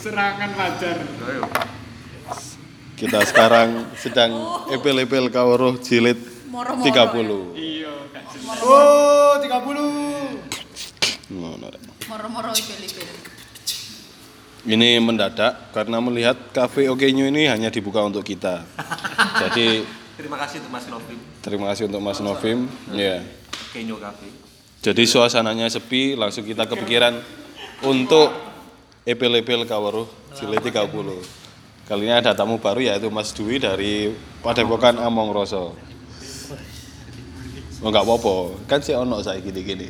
Serangan wajar. Kita sekarang sedang epil-epil kawruh jilid Moro-moro 30. Iya. Oh, 30. Ngono rek. Moro-moro ipil-ipil. Ini mendadak karena melihat cafe Oke New ini hanya dibuka untuk kita. Jadi Terima kasih untuk Mas Novim terima kasih untuk Mas Novim. Ya. Kenyo Cafe. Jadi suasananya sepi, langsung kita kepikiran untuk epil-epil kawruh jilid 30. Kali ini ada tamu baru yaitu Mas Dwi dari Padepokan Among Roso. Oh enggak apa-apa, kan si ono saya gini-gini.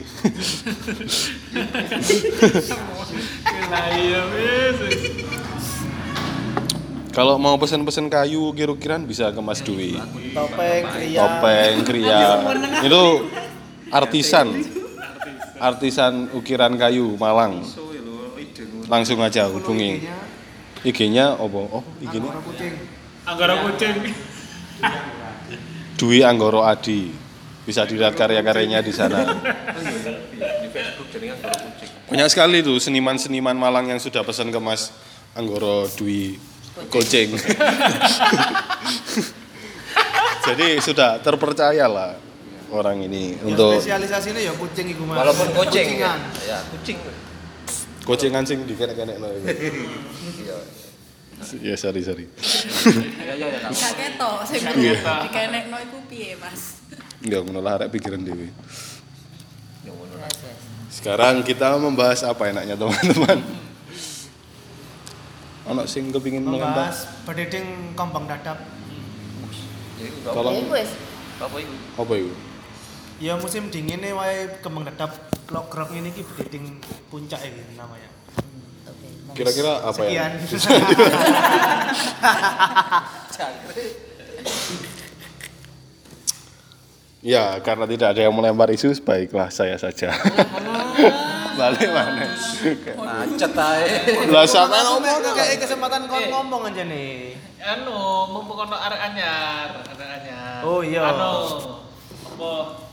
Kalau mau pesen-pesen kayu kira-kiran bisa ke Mas Dwi. Topeng, kria. Topeng, kria. Itu artisan. Artisan ukiran kayu Malang. Langsung aja hubungi. IG-nya opo? Oh, IG-nya. Anggara kucing. Dwi Anggoro Adi. Bisa dilihat karya-karyanya di sana. Di Facebook jenengan Goro Kucing. Banyak sekali tuh seniman-seniman Malang yang sudah pesan ke Mas Anggoro Dwi Kucing. Jadi sudah terpercaya lah orang ini Yang untuk spesialisasinya ya kucing iku Mas. Walaupun kucing ya. Kucingan. Ya, kucing. kucingan sing dikenek-kenek no. Iya. Ya sorry sorry. Ya ya ya. ketok sing Iya. dikenekno iku piye, Mas? Enggak ngono lah arek pikiran dewi. Ya ngono. Sekarang kita membahas apa enaknya teman-teman? Anak sing kepingin. Membahas bededing kembang dadap. Jadi Tolong wis. apa itu? apa itu? Ya musim dingin nih wae kembang dadap klok-klok ini ki bededing puncak ini namanya. Kira-kira apa ya? Sekian. Ya, karena tidak ada yang melempar isu, baiklah saya saja. Balik mana? Macet ae. Lah sampean Ngomong ngomong kayak kesempatan kon ngomong aja nih. Anu, mumpung ono arek anyar, arek anyar. Oh, iya. Anu, apa?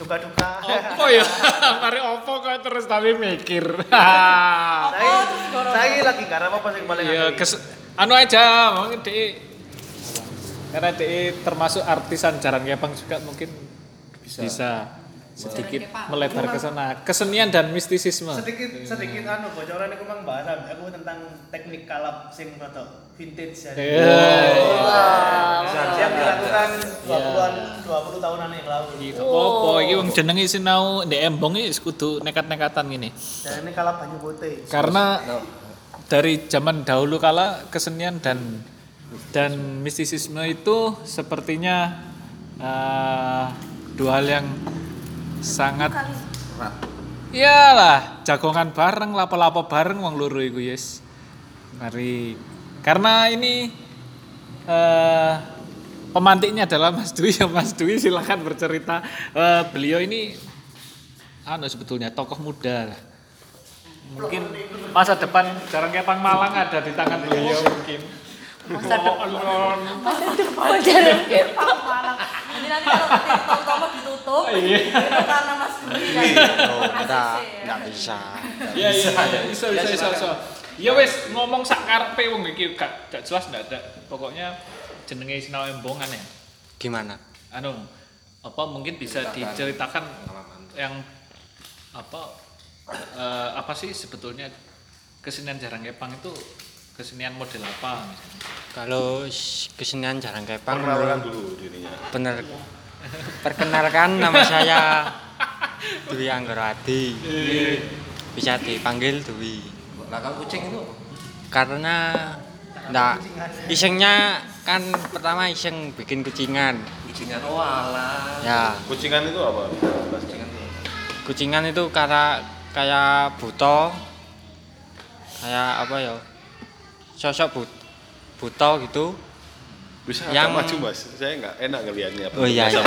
Suka duka. Opo ya? Mari opo kok terus tapi mikir. Saya saya lagi karena apa sih paling Iya, anu kes anu aja, mungkin di karena di termasuk artisan jarang kepang juga mungkin bisa, sedikit Jarang kepang. melebar ke sana. Kesenian dan mistisisme. sedikit sedikit anu bocoran aku mang bahas aku tentang teknik kalap sing rada vintage ya. Iya. Yang dilakukan 20-an 20 tahunan yang lalu. Gitu. Apa iki wong jenenge sinau ndek embong iki wis kudu nekat-nekatan gini. Dan ini kalap banyu putih. Karena dari zaman dahulu kala kesenian dan dan mistisisme itu sepertinya eh, dua hal yang sangat Iyalah, jagongan bareng, lapo-lapo bareng wong loro iku yes. Mari karena ini eh pemantiknya adalah Mas Dwi ya Mas Dwi silakan bercerita. Eh, beliau ini anu sebetulnya tokoh muda. Mungkin masa depan jarang kepang Malang ada di tangan beliau mungkin. Masa depan. Jarang kepang malang. Nanti nanti kalau TikTok kamu ditutup, Iya. itu karena Mas Dwi kan. enggak enggak bisa Iya iya iya, bisa bisa bisa bisa. Ya wes ngomong sak karepe wong iki gak gak jelas ndak ada. Pokoknya jenenge sinau embongan ya. gimana Anu apa mungkin bisa diceritakan yang apa eh, apa sih sebetulnya kesenian jarang kepang itu kesenian model apa misalnya? kalau kesenian jarang kepang Perkenalkan dulu dirinya. bener perkenalkan nama saya Dwi Anggoro Adi bisa dipanggil Dwi Kalau kucing itu karena enggak isengnya kan pertama iseng bikin kucingan Kucingan oh alah. ya Kucingan itu apa? Kucingan tuh. kucingan itu karena kayak buto kayak apa ya sosok but, buto gitu Bisa Yang- maju mas, saya nggak enak ngelihatnya. oh iya iya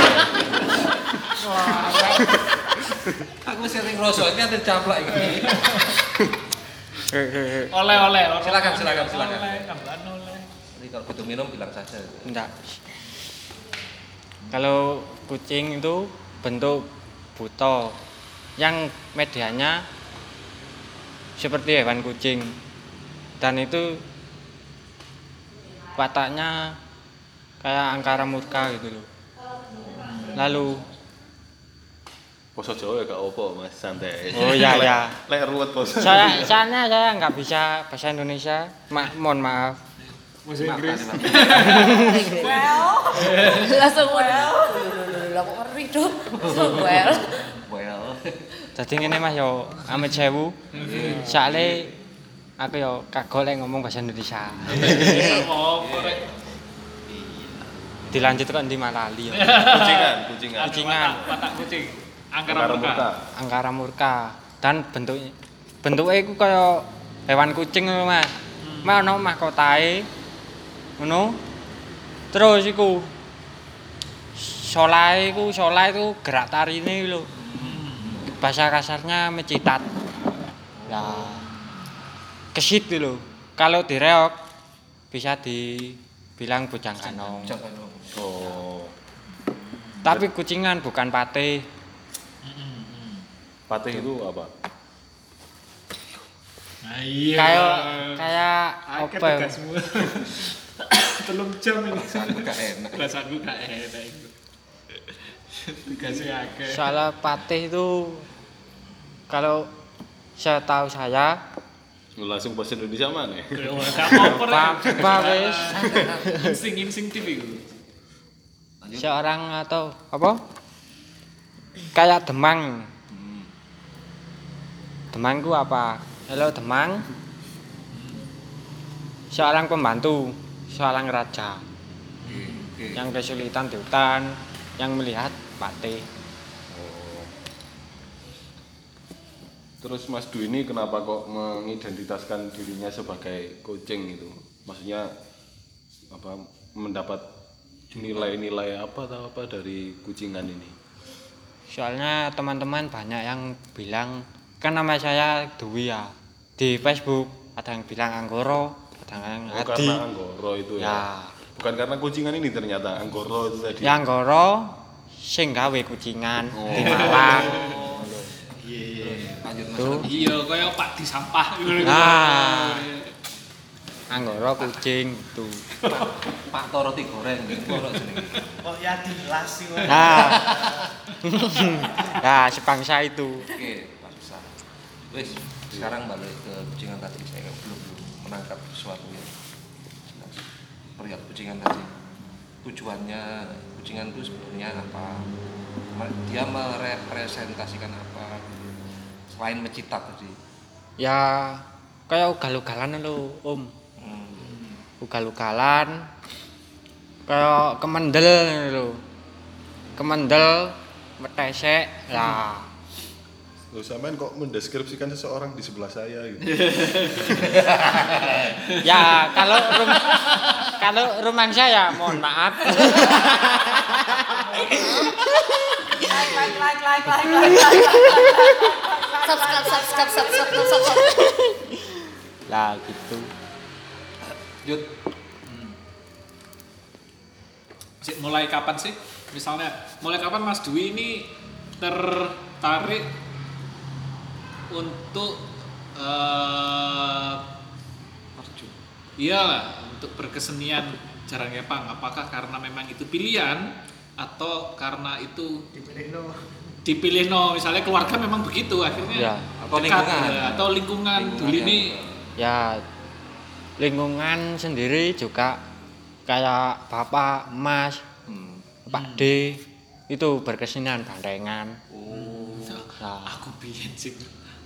Aku sering rosok ini ada caplak ini. Oleh oleh. oleh. Silakan, silakan, silakan. Oleh, tambahan oleh. Jadi kalau butuh minum bilang saja. enggak kalau kucing itu bentuk buto yang medianya seperti hewan kucing dan itu wataknya kayak angkara murka gitu loh lalu Poso Jawa ya gak opo mas, santai. Oh, iya, iya. Lek ruwet poso. saya soalnya saya nggak bisa bahasa Indonesia Ma mohon maaf Bahasa Inggris. Well. Langsung well. Lah kok ngeri tuh. Langsung well. Well. jadi ini mas yo amit sewu soalnya aku yo kagok lek ngomong bahasa Indonesia korek. dilanjut kan di Malali. Kucingan, kucingan. Kucingan. Watak kucing. Angkara Angkara murka. murka. angkara murka. Dan bentuknya bentuknya itu kayak hewan kucing ngono mas. Mas ono mahkotae ngono. Terus iku solai iku solai itu gerak tarine lho. Bahasa kasarnya mecitat. Ya kesit lho. Kalau direok bisa dibilang bujang kanong. Oh, tapi kucingan bukan pate patih itu apa? Nah, iya. kayak kayak apa ya? tugasmu. Telung jam ini. Aku gak enak. Rasaku gak enak itu. Tugasnya akeh. Soalnya patih itu kalau saya tahu saya langsung bahasa Indonesia mana? Pak Rek. Pak wis Insting instinktif itu. seorang atau apa? Kayak Demang. Demang ku apa? Halo Demang. Seorang pembantu, seorang raja Oke. yang kesulitan di hutan, yang melihat patih. Oh. Terus Mas Dwi ini kenapa kok mengidentitaskan dirinya sebagai kucing gitu? Maksudnya apa mendapat nilai-nilai apa atau apa dari kucingan ini? Soalnya teman-teman banyak yang bilang kan nama saya Dwi ya di Facebook ada yang bilang Anggoro, ada yang Oh, Adi. karena Anggoro itu ya. Ya, Bukan karena kucingan ini ternyata Anggoro itu tadi. yang Anggoro sing gawe kucingan Oh. di Malang. Lanjut Mas. Iya, kayak Pak di sampah. Nah. Anggoro kucing tuh. Pak Toro digoreng, Toro jenenge. Kok ya dilas sih kok. Nah. nah, sebangsa itu. Oke, Wis, sekarang balik ke kucingan tadi. Saya belum belum menangkap sesuatu yang jelas. Perihal kucingan tadi. Tujuannya kucingan itu sebenarnya apa? Dia merepresentasikan apa? Selain mencitak tadi. Ya kayak ugal-ugalan lho, Om. Hmm. Ugal-ugalan kayak kemendel lho. Kemendel metesek lah. Loh, sampean kok mendeskripsikan seseorang di sebelah saya gitu. Ya kalau rum kalau rumah saya mohon maaf. Like, like, like, like, like, like, like, Subscribe, subscribe, subscribe, subscribe. lah gitu. Jut, mulai kapan sih? Misalnya, mulai kapan Mas Dwi ini tertarik untuk eh Arju. iyalah untuk berkesenian jarang kepang apakah karena memang itu pilihan atau karena itu Dipilih no. dipilih no misalnya keluarga memang begitu akhirnya Ya. Atau dekat, lingkungan. ya, atau lingkungan, dulu Lingkungan ini Ya lingkungan sendiri juga kayak bapak, mas, Hmm. Pak D itu berkesenian bandengan. Oh. Nah, aku biyen sing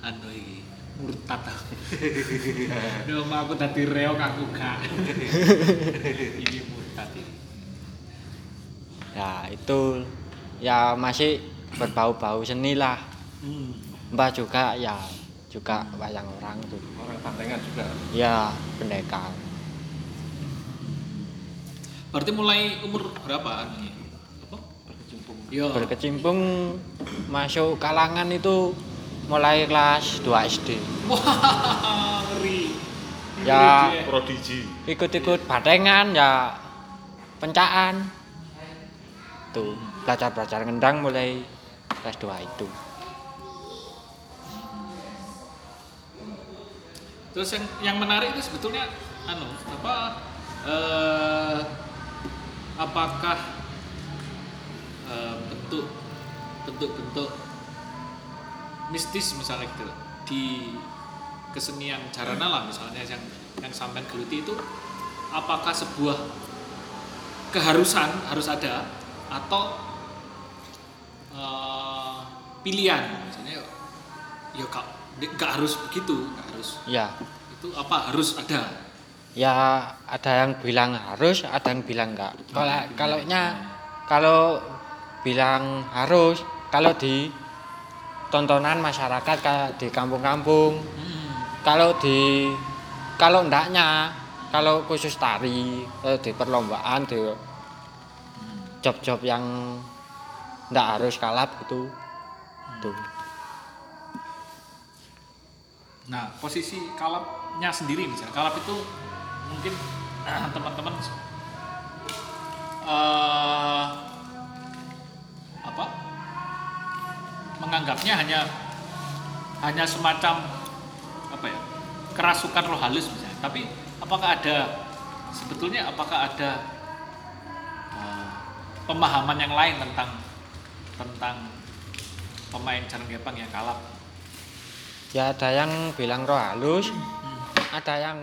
anu iki murtad aku. Yo aku dadi reok aku gak. ini murtad ini. ya itu ya masih berbau-bau seni lah. Hmm. Mbak juga ya juga wayang orang tuh. Orang bandengan juga. Ya pendekar. Berarti mulai umur berapa anunya? Apa? Berkecimpung. Yo. Berkecimpung masuk kalangan itu mulai kelas 2 SD. Wah, ngeri. Ya. Prodigi. Ikut-ikut bandengan ya pencaan. Tuh, belajar-belajar ngendang mulai kelas 2 itu Terus yang yang menarik itu sebetulnya anu apa eh, apakah eh, bentuk bentuk-bentuk mistis misalnya gitu. Di kesenian jarana lah misalnya yang yang sampai geluti itu apakah sebuah keharusan harus ada atau eh, pilihan? Misalnya ya kak nggak harus begitu nggak harus. Ya. Itu apa harus ada? Ya ada yang bilang harus ada yang bilang enggak kalau kalau kalau bilang harus kalau di tontonan masyarakat di kampung-kampung. Kalau di kalau ndaknya kalau khusus tari di perlombaan di job-job yang ndak harus kalap gitu. Tuh. Nah posisi kalapnya sendiri misalnya kalap itu mungkin teman-teman eh, apa menganggapnya hanya hanya semacam apa ya kerasukan roh halus misalnya. Tapi apakah ada sebetulnya apakah ada eh, pemahaman yang lain tentang tentang pemain jarang gepang yang kalap ya ada yang bilang roh halus ada yang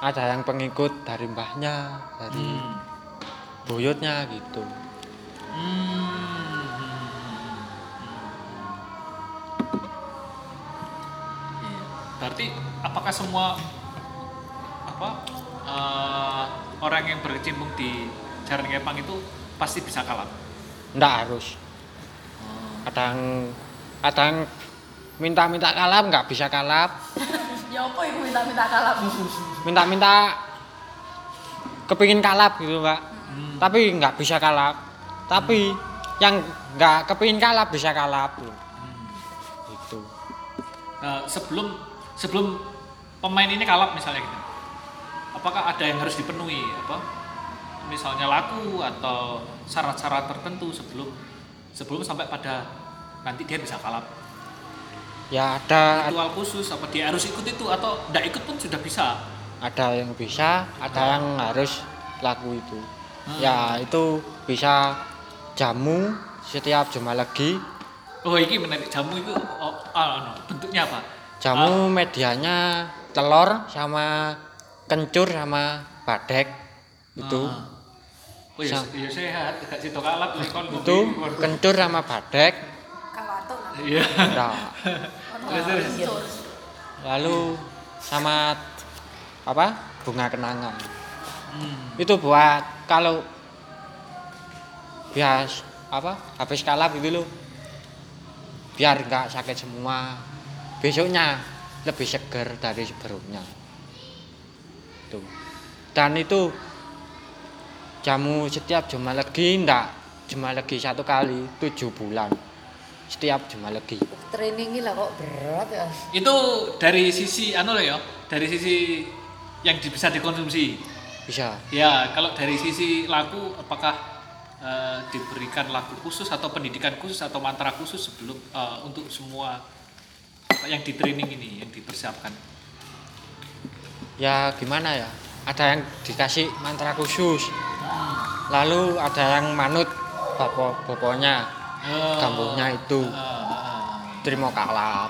ada yang pengikut dari mbahnya dari buyutnya gitu. Hmm. Berarti apakah semua apa eh, orang yang berkecimpung di Jaran Kepang itu pasti bisa kalap? ndak harus. Yang ada yang minta-minta kalap nggak bisa kalap Ya apa iku minta-minta kalap? minta-minta kepingin kalap gitu pak tapi nggak bisa kalap tapi yang nggak kepingin kalap bisa kalap gitu. Eh, sebelum sebelum pemain ini kalap misalnya gitu, apakah ada yang harus dipenuhi apa? Misalnya laku atau syarat-syarat tertentu sebelum sebelum sampai pada nanti dia bisa kalap. ya ada Ritual khusus apa dia harus ikut itu atau tidak ikut pun sudah bisa. ada yang bisa ada yang harus laku itu ya itu bisa jamu setiap Jumat lagi Oh, ini menarik jamu itu oh, ah, anu, bentuknya apa? Jamu medianya telur sama kencur sama badek. Itu. Ah. Oh ya, Sa- ya sehat, gak situ kalap kon itu kencur sama badek. Kawatuk. Iya. nah, lalu sama apa? Bunga kenangan. Hmm. itu buat kalau bias apa? Habis kalap gitu loh biar nggak sakit semua besoknya lebih seger dari sebelumnya. Tuh. Dan itu jamu setiap Jumat legi ndak Jumat legi satu kali tujuh bulan. Setiap Jumat legi Training ini lah kok berat ya. Itu dari sisi anu loh ya, dari sisi yang di- bisa dikonsumsi. bisa. Ya, kalau dari sisi laku apakah eh, diberikan laku khusus atau pendidikan khusus atau mantra khusus sebelum eh, untuk semua yang di training ini, yang dipersiapkan? ya gimana ya? Ada yang dikasih mantra khusus. Lalu ada yang manut bapo boponya Eh, kampungnya itu. Eh, terima kalap.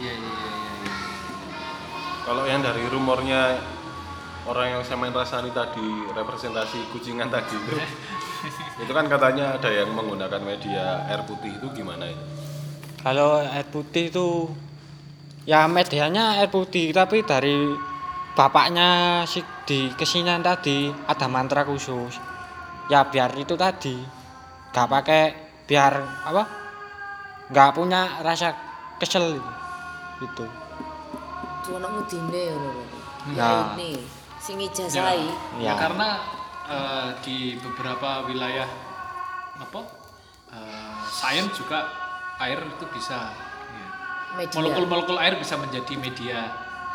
Iya, iya, iya, iya, iya. Kalau yang dari rumornya orang yang saya main rasani tadi representasi kucingan tadi itu. Itu kan katanya ada yang menggunakan media air putih itu gimana itu? Kalau air putih itu ya medianya air putih tapi dari bapaknya si di kesinian tadi ada mantra khusus ya biar itu tadi nggak pakai biar apa nggak punya rasa kesel gitu ngudine ngono lho. Nah. Ya ini sing ijazahi. Ya, Ya. karena eh, di beberapa wilayah apa eh, sains juga air itu bisa ya, Media. molekul-molekul air bisa menjadi media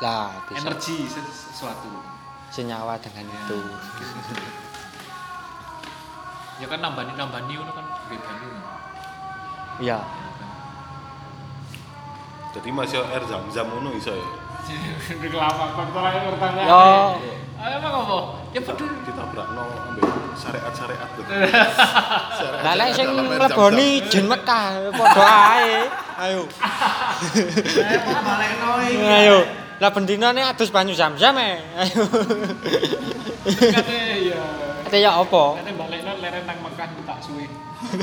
lah bisa energi sesuatu. senyawa dengan itu Ya kan nambani-nambani ngono kan nggih banyu. Iya. Jadi masih air zam-zam ngono iso ya. Kelapa pertanyaan pertanyaan. Emang apa? Ya peduli. Ditabrakno ambek syariat-syariat tuh. Lah lek sing mleboni jin Mekah padha ae. Ayo. Balekno iki. Ayo. Lah bendinane adus banyu zam-zam e. Ayo. Kate ya. Kate ya apa? Kate balekno leren nang Mekah tak suwe.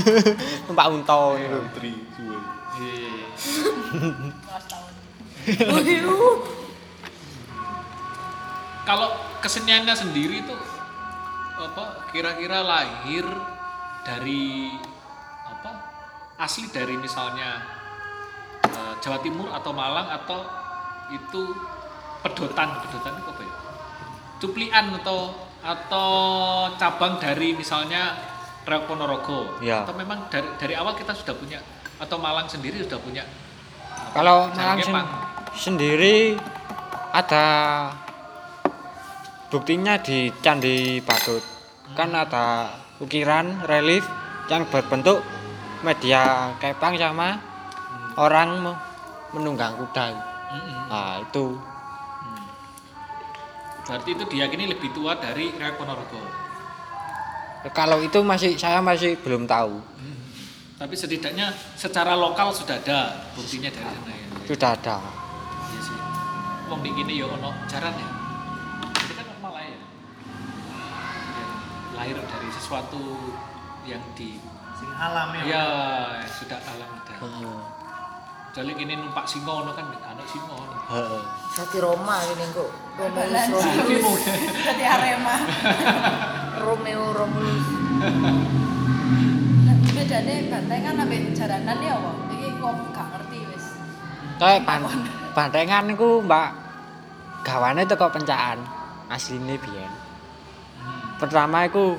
Numpak unta niku. Tri suwe. Iya. Tahun. Kalau keseniannya sendiri itu apa kira-kira lahir dari apa asli dari misalnya eh, Jawa Timur atau Malang atau itu pedotan pedotan itu apa ya? Cuplian atau atau cabang dari misalnya Reok Ponorogo. Ya. atau memang dari dari awal kita sudah punya atau Malang sendiri sudah punya apa, Kalau Malang sen- sendiri ada buktinya di Candi Badut. Kan ada ukiran relief yang berbentuk media kepang sama orang me- menunggang kuda. Mm-mm. Nah, itu Berarti itu diyakini lebih tua dari Reok Ponorogo. kalau itu masih saya masih belum tahu. Tapi setidaknya secara lokal sudah ada buktinya dari sana ya. Sudah ada. Iya sih. Wong di gini ya ono jaran ya. Lahir dari sesuatu yang di Sing alam ya. ya sudah alam ada. Heeh. Jadi gini numpak singo ono kan anak singo. Heeh. Jadi Roma ini kok. Romulus. mau- Jadi Arema. Romeo Romulus. Lah bedane bantengan ambek jaranan ya apa? Iki kok gak ngerti wis. Kayak ban bantengan niku Mbak gawane teko pencaan asline biyen. Pertama iku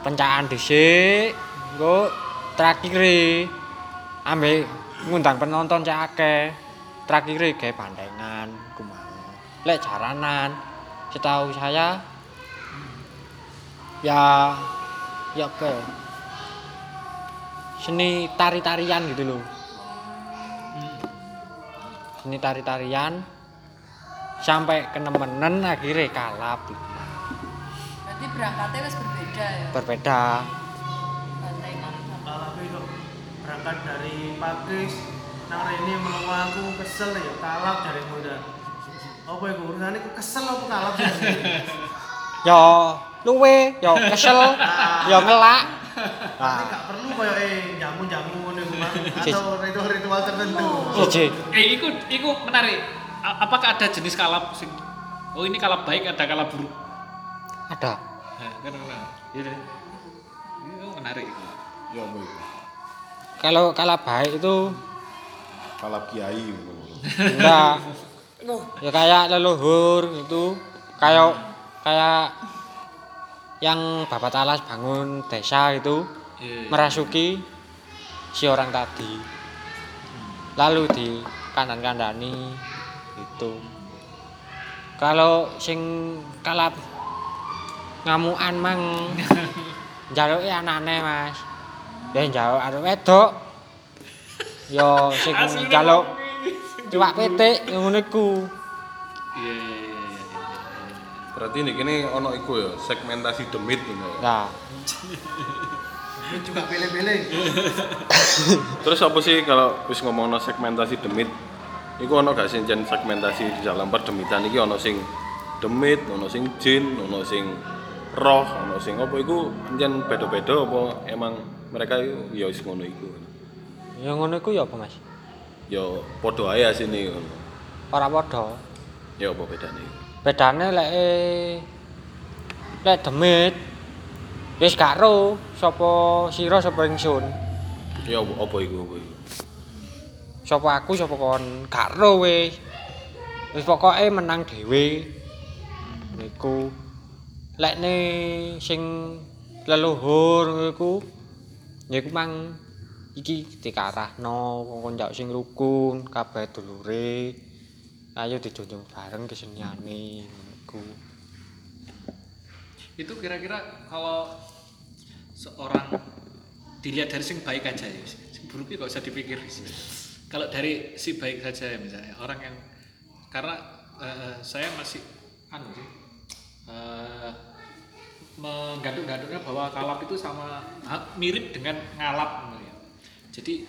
pencaan dhisik, engko terakhir ambek ngundang penonton cek akeh. Terakhir gawe bandengan kumaha. Lek jaranan setahu saya ya ya ya? seni tari-tarian gitu loh seni tari-tarian sampai kenemenen akhirnya kalap Berarti berangkatnya wis berbeda ya. berbeda Bantengan Kalau aku itu berangkat dari Pakis nang rene menawa aku kesel ya kalap dari muda. Apa iku urusane ku kesel apa kalap yo luwe yo kesel yo ngelak Tapi nah gak perlu koyo eh jamu-jamu. Sis. atau ritual-ritual tertentu. siji Eh, iku iku menarik. Apakah ada jenis kalap sing Oh, ini kalap baik, ada kalap buruk. Ada Nah, kan. Iya. Itu menarik. Ya apa itu? kalau kalah baik itu Kalap kiai ngono. enggak ya kayak leluhur itu kayak kayak yang Bapak Talas bangun desa itu Iya. merasuki si orang tadi lalu di kanan kandani itu kalau sing kalap ngamuan mang njaluke anane mas ya njaluk arep wedok yo sing njaluk ini. cuwak pitik ngono iku Iya. Berarti ini kini ono iku ya segmentasi demit ngono ya. nah juga pilih-pilih. Terus apa sih kalau wis ngomongno segmentasi demit? Iku ono gak sih jen segmentasi di dalam perdemitan iki ono sing demit, ono sing jin, ono sing roh, ono sing apa iku jen beda-beda apa emang mereka iku ya wis ngono iku. ya ngono iku ya apa mas Ya padha ae asine ngono. ora padha Ya apa bedane? bedane lek eh, lek demit wis gak ro sapa sira sapa ingsun Ya apa, apa iku apa iku? sapa aku sapa kon gak ro wis wis pokoke menang dhewe niku lekne sing leluhur iku niku mang iki dikarahno njak sing rukun kabeh dulure. Ayo dijunjung bareng keseniane niku Itu kira-kira kalau seorang dilihat dari sing baik aja ya sing buruk itu gak usah dipikir. Kalau dari si baik saja ya misalnya orang yang karena eh, saya masih anu sih eh, menggaduk-gaduknya bahwa kalap itu sama mirip dengan ngalap jadi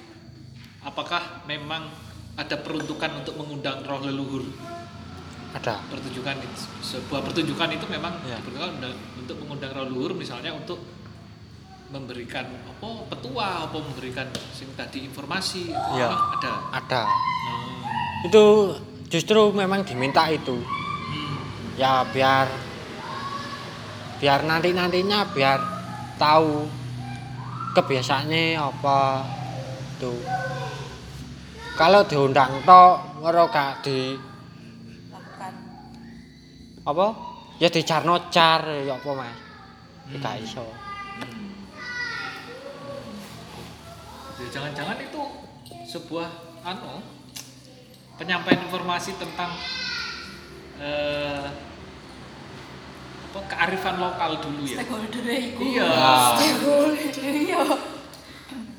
apakah memang ada peruntukan untuk mengundang roh leluhur ada pertunjukan itu sebuah pertunjukan itu memang Ya. untuk mengundang roh leluhur misalnya untuk memberikan apa petua apa memberikan sing tadi informasi Ya. ada ada Hmm. itu justru memang diminta itu Hmm. ya biar biar nanti nantinya biar tahu kebiasaannya apa. Tuh. Kalau diundang tok ora gak di lakukan. Apa? Ya dicarno car ya apa mas? Gak iso. Ya, jangan-jangan itu sebuah anu penyampaian informasi tentang eh, apa kearifan lokal dulu ya? Stakeholder iku. Iya. stakeholder iya.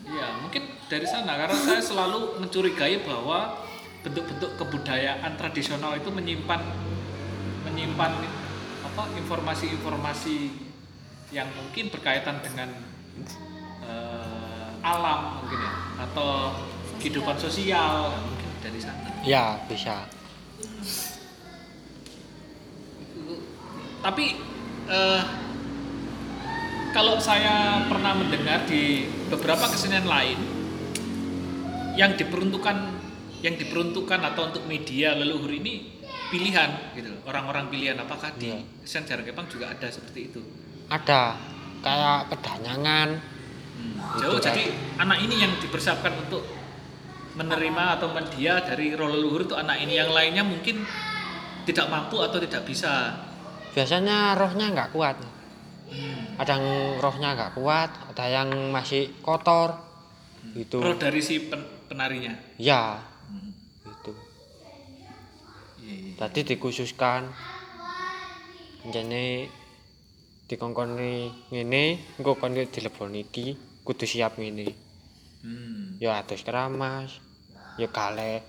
Iya, mungkin dari sana karena saya selalu mencurigai bahwa bentuk-bentuk kebudayaan tradisional itu menyimpan menyimpan apa informasi-informasi yang mungkin berkaitan dengan eh, alam mungkin ya atau kehidupan sosial mungkin dari sana. ya bisa Tapi eh, kalau saya pernah mendengar di beberapa kesenian lain yang diperuntukkan yang diperuntukkan atau untuk media leluhur ini pilihan gitu loh. orang-orang pilihan. Apakah di Iya. kesenian Kepang juga ada seperti itu? Ada. Kayak kedanyangan jauh. Itu jadi anak ini yang dipersiapkan untuk menerima atau mendia dari roh leluhur itu anak ini. Yang lainnya mungkin tidak mampu atau tidak bisa biasanya rohnya nggak kuat ada yang rohnya nggak kuat ada yang masih kotor gitu roh dari si pen- penarinya ya itu Iya, iya. tadi dikhususkan jadi dikongkoni ngene engko kon dilebon iki kudu siap ngene Hmm. ya atus keramas ya kale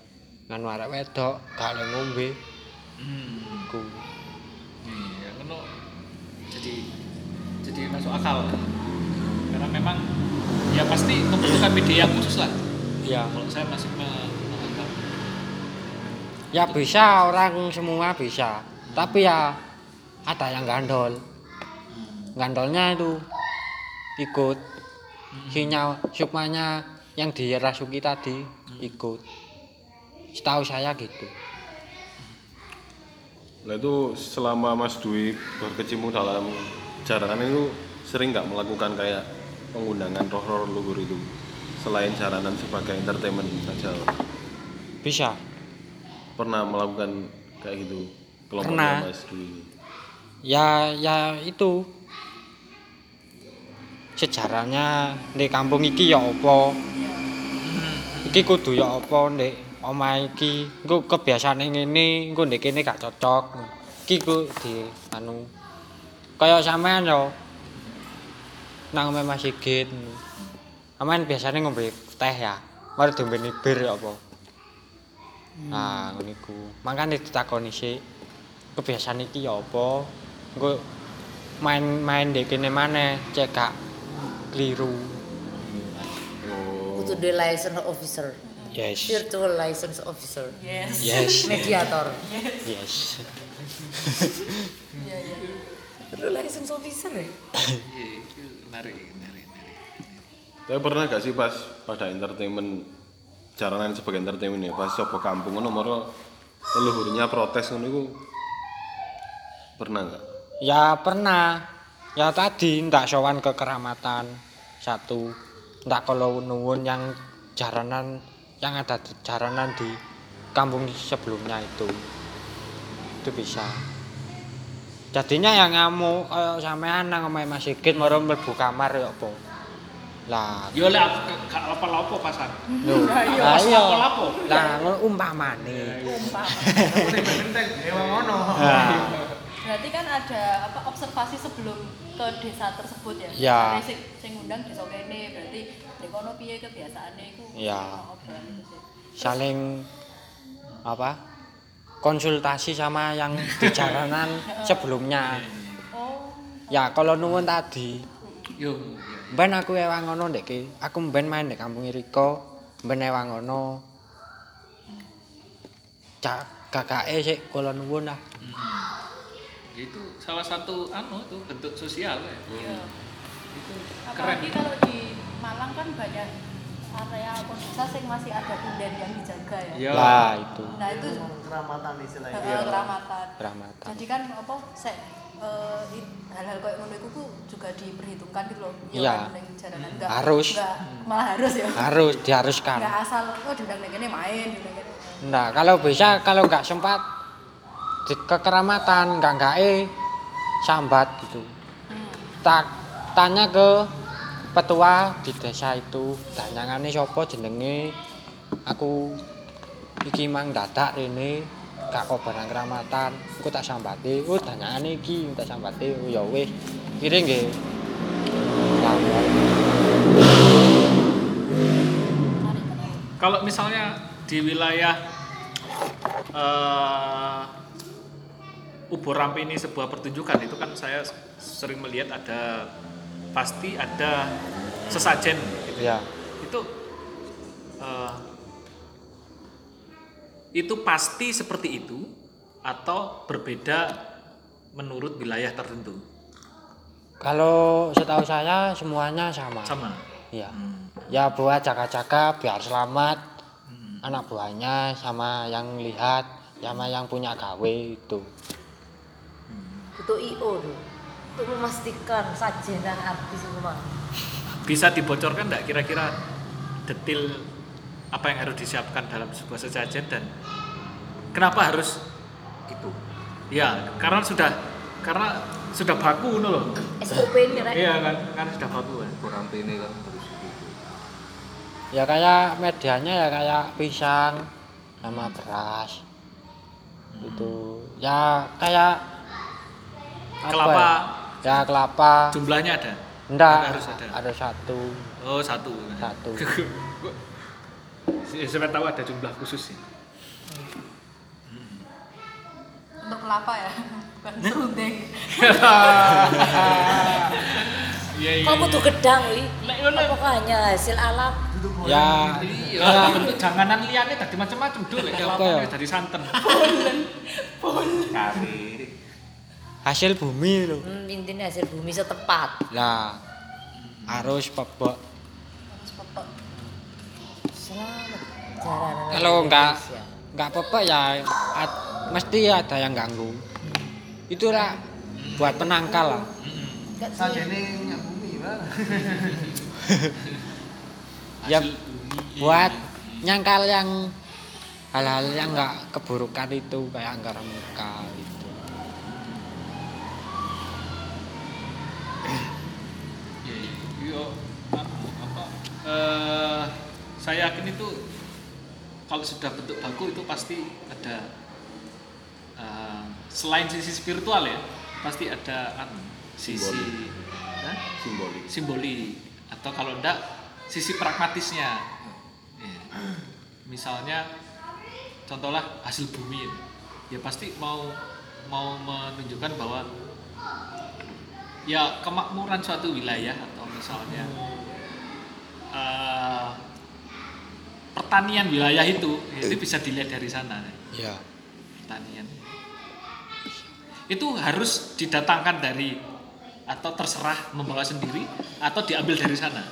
nganu arek wedok kale ngombe Hmm. ku Iya. Jadi jadi masuk akal. Karena memang ya pasti membutuhkan media yang khusus lah. ya Kalau saya masih me- menganggap. Ya bisa orang semua bisa. Tapi ya ada yang gandol. Gandolnya itu ikut. Sinyal sukmanya yang dirasuki tadi ikut. Setahu saya gitu Nah itu selama Mas Dwi berkecimpung dalam jaranan itu sering nggak melakukan kayak pengundangan roh-roh leluhur itu? Selain jaranan sebagai entertainment saja. Bisa. Pernah melakukan kayak gitu? Kelompoknya Mas Dwi. Ya ya itu. Sejarahnya di kampung iki ya apa? Iki kudu ya apa ndek omah iki engko kebiasaane ngene engko ndek kene gak cocok. Iki ku di anu kaya sampean yo nang omah Mas Sigit. Aman biasanya ngombe teh ya mari diombe bir apa? Nah ngono iku. Makane ditakoni sik kebiasaan iki ya apa? Engko main-main ndek kene maneh cek gak keliru. Kudu the license officer, yes. Virtual license officer, yes. Yes. Mediator. yes. Iya iya. Virtual license officer ya? iya, itu menarik, menarik, menarik. tapi pernah gak sih pas pada entertainment jaranan sebagai entertainment ya? Pas coba kampung ngono moro leluhurnya protes ngono iku. Pernah nggak ya pernah. Ya tadi ndak sowan ke keramatan. Satu ndak kalau nuwun yang jaranan yang ada di jaranan di kampung sebelumnya itu itu bisa jadinya yang ngamuk kayak sampean nang omahe Mas Sigit maro mlebu kamar ya apa lah Yo lek gak- apa-apa pasan. lho lah iya apa-apa. lah ngono umpamane umpama Sing penting dewa ngono. Berarti kan ada apa observasi sebelum ke desa tersebut ya. Ya. Sing ngundang desa kene berarti di kono piye kebiasaane iku. Ya. ono obrolan itu sih. saling apa konsultasi sama yang di jalanan sebelumnya Oh, ya kalau nuwun tadi Yo. ben aku ewang ngono ndek aku ben main di kampung Riko ben ewang ngono cak kakake sik kula nuwun lah Itu salah satu anu tuh bentuk sosial ya. iya. Itu keren. Apalagi kalau di Malang kan banyak area akun desa sing masih ada punden yang dijaga ya. Iya. lah itu Nah, itu keramatan istilahnya eh, keramatan. rahmatan Jadi kan apa sek eh, i- hal-hal kayak ngono iku ku juga diperhitungkan gitu loh. Ya Iya. kan, ning jalanan enggak. Harus. Enggak, malah harus ya. harus diharuskan Enggak asal oh diundang kene main diundang kene. nah kalau bisa kalau nggak sempat di kekeramatan nggak nggak eh sambat gitu Hmm. tak tanya ke petua di desa itu danyangane sapa jenenge? Aku iki mang dadak rene gak kok barang keramatan aku tak sambati. Oh danyangane iki tak sambati. Oh ya wis kire nggih. Kalau misalnya di wilayah eh Ubur Rampe ini sebuah pertunjukan itu kan saya sering melihat ada pasti ada sesajen gitu. ya Itu eh, itu pasti seperti itu atau berbeda menurut wilayah tertentu. kalau setahu saya semuanya sama Sama. ya ya buat jaga-jaga biar selamat Hmm. anak buahnya sama yang lihat sama yang punya gawe itu Itu IO tuh. Untuk memastikan sajenan artis itu mah. Bisa dibocorkan enggak kira-kira detil apa yang harus disiapkan dalam sebuah sesajen dan kenapa harus itu? Ya, karena sudah karena sudah baku no loh. SOP ini rek. Iya kan, kan sudah baku kan. kurang ini kan terus gitu. ya kayak medianya ya kayak pisang sama beras itu ya kayak apa Kelapa. ya, ya kelapa Jumlahnya ada. enggak Harus ada. ada satu Oh, satu. Satu. Siapa tahu ada jumlah khusus ya. Untuk kelapa ya, bukan serundeng. Iya, iya. Kok kudu gedang wi? Hanya hasil alam? ya Iya, bentuk janganan liane tadi macam-macam dulu lek Apa kelapa ya? dari santen. Kari. Hasil bumi loh Hmm, intinya hasil bumi setempat. lah harus pebok. Sepotok. Selamat jalanan. kalau enggak enggak pebok ya ad- mesti ada yang ganggu. Itu lah buat penangkal lah. Ini minyak bumi lah ya buat nyangkal yang hal-hal yang enggak keburukan itu kayak anggaran muka gitu Iya, anu, apa, eh, saya yakin itu kalau sudah bentuk baku itu pasti ada eh, selain sisi spiritual ya pasti ada anu, sisi Hah? simbolik simboli. Atau kalau enggak sisi pragmatisnya. Ya. misalnya contohlah hasil bumi ya pasti mau mau menunjukkan bahwa ya kemakmuran suatu wilayah misalnya. Eh, pertanian wilayah itu itu bisa dilihat dari sana. Ya pertanian. Itu harus didatangkan dari atau terserah membawa sendiri atau diambil dari sana.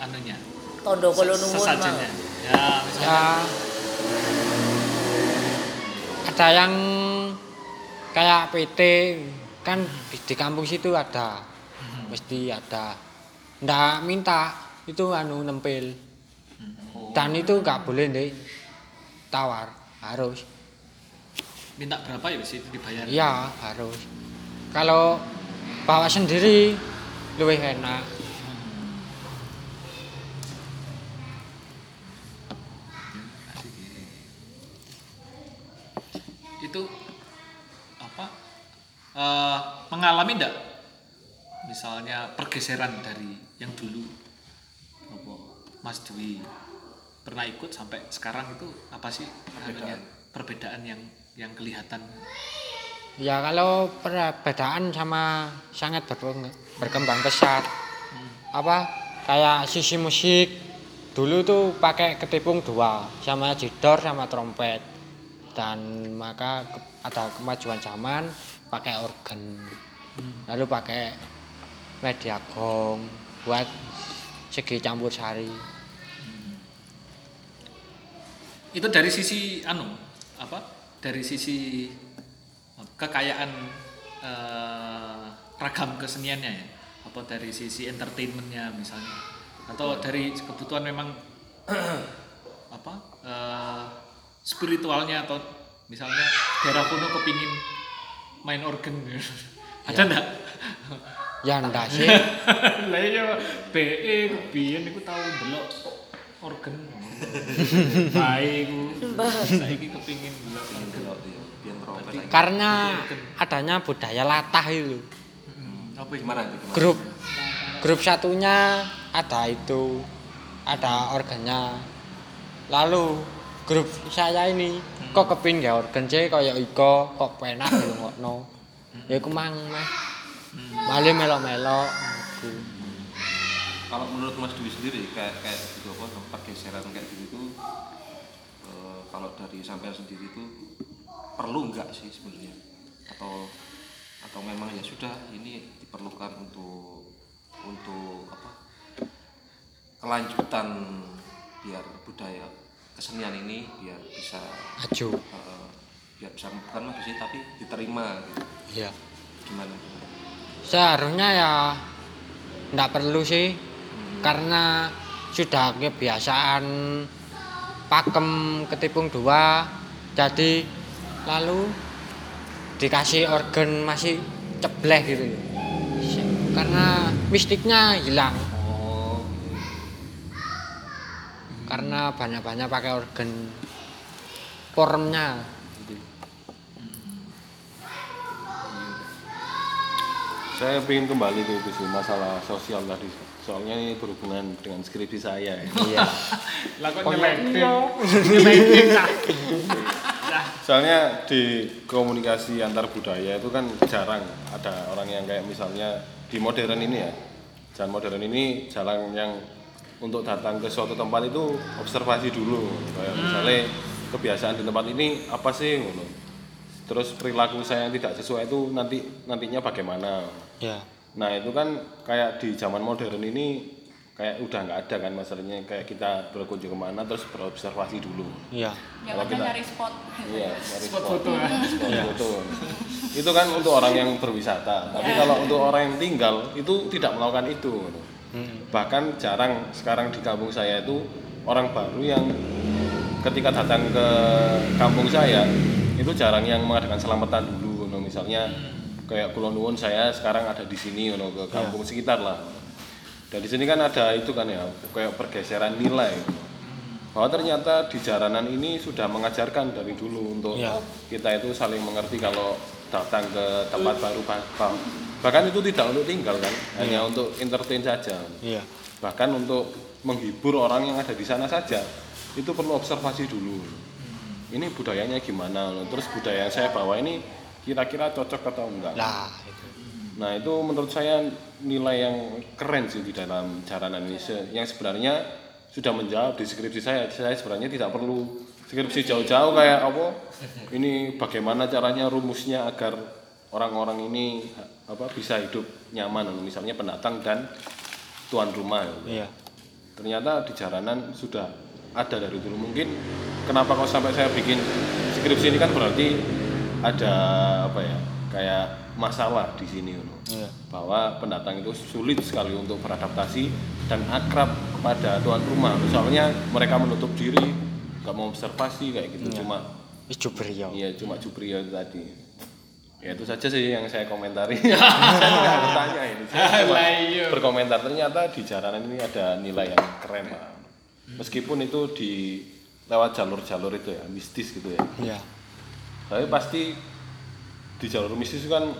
Anunya. Tondo kalau nuwun mah. sesajennya ya misalnya. Ya. Ada yang kayak PT kan di, di kampung situ ada. Mesti ada ndak minta itu anu nempel dan itu nggak boleh deh tawar harus. Minta berapa ya bisa dibayar? Iya harus. Kalau bawa sendiri lebih enak. Itu apa eh, mengalami ndak? Misalnya pergeseran dari yang dulu. Apa Mas Dwi pernah ikut sampai sekarang itu apa sih perbedaan. perbedaan yang yang kelihatan? Ya kalau perbedaan sama sangat berkembang, pesat. Apa kayak sisi musik. Dulu tuh pakai ketipung dua sama jedor sama trompet. Dan maka ke- ada kemajuan zaman pakai organ. Lalu pakai media gong buat segi campur sari. Itu dari sisi anu apa? Dari sisi kekayaan eh, ragam keseniannya ya? Apa dari sisi entertainmentnya misalnya? Atau dari kebutuhan memang apa eh, spiritualnya atau misalnya daerah kuno kepingin main organ ada enggak ya ndak sih? Lah iya BE biyen iku tau delok organ. Bae iku saiki kepingin delok delok ya, karena adanya budaya latah itu apa itu? Gimana itu? Grup. Grup satunya ada itu ada organnya. Lalu grup saya ini kok kepin ya organ sih? Kayak iko kok penak ngono ya aku mang meh malah melok-melok aku. Kalau menurut Mas Dwi sendiri kayak kayak gitu apa tempat geseran kayak gitu itu eh, kalau dari sampean sendiri itu perlu nggak sih sebenarnya? Atau atau memang ya sudah ini diperlukan untuk untuk apa kelanjutan biar budaya kesenian ini biar bisa maju. eh, biar bisa bukan maju sih tapi diterima gitu. iya. Gimana seharusnya ya ndak perlu sih karena sudah kebiasaan pakem ketipung dua. Jadi lalu dikasih organ masih cebleh gitu loh. karena mistiknya hilang. Oh. Karena banyak-banyak pakai organ formnya Saya ingin kembali ke itu sih masalah sosial tadi. Soalnya ini berhubungan dengan skripsi saya. Ya. iya lah kok nyeleting nyeleting nah. Soalnya di komunikasi antar budaya itu kan jarang ada orang yang kayak misalnya di modern ini ya. Jalan modern ini jalan yang untuk datang ke suatu tempat itu observasi dulu. Kayak misalnya kebiasaan di tempat ini apa sih. Terus perilaku saya yang tidak sesuai itu nanti nantinya bagaimana. ya Nah itu kan kayak di zaman modern ini kayak udah nggak ada kan masalahnya kayak kita berkunjung ke mana terus berobservasi dulu. iya Yang Kalau kita- nyari spot. Iya, spot spot. foto ya Spot foto. Itu kan untuk orang yang berwisata. Tapi kalau untuk orang yang tinggal itu tidak melakukan itu. Bahkan jarang sekarang di kampung saya itu orang baru yang ketika datang ke kampung saya itu jarang yang mengadakan selamatan dulu. ngono. Misalnya kayak Kulon Nuwun saya sekarang ada di sini ngono, ke kampung sekitar lah. Dan di sini kan ada itu kan ya kayak pergeseran nilai. Bahwa ternyata di jaranan ini sudah mengajarkan dari dulu untuk Ya. kita itu saling mengerti kalau datang ke tempat baru bah- bah- bahkan itu tidak untuk tinggal kan? Hanya untuk entertain saja. Iya bahkan untuk menghibur orang yang ada di sana saja. Itu perlu observasi dulu ini budayanya gimana terus budaya yang saya bawa ini kira-kira cocok atau enggak lah itu Nah itu menurut saya nilai yang keren sih di dalam jaranan ini Se- yang sebenarnya sudah menjawab di skripsi saya. Saya sebenarnya tidak perlu skripsi jauh-jauh kayak apa. Ini bagaimana caranya rumusnya agar orang-orang ini apa bisa hidup nyaman, misalnya pendatang dan tuan rumah. gitu. iya Ternyata di jaranan sudah ada dari dulu. Mungkin kenapa kok sampai saya bikin skripsi ini kan berarti ada apa ya kayak masalah di sini Uno. Iya. bahwa pendatang itu sulit sekali untuk beradaptasi dan akrab pada tuan rumah misalnya mereka menutup diri nggak mau observasi kayak gitu cuma wis jubrio iya cuma cuprio itu tadi ya itu saja sih yang saya komentari saya nggak harus tanya ini saya cuma Lah iya. berkomentar ternyata di jaranan ini ada nilai yang keren pak meskipun itu di lewat jalur-jalur itu ya mistis gitu ya. Iya. Tapi pasti di jalur mistis itu kan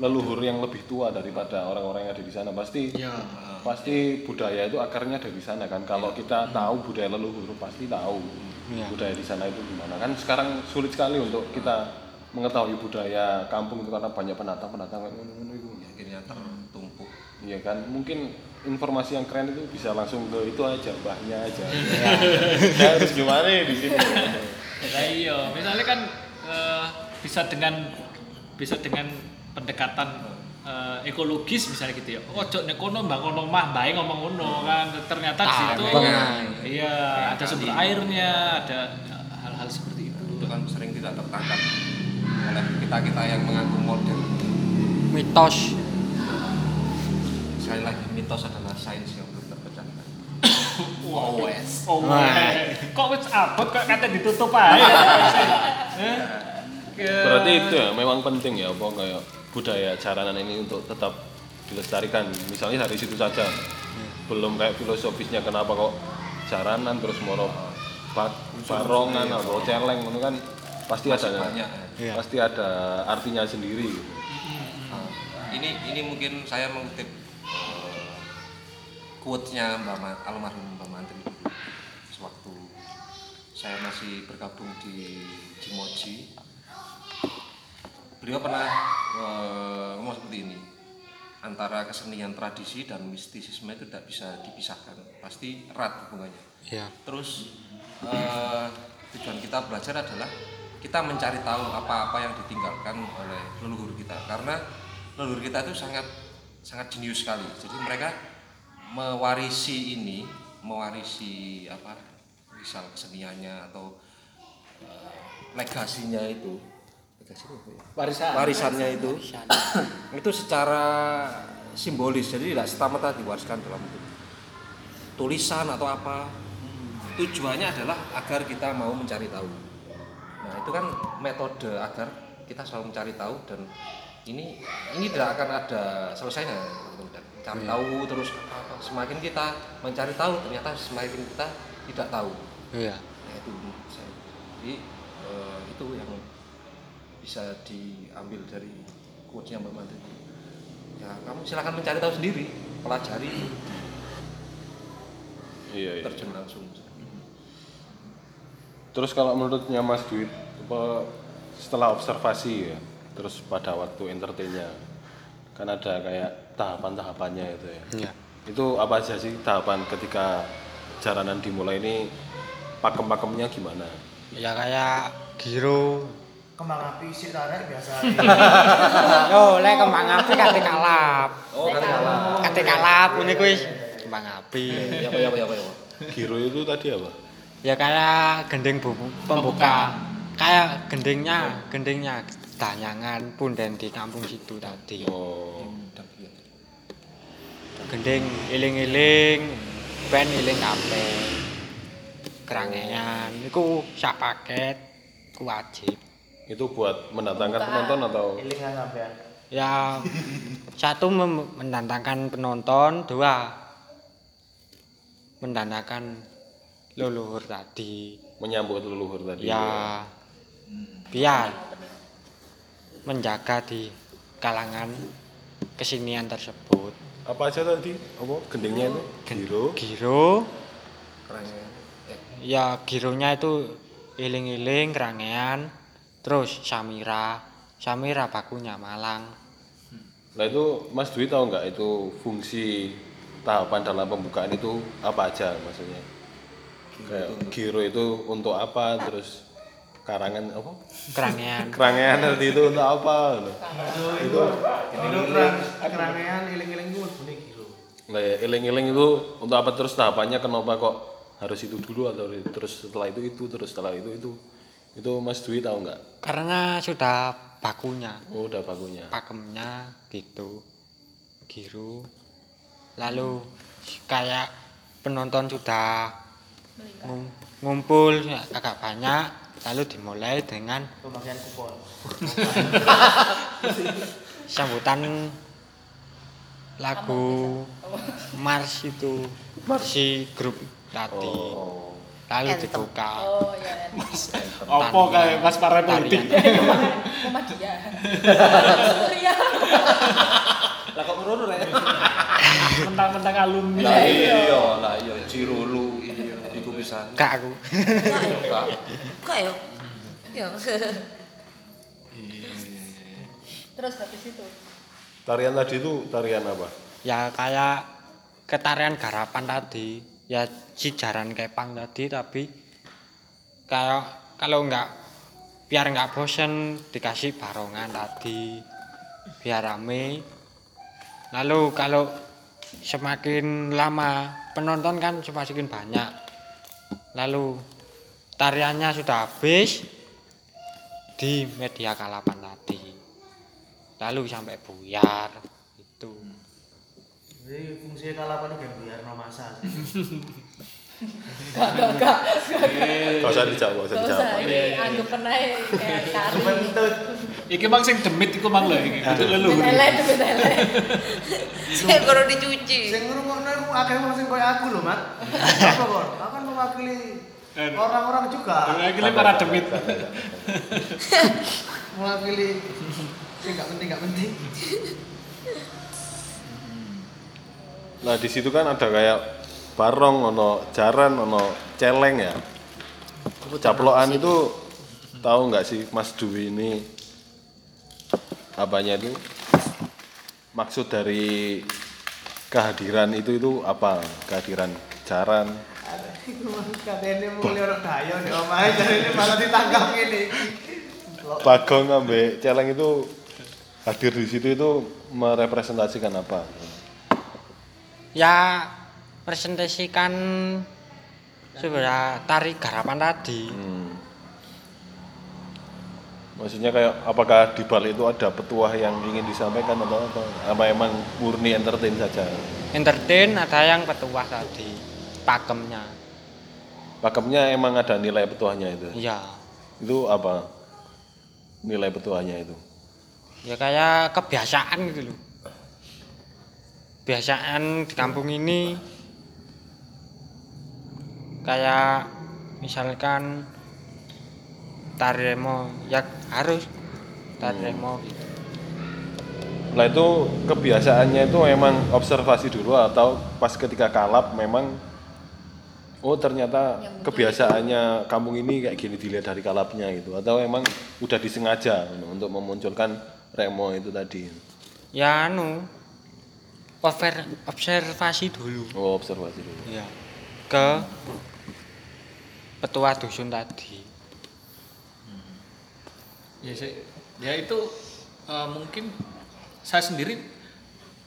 leluhur yang lebih tua daripada orang-orang yang ada di sana. Pasti Ya. pasti budaya itu akarnya dari sana kan. Kalau kita tahu budaya leluhur pasti tahu Iya. budaya di sana itu gimana. Kan sekarang sulit sekali untuk kita mengetahui budaya kampung itu karena banyak pendatang pendatang kayak ngono-ngono itu akhirnya tertumpuk. Iya kan mungkin informasi yang keren itu bisa langsung ke itu aja mbahnya aja Saya harus gimana ya di sini Lah iya, misalnya kan eh, bisa dengan bisa dengan pendekatan eh, ekologis misalnya gitu ya. Ojo nek kono mbak kono mah bae ngomong ngono kan. Ternyata di situ Tambang. iya ada sumber airnya, ada hal-hal seperti itu. itu kan sering tidak tertangkap oleh kita kita yang mengaku modern mitos sekali lagi mitos adalah sains yang belum terpecahkan always Oh, Wah. kok wis abot kok kata ditutup aja. Eh? Ke- berarti itu ya memang penting ya apa kayak budaya jaranan ini untuk tetap dilestarikan misalnya dari situ saja belum kayak filosofisnya kenapa kok jaranan terus moro barongan atau celeng itu kan pasti ada banyak ya. Iya. pasti ada artinya sendiri gitu. Nah, ini ini mungkin saya mengutip eh, quote-nya Mbak Ma- almarhum Mbak Mantri. Sewaktu saya masih bergabung di Jimoji beliau pernah eh, ngomong seperti ini antara kesenian tradisi dan mistisisme itu tidak bisa dipisahkan. Pasti erat hubungannya. Ya terus eh, tujuan kita belajar adalah kita mencari tahu apa-apa yang ditinggalkan oleh leluhur kita. Karena leluhur kita itu sangat sangat jenius sekali. Jadi mereka mewarisi ini mewarisi apa misal keseniannya atau eh, legasinya itu. Legasi apa ya? Warisan. warisannya itu. Itu secara simbolis jadi tidak serta-merta diwariskan dalam bentuk tulisan atau apa. Tujuannya adalah agar kita mau mencari tahu. Nah itu kan metode agar kita selalu mencari tahu dan ini ini tidak akan ada selesainya cari tahu terus apa, semakin kita mencari tahu ternyata semakin kita tidak tahu iya Nah, itu saya. Jadi eh, itu yang bisa diambil dari quotes-nya Mbak Mantri. Ya, kamu silakan mencari tahu sendiri, pelajari, iya, iya. terjun langsung. terus kalau menurutnya Mas Duit apa, setelah observasi ya terus pada waktu entertainnya. Kan ada kayak tahapan-tahapannya itu ya. Iya. Itu apa aja sih tahapan ketika jaranan dimulai ini pakem-pakemnya gimana? Ya kayak giro. Kembang api sih tarik biasa. Yo lek kembang api kate kalap Oh, kan kalah. kate kalap ini kuis kembang api. Ya apa ya apa ya apa. ya. Giro itu tadi apa? Ya kayak gending bubu pembuka. Kayak gendingnya gendingnya danyangan punden di kampung situ tadi. Oh. Gending iling-iling ben iling kabeh. Kerangean. Iku sak paket ku wajib. Itu buat mendatangkan penonton atau? Ilingan sampean. Ya satu mendatangkan penonton dua mendatangkan leluhur tadi. Menyambut leluhur tadi ya. Biar menjaga di kalangan kesenian tersebut. Apa aja tadi apa? Gendingnya itu? Giro? Giro. Kerannya. Eh, ya gironya itu iling-iling kerangean. Terus samira. Samira bakunya malang. Nah itu Mas Dwi tahu nggak itu fungsi tahapan dalam pembukaan itu apa aja maksudnya? Kayak giro itu untuk apa? Terus karangan apa? Kerangean. Kerangean tadi itu untuk apa? Itu itu itu kerang kerangean iling-iling itu bunyi kilo Nah, ya, iling-iling itu untuk apa? Terus tahapannya kenapa kok harus itu dulu atau terus setelah itu itu terus setelah itu itu? Itu Mas Dwi tahu nggak? Karena sudah bakunya. Oh udah bakunya. Pakemnya gitu. Giru. Lalu kayak penonton sudah ngum- ngumpul ya, agak banyak lalu dimulai dengan pembagian kupon sambutan lagu mars itu si grup tadi oh lalu Anthem. dibuka Oh iya. Apa kayak Mas para politik? Muhammadiyah. Surya. Lah kok ngono rek? Mentang-mentang alumni. Lah iya, lah iya Cirulu iku pisan. gak aku Enggak. Kok ya? Ya. Terus habis itu. Tarian tadi itu tarian apa? ya kayak ketarian garapan tadi ya si jaran kepang tadi tapi kayak kalau nggak biar nggak bosen dikasih barongan tadi biar rame lalu kalau semakin lama penonton kan semakin banyak lalu tariannya sudah habis di media kalapan tadi lalu sampai buyar itu Jadi fungsi kalapan itu biar no masa. Gak gak gak. Gak usah dijawab, gak usah Gak dijawab. usah ini anggap pernah kayak kari. Iki mang sing demit iku mang lho iki. Itu leluhur. Betele itu betele. Saya baru dicuci. Sing ngrungokno iku akeh wong sing koyo aku lho, Mat. Apa kok? Aku kan mewakili orang-orang juga. Iki para demit. Mewakili sing gak penting gak penting. Nah di situ kan ada kayak barong, ono jaran, ono celeng ya. Caplokan itu tahu nggak sih Mas Dwi ini apanya itu maksud dari kehadiran itu itu apa? Kehadiran jaran. Katene mulai orang dayo omahe jarene malah ditangkap ngene iki. Bagong ambek celeng itu hadir di situ itu merepresentasikan apa? ya presentasikan sebenarnya tari garapan tadi Hmm. Maksudnya kayak apakah di balik itu ada petuah yang ingin disampaikan atau apa? Apa emang murni entertain saja? entertain ada yang petuah tadi pakemnya Pakemnya emang ada nilai petuahnya itu. iya Itu apa? Nilai petuahnya itu. ya kayak kebiasaan gitu loh kebiasaan di kampung ini kayak misalkan tari remo ya harus tari remo gitu. Nah itu kebiasaannya itu memang observasi dulu atau pas ketika kalap memang oh ternyata kebiasaannya kampung ini kayak gini dilihat dari kalapnya gitu atau emang udah disengaja untuk memunculkan remo itu tadi. ya anu observasi dulu Oh observasi dulu. ya ke petua dusun tadi. Ya, saya- ya itu eh, mungkin saya sendiri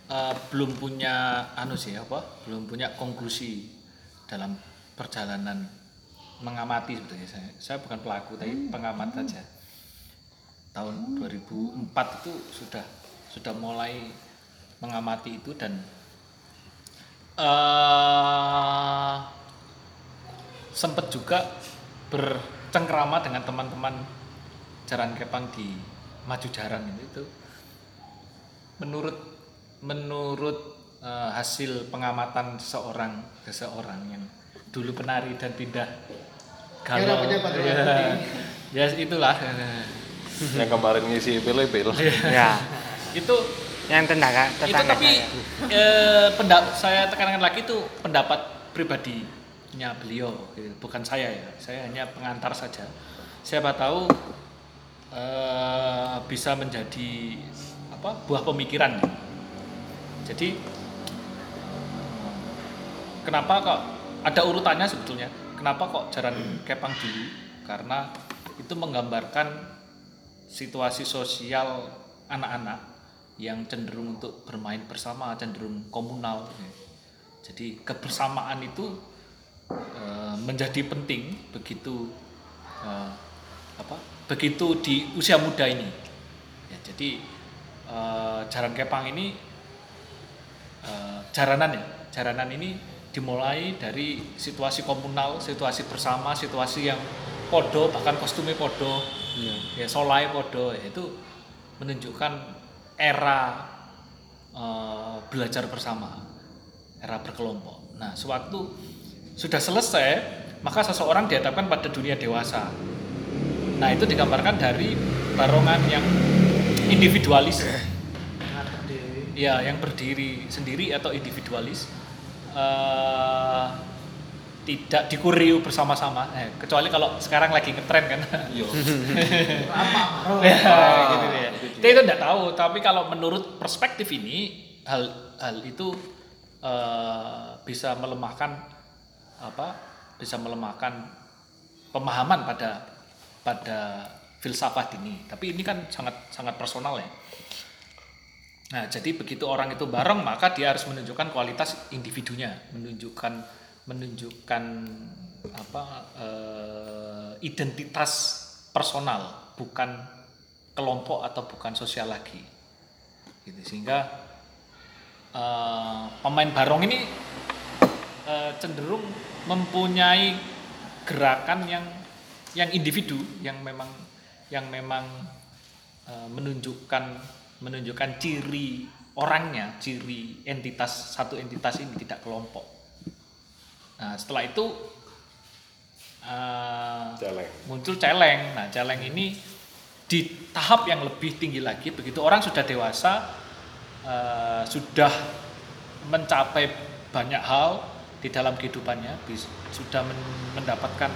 eh, belum punya anu sih apa belum punya konklusi dalam perjalanan mengamati sebetulnya. Saya saya bukan pelaku tapi pengamat saja. Tahun 2004 itu sudah sudah mulai mengamati itu dan eh sempat juga bercengkrama dengan teman-teman jaran kepang di maju jaran itu, itu menurut menurut eh, hasil pengamatan seseorang seseorang yang dulu penari dan pindah Era pejabat ya, ya itulah. Yang kemarin ngisi pil-pil. ya. Itu yang tetangga itu tetangga tapi saya. eh, pendap saya tekankan lagi itu pendapat pribadinya beliau gitu. bukan saya ya saya hanya pengantar saja siapa tahu eh, bisa menjadi apa buah pemikiran jadi kenapa kok ada urutannya sebetulnya kenapa kok jaran kepang dulu karena itu menggambarkan situasi sosial anak-anak yang cenderung untuk bermain bersama cenderung komunal. Ya. jadi kebersamaan itu eh, menjadi penting begitu eh, apa begitu di usia muda ini. Ya, jadi eh, jaran kepang ini eh, jaranan ya jaranan ini dimulai dari situasi komunal situasi bersama situasi yang podo bahkan kostumnya podo. Ya solai podo ya, itu menunjukkan era eh, belajar bersama era berkelompok nah sewaktu sudah selesai maka seseorang dihadapkan pada dunia dewasa. Nah, itu digambarkan dari barongan yang individualis. Ya, yang berdiri sendiri atau individualis. eh, tidak dikuriu bersama-sama. Eh, kecuali kalau sekarang lagi ngetren kan. Iya. ya, gitu ya. Kita itu tidak tahu, tapi kalau menurut perspektif ini hal hal itu eh, bisa melemahkan apa? Bisa melemahkan pemahaman pada pada filsafat ini. Tapi ini kan sangat sangat personal ya. Nah, jadi begitu orang itu bareng maka dia harus menunjukkan kualitas individunya, menunjukkan menunjukkan apa eh, identitas personal, bukan kelompok atau bukan sosial lagi. Gitu. Sehingga eh, pemain barong ini eh, cenderung mempunyai gerakan yang yang individu yang memang yang memang eh, menunjukkan menunjukkan ciri orangnya, ciri entitas satu entitas ini tidak kelompok. Nah, setelah itu Celeng. muncul celeng. Nah, celeng ini di tahap yang lebih tinggi lagi, begitu orang sudah dewasa, eh, sudah mencapai banyak hal di dalam kehidupannya, sudah men- mendapatkan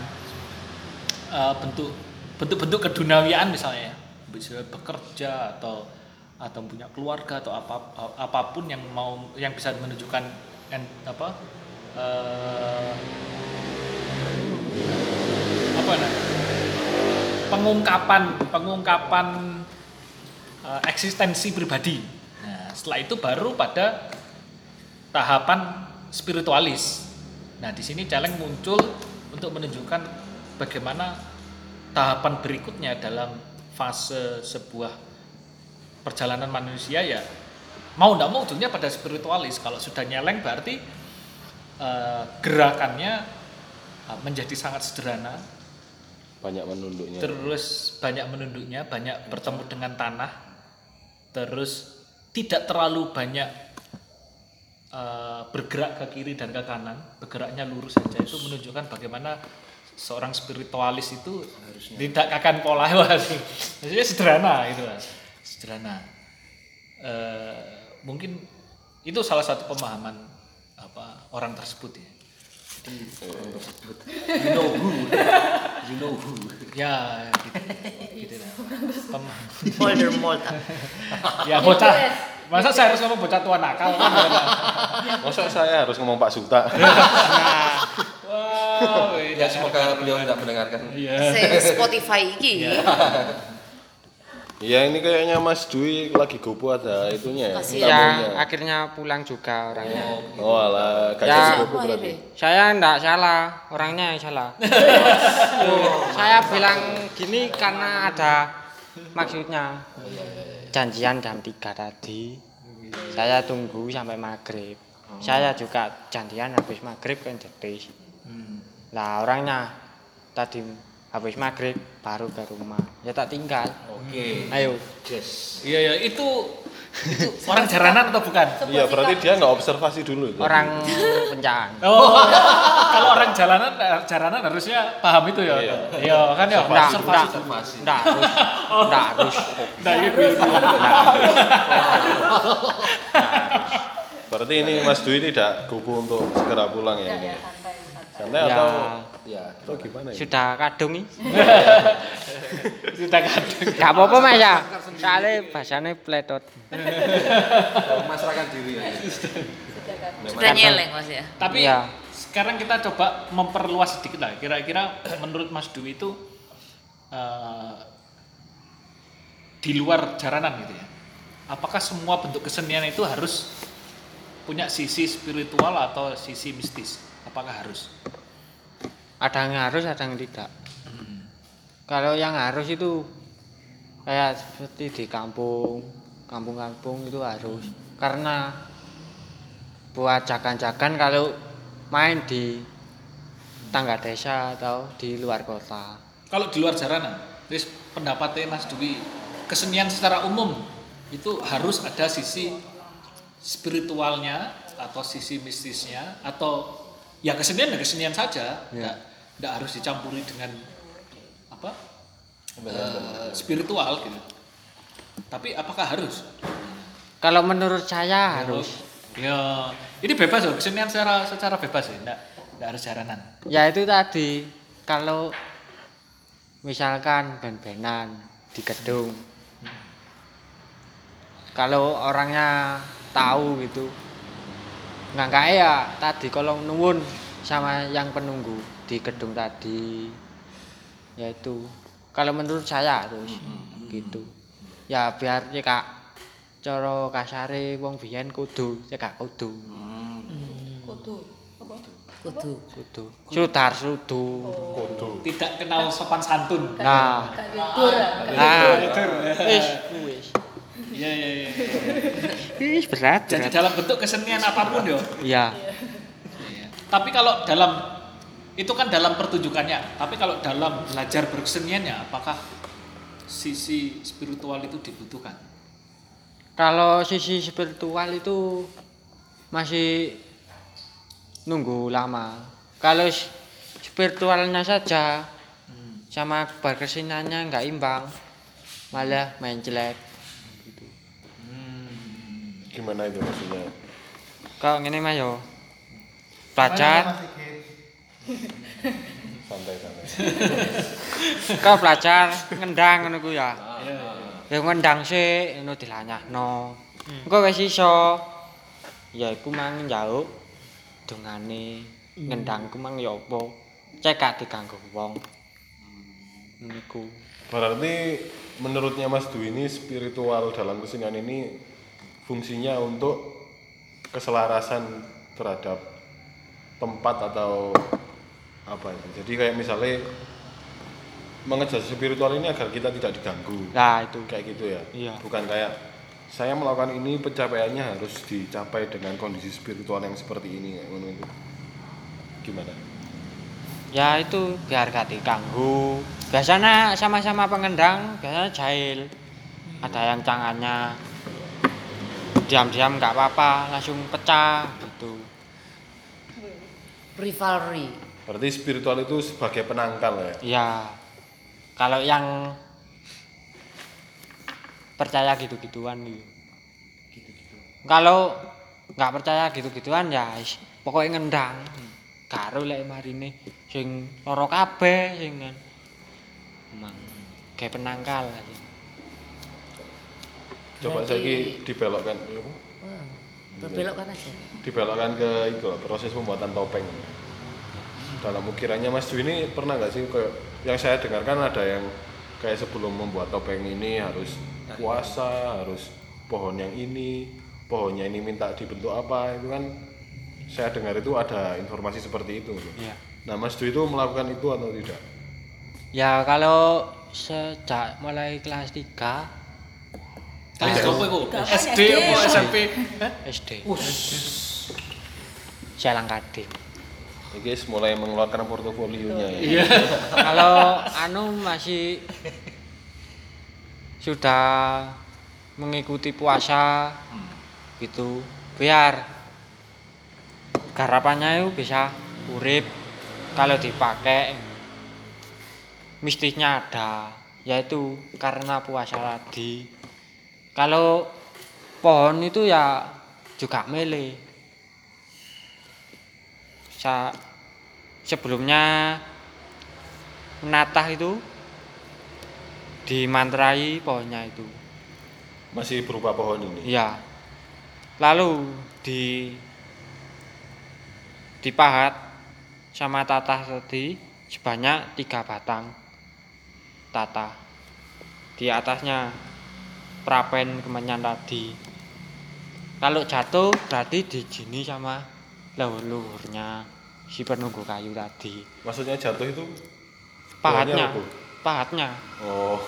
eh, bentuk bentuk-bentuk keduniawian misalnya, ya. bisa bekerja atau atau punya keluarga atau apa apa pun yang mau yang bisa menunjukkan en- apa eh, apa namanya pengungkapan pengungkapan eh, eksistensi pribadi. Nah, setelah itu baru pada tahapan spiritualis. Nah, di sini celeng muncul untuk menunjukkan bagaimana tahapan berikutnya dalam fase sebuah perjalanan manusia ya mau tidak mau ujungnya pada spiritualis. Kalau sudah nyeleng berarti eh, gerakannya eh, menjadi sangat sederhana, Banyak menunduknya. terus banyak menunduknya, banyak bertemu dengan tanah, terus tidak terlalu banyak eh, bergerak ke kiri dan ke kanan, bergeraknya lurus saja itu menunjukkan bagaimana seorang spiritualis itu tidak akan pola maksudnya sederhana itu Mas. sederhana. Eh, mungkin itu salah satu pemahaman apa orang tersebut ya. You know who. You know who. Ya, gitu, gitu lah. Voldemort. ya bocah. Masa saya harus ngomong bocah tua nakal kan? Masa saya harus ngomong Pak Suta? Wow, Ya semoga beliau tidak mendengarkan. Iya. Spotify iki. Iya ini kayaknya Mas Dwi lagi gopo ada itunya ya. Tamunya. Ya, akhirnya pulang juga orangnya. Oh alah, gak Ya. jadi Siapa gopo berarti. Saya enggak salah, orangnya yang salah. saya bilang gini karena ada maksudnya. Janjian jam 3 tadi. Saya tunggu sampai maghrib. Saya juga janjian habis maghrib kan jetis. Lah orangnya tadi habis maghrib baru ke rumah. Ya tak tinggal. Oke. Ayo. Iya ya itu itu orang jaranan atau bukan? Iya berarti dia nggak observasi dulu itu. Orang pencaan. Oh, kalau orang jalanan jaranan harusnya paham itu ya. Iya kan ya. Enggak, observasi. enggak, enggak harus. Enggak harus. Nah, gitu. Berarti ini Mas Dwi tidak gopo untuk segera pulang ya ini. Santai Ya, atau Ya. atau gimana ya? sudah kadung nih. Kita kadang. Gak apa-apa mas ya. Soalnya bahasanya pletot. Memasrahkan diri ya. Sudah nyeleng Mas ya. Tapi Iya. sekarang kita coba memperluas sedikit lah. Kira-kira menurut Mas Dwi itu eh, di luar jaranan gitu ya. Apakah semua bentuk kesenian itu harus punya sisi spiritual atau sisi mistis? Apakah harus? Ada yang harus, ada yang tidak. Kalau yang harus itu kayak seperti di kampung, kampung-kampung itu harus. Karena buat jagan-jagan kalau main di tangga desa atau di luar kota. Kalau di luar jaranan, terus pendapatnya Mas Dwi, kesenian secara umum itu harus ada sisi spiritualnya atau sisi mistisnya atau ya kesenian ya kesenian saja, nggak nggak harus dicampuri dengan apa? Eh, spiritual gitu. Tapi apakah harus? Kalau menurut saya harus. ya ini bebas loh kesenian secara secara bebas ya nggak nggak harus jaranan. Ya itu tadi. Kalau misalkan ben-benan di gedung. Kalau orangnya tahu gitu. Nggak kayak ya tadi kalau nuwun sama yang penunggu di gedung tadi. Yaitu kalau menurut saya harus gitu. Ya biar cekak cara kasare wong biyen kudu cekak kudu. Kudu. Apa? Kudu. Kudu. Sudar sudu. tidak kenal sopan santun Nah, nah, wis, wis. iya iya iya Wis berat. jadi dalam bentuk kesenian apa pun yo Iya. tapi kalau dalam itu kan dalam pertunjukannya tapi kalau dalam belajar berkeseniannya apakah sisi spiritual itu dibutuhkan Kalau sisi spiritual itu masih nunggu lama. Kalau spiritualnya saja sama berkeseniannya nggak imbang, malah main jelek. Gimana itu maksudnya? Kalau ngene mah yo belajar, Santai-santai. kau belajar ngendang ngono ku ya. Ya ngendang sih ngono dilanyahno. Engko wis iso ya iku mang njauk dongane ngendang ku mang ya apa? Cek gak diganggu wong. Niku. Berarti menurutnya Mas Dwi ini spiritual dalam kesenian ini fungsinya untuk keselarasan terhadap tempat atau apa itu. Jadi kayak misalnya mengejar spiritual ini agar kita tidak diganggu. Nah, itu. Kayak gitu ya. Iya. Bukan kayak saya melakukan ini pencapaiannya harus dicapai dengan kondisi spiritual yang seperti ini. Gimana? Ya itu biar gak diganggu. Biasanya sama-sama pengendang, biasanya jahil. Ada yang tangannya diam-diam nggak apa-apa, langsung pecah gitu. Rivalry. Berarti spiritual itu sebagai penangkal ya. Iya. Kalau yang percaya gitu-gituan gitu. Kalau nggak percaya gitu-gituan ya is- pokoknya ngendang. Karo lek marine sing loro kabeh sing kan. Emang kayak penangkal aja. Coba saya dibelokkan Wah, berbelokkan aja. dibelokkan ke itu proses pembuatan topeng. Dalam ukirannya Mas Dwi ini pernah nggak sih kayak yang saya dengarkan ada yang kayak sebelum membuat topeng ini harus puasa, harus pohon yang ini, pohonnya ini minta dibentuk apa itu kan saya dengar itu ada informasi seperti itu. Iya. Nah Mas Dwi itu melakukan itu atau tidak? Ya kalau sejak mulai kelas 3 Kalian apa itu? Tiga apa? SD SD? apa SMP? SD. Saya langkade. Ini guys mulai mengeluarkan portofolionya ya. Iya. Kalau anu masih sudah mengikuti puasa gitu biar garapannya itu bisa urip kalau dipakai mistisnya ada yaitu karena puasa tadi kalau pohon itu ya juga mele Sa sebelumnya menatah itu dimantrai pohonnya itu Masih berupa pohon ini. Iya. Lalu di dipahat sama tatah tadi sebanyak tiga batang tatah. Di atasnya prapen kemenyan tadi. Kalau jatuh berarti dijini sama leluhurnya si penunggu kayu tadi. Maksudnya jatuh itu Pahatnya, pahatnya, oh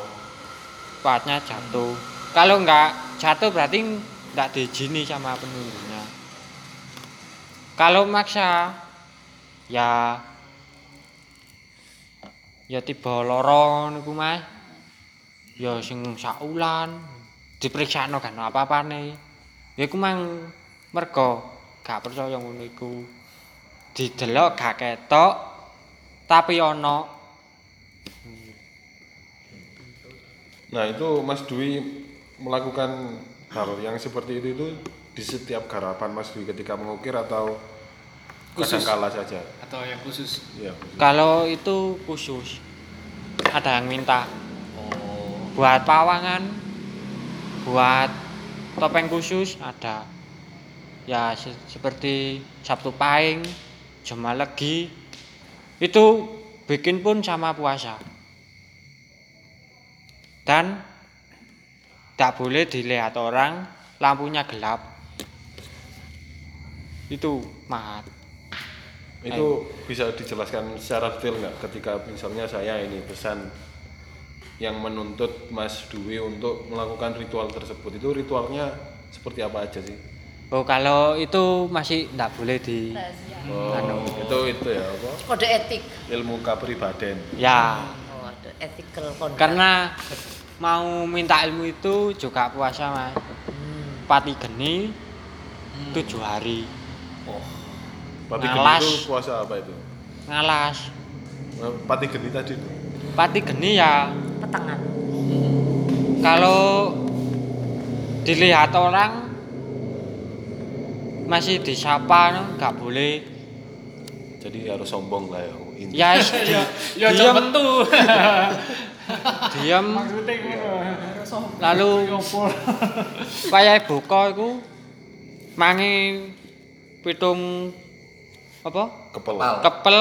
pahatnya jatuh. Kalau nggak jatuh berarti nggak diizini sama penunggunya. Kalau maksa ya ya tiba loro niku Mas. Ya sing saulan diperiksakno kan apa-apane. Ya iku mang mergo gak percaya ngono iku. Didelok gak ketok Tapi ono Nah itu Mas Dwi melakukan hal yang seperti itu itu di setiap garapan Mas Dwi ketika mengukir atau Khusus. kadang kala saja. Atau yang khusus. Iya. kalau itu khusus. Ada yang minta Oh, buat pawangan, buat topeng khusus ada. Ya se- seperti Sabtu Pahing, Jema Legi. Itu bikin pun sama puasa. Dan tidak boleh dilihat orang, lampunya gelap. Itu mahat. Itu bisa dijelaskan secara detail nggak ketika misalnya saya ini pesan yang menuntut Mas Dwi untuk melakukan ritual tersebut itu ritualnya seperti apa aja sih? Oh kalau itu masih tidak boleh di Oh, Anu. itu itu ya apa? Kode etik. Ilmu kepribadian. ya Oh, ada ethical conduct. karena mau minta ilmu itu juga puasa mas Hmm. pati geni tujuh hari Pati Ngalas. geni itu puasa apa itu? ngalas Eh, Pati geni tadi itu. pati geni ya Petangan. kalau dilihat orang masih disapa no, nggak boleh. Jadi harus sombong lah ya. ya Ya diam. tuh. diam. Lalu kaya buka iku mangi pitung apa? Kepel. kepel.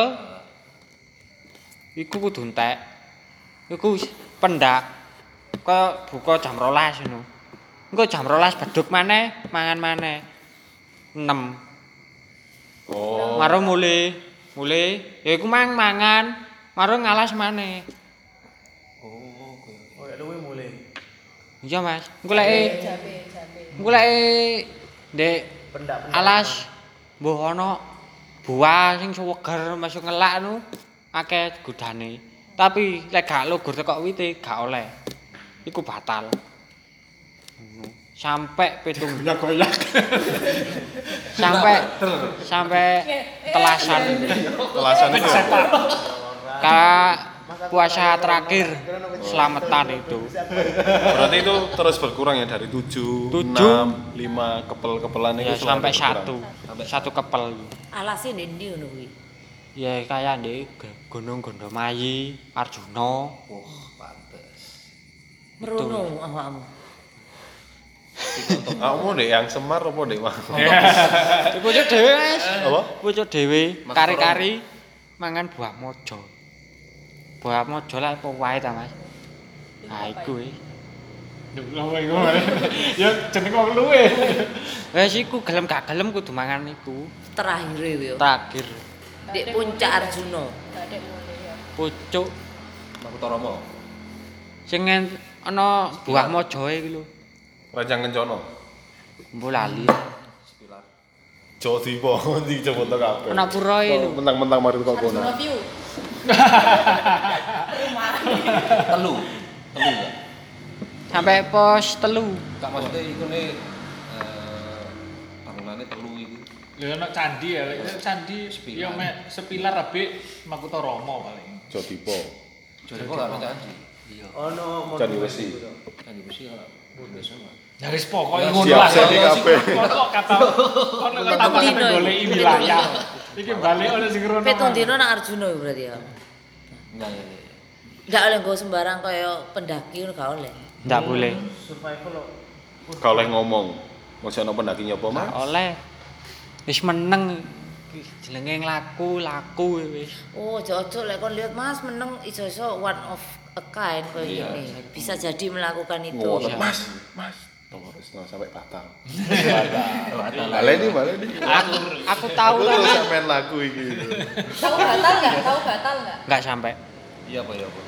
Iku kudu entek. Iku pendak. Kok buka jam rolas ngono. Engko jam rolas beduk maneh mangan maneh 6 Oh. maro mulai mulai ya iku mang mangan maro ngalas maneh Oh, ya luwe mulai. iya mas engko lek Jabe, jabe. engko lek ndek Pendak-pendak. alas mbuh ana buah sing seweger masuk ngelak nu akeh godane tapi lek gak lugur teko wite gak oleh iku batal Ngono. Sampai pitung Goyak-goyak. sampai sampai telasan Kelasan itu. apa? ka puasa terakhir selamatan itu Berarti itu terus berkurang ya dari 7, Tujuh. 6, 5 kepel-kepelan ya itu sampai selalu satu satu kepel Alasnya ndi ngono kuwi. ya kayak di Gunung Gondomayi Arjuna wah, pantes. Merono awakmu. Kamu deh yang semar apa deh mah? Di pucuk dhewe Mas. Apa? Pucuk dhewe kari-kari mangan buah mojo. Buah mojo lah apa wae ta Mas. Nah iku e. Ya jeneng wong luwe. Wes iku gelem gak gelem kudu mangan iku. Terakhir yo. Terakhir Di puncak Arjuna. Pucuk Makutoromo. sing ana buah mojoe iku lho. Rancang Kencono. Mbok lali. Sepilar. Jawa Dipo di Jawa Tengah kabeh. Ana pura e lho. Mentang-mentang mari kok kono. Telu. Telu enggak? Sampai pos telu. Kak maksudnya iku nih eh bangunannya telu iku. Ya ono candi ya, lek candi Sepilar. ya mek sepilar abik Makutoromo paling. Jawa Dipo. Jadi kok gak ada candi. Iya. Ono Candi Besi. Candi besi ora. Biasa Ya wis pokoke ngono lah. Kok kata ono kata Pitung dino golek iki. wilayah. Iki balik oleh sing rono. Pitung dino nang Arjuna berarti ya. Enggak oleh nggo sembarang kaya pendaki ngono gak oleh. Ndak boleh. survival lo. Kau oleh ngomong. Masih ana pendaki nyapa, Mas? Gak oleh. Wis meneng jenenge laku laku wis. Oh, ojo lek kon lihat Mas meneng iso-iso one of a kind Iya. gini. Bisa jadi melakukan itu. Mas. Mas. Terus no, sampai batal. Baleni, baleni. Aku aku tahu Aku terus kan sampean lagu iki. Tahu batal nggak? Tahu batal nggak? nggak sampai. Iya apa ya apa?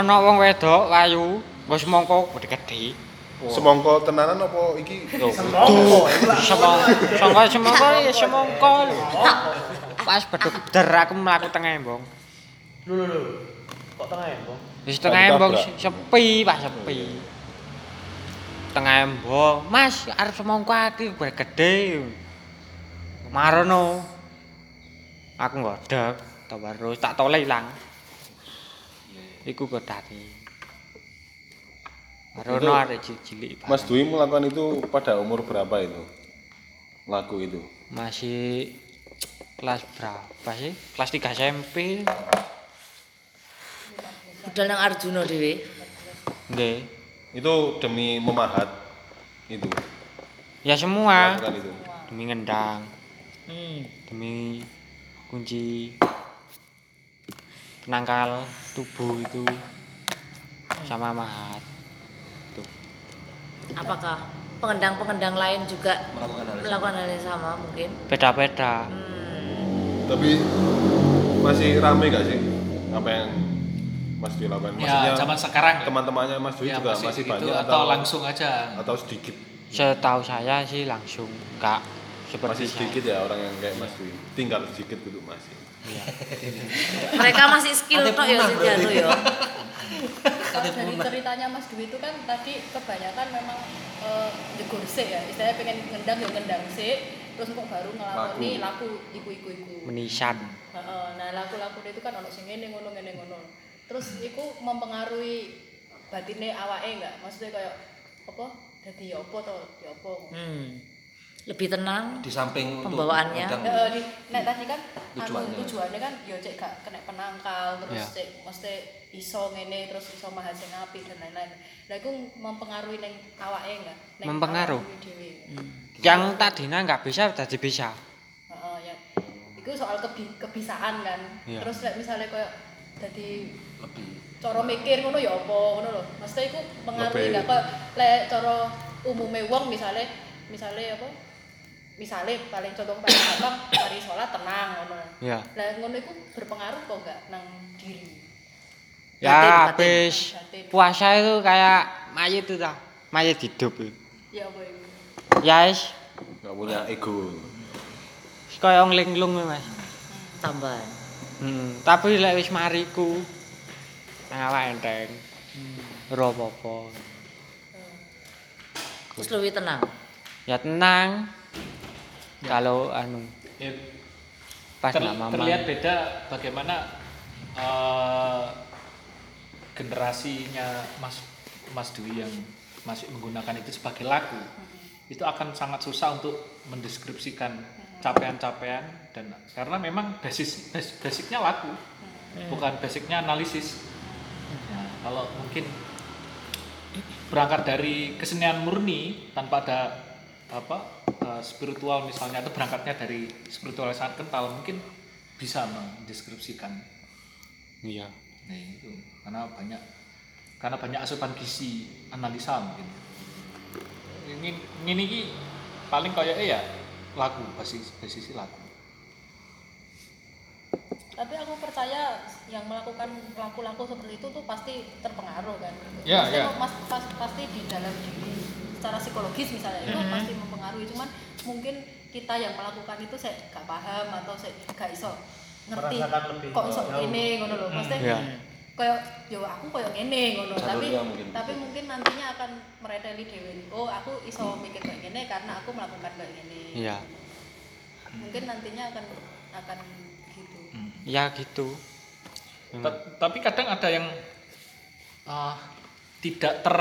Ana wong wedok wayu, nggo semongko gede-gede. Semongko tenanan apa iki? Semongko, semongko semongko ya semongko. Pas beduk der aku mlaku tengah embong. Lho lho lho. Kok tengah ya, Bang? Wis tengah embong sepi, Pak sepi. Tengah embong, Mas arep semongko iki gede. Marono. Aku ngodeg. terus tak toleh ilang. Iku godane. Baru Itu- ono arek cilik. Mas Dwi melakukan itu pada umur berapa itu? Lagu itu. masih kelas berapa sih? Kelas 3 SMP. Budal nang Arjuna dhewe. Nggih. Itu demi memahat itu. Ya semua Melakukan itu. demi ngendang, Hmm. demi kunci penangkal tubuh itu sama mahat. Tuh. Apakah pengendang-pengendang lain juga Melakukan hal yang sama. melakukan hal yang sama mungkin? Beda-beda. Hmm. Tapi masih rame gak sih apa yang Mas Dwi lakukan? Ya, zaman sekarang ya. teman-temannya Mas Dwi Ya, juga masih, masih gitu, banyak atau langsung aja. atau sedikit? Setahu saya sih langsung enggak seperti Masih saya. sedikit ya orang yang kayak Mas Dwi. Tinggal sedikit gitu masih. Mereka masih skill tok ya sing dianu ya. Kalau dari ceritanya Mas Dwi itu kan tadi kebanyakan memang eh jegur ya, istilahnya pengen ngendang ya ngendang sik, terus kok baru ngelakoni laku iku-iku iku. Menisan. Heeh, nah laku-laku itu kan ono sing ngene ngono ngene ngono. Terus iku mempengaruhi batine awake enggak? Maksudnya kayak apa? Dadi ya apa to? Ya apa? Hmm. Lebih tenang. di samping Pembawaannya. Heeh, di nek tadi kan anu Tujuannya. tujuannya kan ya cek gak kena penangkal terus Ya. cek mesti iso ngene terus iso mahal sing apik dan lain-lain. Lah iku mempengaruhi ning awake enggak? Ning Mempengaruh. awake dhewe. Yang tadinya enggak bisa jadi bisa. Heeh, ya. Iku soal kebi kebisaan kan. Iya. Terus lek misale koyo dadi lebih cara mikir ngono ya apa ngono lho. Maksudnya iku Lebih. pengaruhi enggak kok lek cara umume wong misale misale apa? Misale paling contoh paling gampang mari sholat tenang ngono. Ya. Lah ngono iku berpengaruh kok enggak nang diri. Ya habis puasa itu kayak mayat itu dah. Mayat hidup. Ya apa iku? Ya wis Gak punya ego. kaya nglinglung Mas. Tambahan. Hmm, tapi lek wis mariku nang awak enteng. Ora apa-apa. Terus lebih tenang. Ya tenang. Kalau anu Ya, pas ter- mama. terlihat beda bagaimana eh, generasinya Mas Mas Dwi yang masih menggunakan itu sebagai lagu itu akan sangat susah untuk mendeskripsikan capaian-capaian dan karena memang basis bas- basicnya lagu bukan basicnya analisis kalau mungkin berangkat dari kesenian murni tanpa ada apa eh, spiritual misalnya atau berangkatnya dari spiritual yang sangat kental mungkin bisa mendeskripsikan. Iya. nah, itu. Karena banyak karena banyak asupan gizi analisa mungkin. Ini ini ki paling kayak ya lagu basis basis lagu Tapi aku percaya yang melakukan laku-laku seperti itu tuh pasti terpengaruh kan. Ya, Maksudnya ya. mas- pas- pasti di dalam diri secara psikologis misalnya itu pasti mempengaruhi. Cuman mungkin kita yang melakukan itu saya gak paham atau saya gak iso ngerti lebih kok iso jauh. ini ngono loh. Maksudnya Ya. kayak yo aku kayak ngene ngono tapi mungkin. tapi mungkin nantinya akan mereteli dewe oh aku iso mikir kayak gini karena aku melakukan kayak gini Iya. mungkin nantinya akan akan Ya gitu. Ta- tapi kadang ada yang ah, tidak ter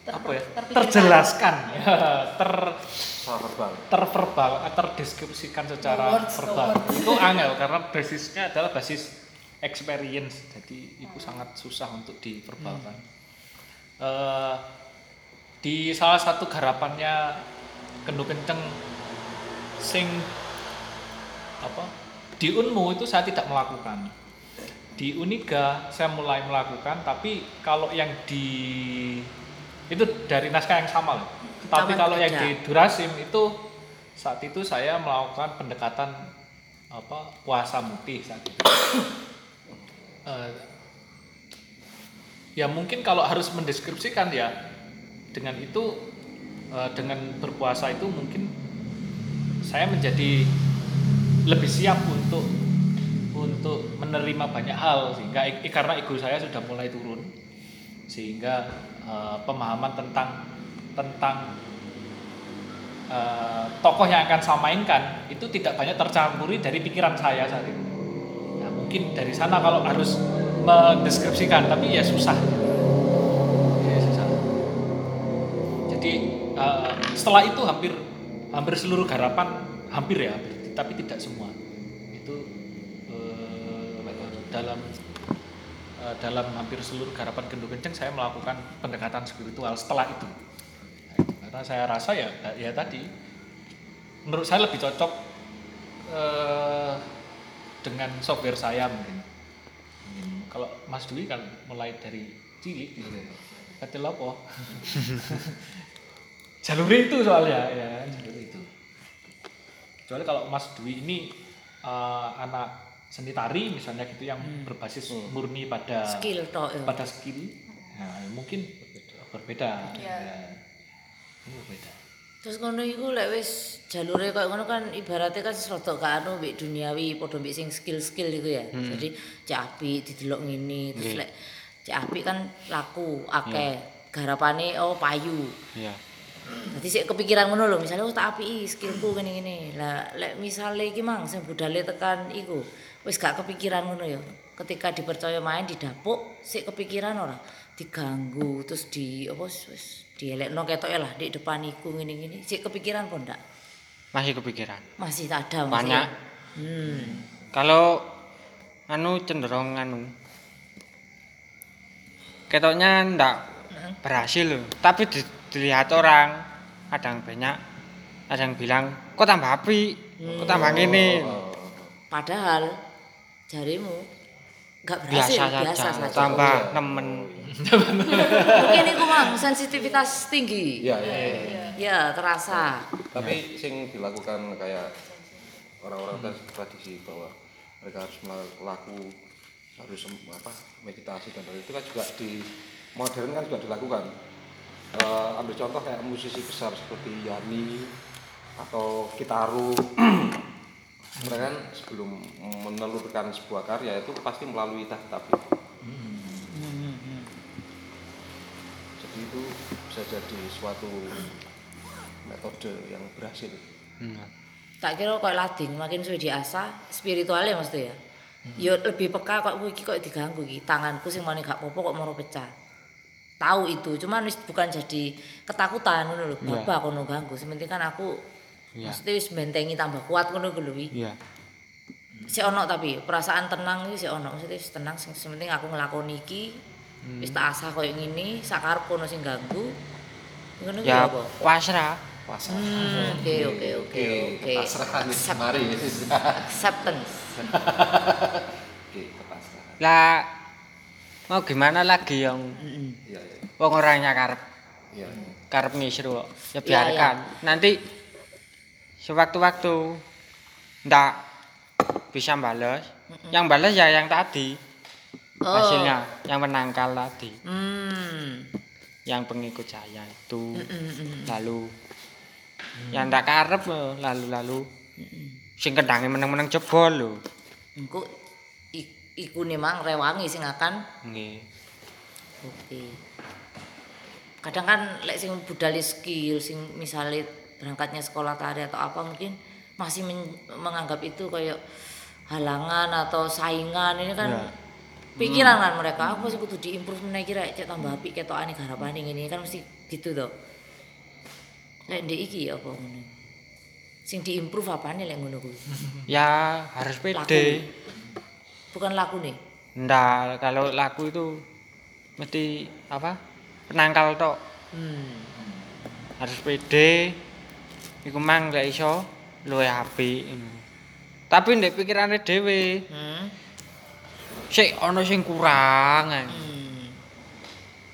Ter- apa ya? terpikirkan. terjelaskan. Ya, ter verbal terverbal terdeskripsikan secara Words, verbal. words. itu angel karena basisnya adalah basis experience. Jadi itu sangat susah untuk diverbalkan. Eh, di salah satu garapannya Kendu Kenceng sing apa di Unmu itu saya tidak melakukan. Di Uniga saya mulai melakukan tapi kalau yang di itu dari naskah yang sama loh. Tapi kalau yang di Durasim itu saat itu saya melakukan pendekatan apa puasa mutih saat itu. Eh, ya mungkin kalau harus mendeskripsikan ya dengan itu eh, dengan berpuasa itu mungkin saya menjadi lebih siap untuk untuk menerima banyak hal sehingga karena ego saya sudah mulai turun sehingga eh, pemahaman tentang tentang eh, tokoh yang akan saya mainkan itu tidak banyak tercampuri dari pikiran saya saat itu. Nah, mungkin dari sana kalau harus mendeskripsikan tapi ya susah ya susah jadi eh, setelah itu hampir hampir seluruh garapan hampir ya hampir tapi tidak semua itu eh, dalam eh, dalam hampir seluruh garapan Gendo Kenceng saya melakukan pendekatan spiritual setelah itu Nah, itu. karena saya rasa ya ya tadi menurut saya lebih cocok eh, dengan software saya mungkin. Kalau Mas Dwi kan mulai dari cilik gitu apa? jalur itu soalnya ya. Kecuali kalau Mas Dwi ini eh, anak seni tari misalnya gitu yang berbasis murni pada skill tok ya. pada skill, nah mungkin berbeda. Iya. Ya. Berbeda. Terus ngono iku lek wis jalure koyo ngono kan ibaratnya kan rada gak anu mbek duniawi padha mbek sing skill-skill iku ya. Jadi cek apik didelok ngene terus lek cek apik kan laku akeh. Garapane oh payu. Iya. Dadi sik kepikiran ngono lho, misalnya oh tak apiki skillku ngene-ngene. Lah lek misale iki mang sing budale tekan iku wis gak kepikiran ngono ya. Ketika dipercaya main didapuk, sik kepikiran ora diganggu terus di apa wis- dielekno ketoke lah di depan iku ngene-ngene. Sik kepikiran apa ndak? Masih kepikiran. Masih tak ada masih. Banyak. Hmm. Kalau anu cenderung anu ketoknya ndak berhasil loh. Tapi di- dilihat orang ada yang banyak ada yang bilang kok tambah api kok tambah gini Padahal jarimu gak berhasil, biasa, biasa, saja saja. tambah nemen Mungkin iku mang sensitivitas tinggi. Iya, iya. Ya, terasa. Tapi sing dilakukan kayak orang-orang tra- tradisi bahwa mereka harus melakukan harus apa meditasi dan lain itu kan juga di modern kan juga dilakukan. Eh, ambil contoh kayak musisi besar seperti Yani atau Kitaro mereka kan sebelum menelurkan sebuah karya itu pasti melalui tahap itu. Jadi itu bisa jadi suatu metode yang berhasil. Tak kira kok lading makin suwe diasah spiritualnya maksudnya ya. Ya lebih peka kok iki kok diganggu iki tanganku sing mane gak popo kok mau pecah. Tahu itu, cuman wis bukan jadi ketakutan ngono lho. Iya. Bapak kono ganggu, sementing kan aku Iya. mesti wis bentengi tambah kuat ngono ku lho iya Si ono tapi perasaan tenang iki si ono, maksudnya wis tenang sing sementing aku nglakoni iki Hmm. wis tak asah koyo ngene, sakarep ono sing ganggu. Ngono ya apa? pasrah Pasrah. Hmm, Oke oke oke oke. Pasrah mari. Acceptance. Oke, pasrah. lah mau gimana lagi yang Iya, iya. Wong orangnya karep. Iya. karep ngisru kok ya biarkan nanti sewaktu-waktu ndak bisa balas yang balas ya yang tadi. Oh. hasilnya yang menangkal tadi. Hmm. yang pengikut saya itu. Mm-mm. lalu yang ndak karep lho, lalu-lalu sing kendange meneng-meneng jebol lho. Engko ik- iku memang rewangi sing akan. Nggih. Oke. Kadang kan lek sing budal skill sing misalnya berangkatnya sekolah tari atau apa mungkin masih men- menganggap itu kayak halangan atau saingan ini kan Ya. pikiran kan mereka aku sih kudu diimprove meneh kira cek tambah apik ketokane garapane ngene kan mesti gitu toh. Lek ndek iki ya apa ngono. Sing diimprove apane lek ngono kuwi? ya harus pede Bukan laku nih. ndak kalau laku itu mesti apa penangkal tok Hmm. harus pede iku mang gak iso luwe apik tapi ndek pikirane dhewe Hmm. sik ana sing kurang. Hmm.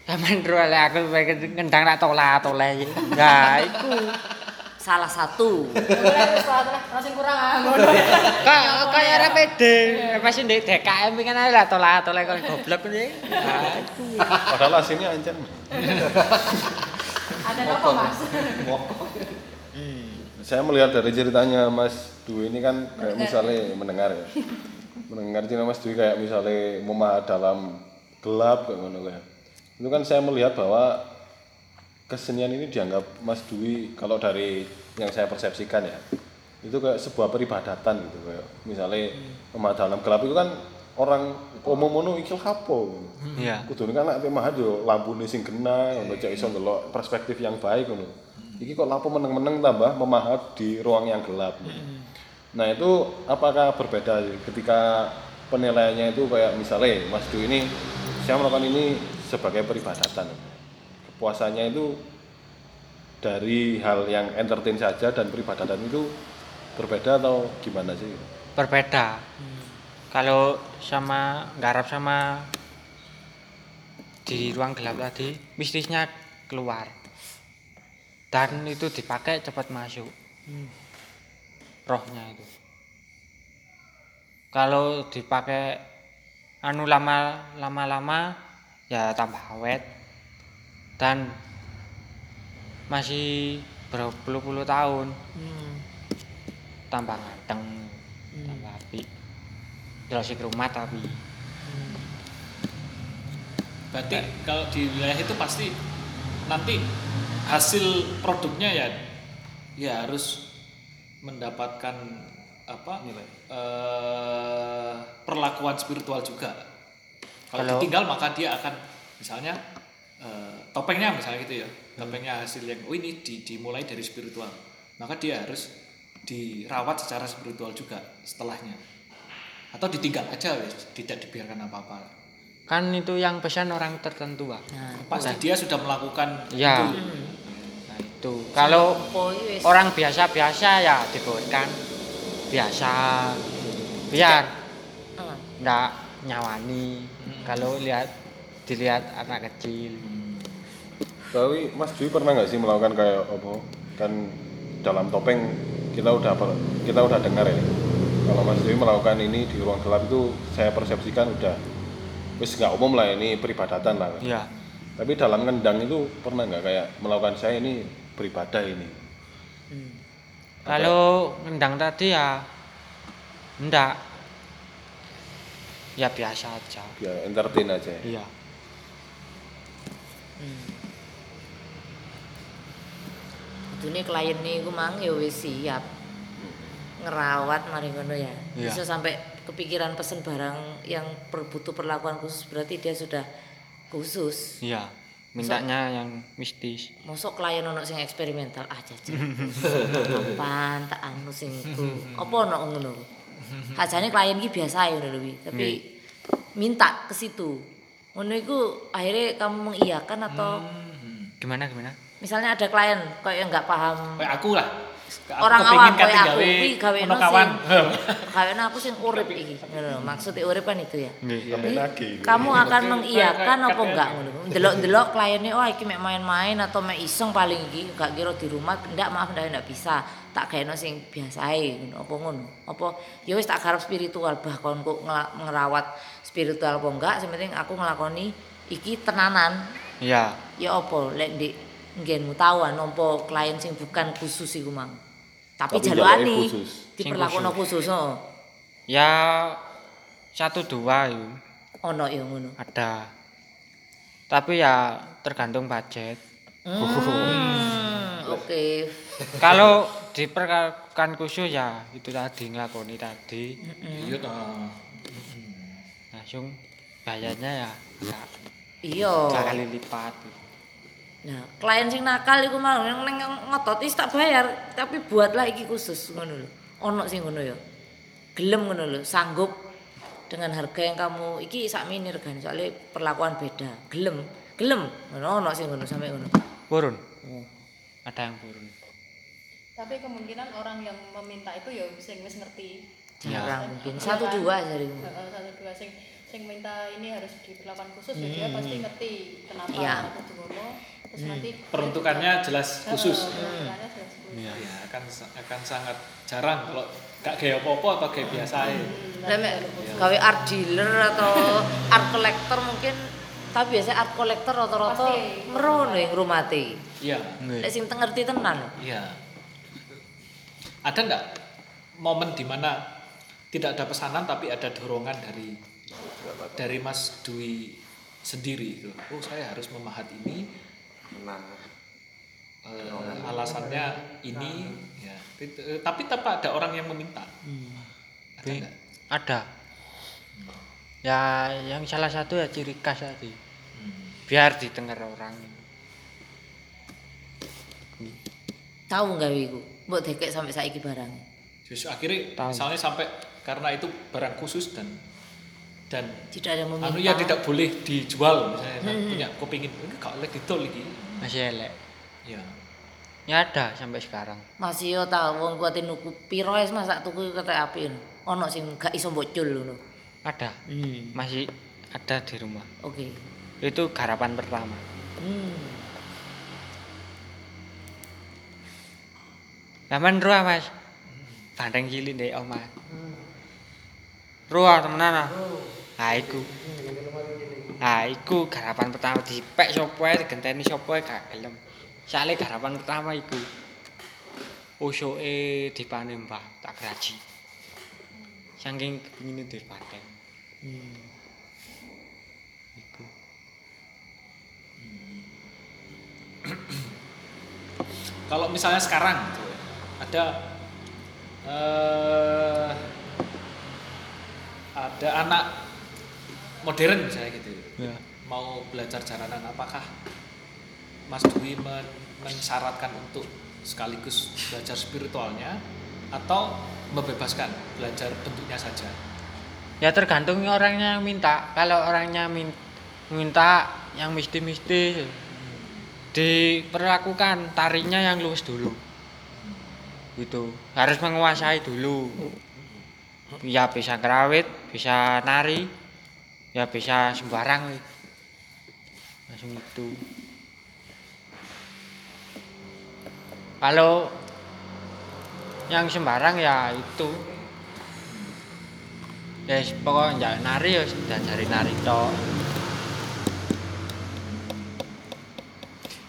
Sampeyan ro lek aku pengen ngendang tak tolak-tolak. Nah, iku. Salah satu. Sing kurang ah. Kok kaya ora pede. Pas ndek DKM kan ae lah tolak-tolak kok goblok kuwi. Nah, iku. Padahal aslinya ancen. Ada apa Mas? Saya melihat dari ceritanya Mas Dwi ini kan kayak misalnya mendengar ya. Mendengar cerita Mas Dwi kayak misalnya memah dalam gelap kayak ngono kayak. Itu kan saya melihat bahwa kesenian ini dianggap Mas Dwi kalau dari yang saya persepsikan ya itu kayak sebuah peribadatan gitu kayak misalnya memah dalam gelap itu kan orang umum ngono iki lapo. Iya. Kudune kan nek mahat yo lampune sing kena, ngono cek iso ndelok perspektif yang baik ngono. Iki kok lampu meneng-meneng tambah memahat di ruang yang gelap. Nah, itu apakah berbeda ketika penilaiannya itu kayak misalnya Mas Du ini saya melakukan ini sebagai peribadatan. Kepuasannya itu dari hal yang entertain saja dan peribadatan itu berbeda atau gimana sih? Berbeda. Kalau sama garap sama di ruang gelap tadi, mistisnya keluar. Dan itu dipakai cepat masuk. Rohnya itu. Kalau dipakai anu lama lama-lama ya tambah awet dan masih berpuluh-puluh tahun. Tambah nganteng tambah api terus rumah tapi. Berarti kalau di wilayah itu pasti nanti hasil produknya ya ya harus mendapatkan apa eh, perlakuan spiritual juga. Kalau Kalau- ditinggal maka dia akan misalnya eh, topengnya misalnya gitu ya, topengnya hasil yang oh ini di- dimulai dari spiritual, maka dia harus dirawat secara spiritual juga setelahnya. Atau ditinggal aja wes, tidak dibiarkan apa-apa. kan itu yang pesan orang tertentu Pak. Nah, Pasti dia sudah melakukan Ya. itu. nah itu. Kalau apa wis? orang biasa-biasa ya dibolehkan. Biasa. Biar. Heeh. ndak nyawani. Kalau lihat dilihat anak kecil Tapi Mas Dwi pernah nggak sih melakukan kayak apa? Kan dalam topeng kita udah kita udah dengar ya. Kalau Mas Dwi melakukan ini di ruang gelap itu saya persepsikan udah wis nggak umum lah ini peribadatan lah. ya Tapi dalam ngendang itu pernah nggak kayak melakukan saya ini beribadah ini? kalau ngendang tadi ya ndak ya biasa aja Ya entertain aja. iya Kudune klien niku mang ya wis siap ngerawat mari ngono ya. Iya. Bisa sampai kepikiran pesen barang yang butuh perlakuan khusus berarti dia sudah khusus. iya mintanya yang mistis Mosok klien ono sing eksperimental ah jajan. Apaan tak anu sing iku. Apa ono ngono? Hajane klien iki biasa ya ngono tapi minta ke situ. Ngono iku akhirnya kamu mengiyakan atau gimana gimana misalnya ada klien kayak yang nggak paham Kayak aku lah. Orang awam kate kayak aku gawe iki gawe ono kawan. Gawe aku sing urip iki. Lho, Maksudnya urip kan itu ya. Sampai nagih. Kamu akan mengiyakan apa enggak ngono. Delok-delok kliennya oh iki mek main-main atau mek iseng paling iki gak kira di rumah ndak maaf ndak ndak bisa. Tak gaeno sing biasae ngono apa ngono. Apa ya wis tak garap spiritual bah kon kok ngerawat spiritual apa enggak, sing penting aku ngelakoni iki tenanan. iya Ya apa lek ndek nggenmu tahu nampa klien sing bukan khusus iku mang. Tapi, Tapi jaluani jalane khusus. diperlakono khusus, oh. ya satu dua itu Ono ya ngono. ada tapi ya tergantung budget Hmm, oke. kalau diperlakukan khusus ya itu tadi ngelakoni tadi Iya toh. langsung bayarnya ya ya Iya. kali lipat Nah, klien sing nakal iku mau yang neng ngotot wis tak bayar, tapi buatlah iki khusus ngono lho. Ono sing ngono ya. Gelem ngono lho, sanggup dengan harga yang kamu iki sak mini regane soalnya perlakuan beda. Gelem, gelem. Ngono ono sing ngono sampe ngono. turun Oh. ada yang turun Tapi kemungkinan orang yang meminta itu ya sing wis ngerti. Jarang mungkin. Iya Satu kan? dua dari Heeh, satu dua sing sing minta ini harus diperlakukan khusus ya dia pasti ngerti kenapa Iya. aku ngono. Nanti Peruntukannya jelas khusus. Heeh, peruntukannya jelas khusus. Ya, akan akan sangat jarang kalau gak kayak apa-apa atau kayak biasa ya. Gawe art dealer atau art collector mungkin tapi biasa art collector rata-rata merono yang rumati. Iya. Lek sing ngerti tenan. Iya. Ada nggak momen di mana tidak ada pesanan tapi ada dorongan dari dari Mas Dwi sendiri itu. Oh saya harus memahat ini. Nah, eh, alasannya ini. Ya. Tit- Tapi tanpa ada orang yang meminta. Ada Bi- nggak? ada Ya yang salah satu ya ciri khas tadi. Biar didengar orang. Tahu nggak iku? Mbok dekek sampai saiki barang. Justru akhirnya Tahu. misalnya sampai karena itu barang khusus dan dan Tidak ada yang meminta. anu ya tidak boleh dijual misalnya saya punya kepingin ini gak oleh didol iki Masih elek. ya Ya ada sampai sekarang. Masih yo tahu wong kuwi nuku piro es masak tuku kata api. Ono sing gak iso bocul ngono. Ada. Hmm. Masih ada di rumah. Oke. Itu garapan pertama. Hmm. Laman ruah mas. Bandeng cilik deh omah. Ruah temenan ah. Nah iku. Nah iku garapan pertama dipek sapa ae digenteni sapa ae gak gelem. Sale garapan pertama iku. Usuke dipane mbah tak graji. Saking kepingine di bandeng. Iku. kalau misalnya sekarang gitu, ada eh ada anak modern misalnya gitu Ya. mau belajar jaranan apakah Mas Dwi men- mensyaratkan untuk sekaligus belajar spiritualnya atau membebaskan belajar bentuknya saja Ya tergantung orangnya yang minta. Kalau orangnya min- minta yang misti-misti diperlakukan tarinya yang luwes dulu. Gitu. Harus menguasai dulu. Ya bisa kerawit, bisa nari, ya bisa sembarang. weh. Langsung itu. Kalau yang sembarang ya itu Ya yes, pokoknya njak nari ya diajari nari tok.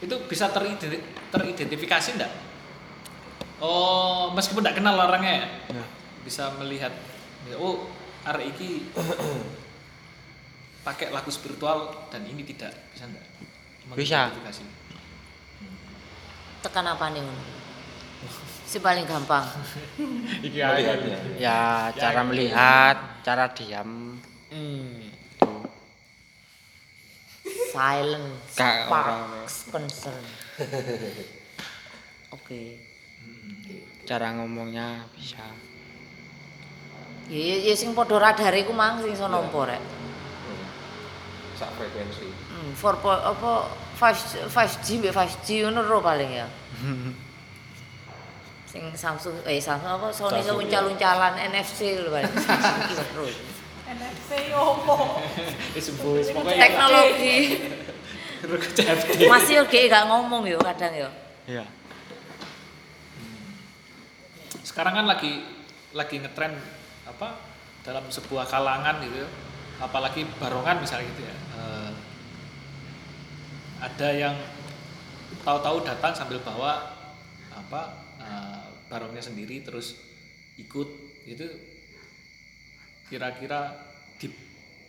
itu bisa teride- teridentifikasi enggak? Oh, meskipun tidak kenal orangnya ya, Ya. bisa melihat oh arek iki pakai lagu spiritual dan ini tidak bisa enggak? Bisa. Mengidentifikasi. Tekan apa nih? Si paling gampang. Iki Melihatnya. Ya cara melihat, cara diam. Hmm. Orang- Sparks concern. Oke. Cara ngomongnya bisa. Ya ya ya sing padha radar iku mang sing iso nampa rek. Sak frekuensi Hmm, 4 po- apa 5 5G mbek 5G ngono ro paling ya. Sing Samsung eh Samsung apa Sony iso Samsung, uncal-uncalan NFC lho paling. Terus. NFC opo? Pokoknya Teknologi. Masih yo gak gak ngomong yo kadang yo. Iya. Sekarang kan lagi lagi ngetren apa dalam sebuah kalangan gitu ya. Apalagi barongan misalnya gitu ya eh, ada yang tahu-tahu datang sambil bawa apa eh, barongnya sendiri terus ikut itu kira-kira di-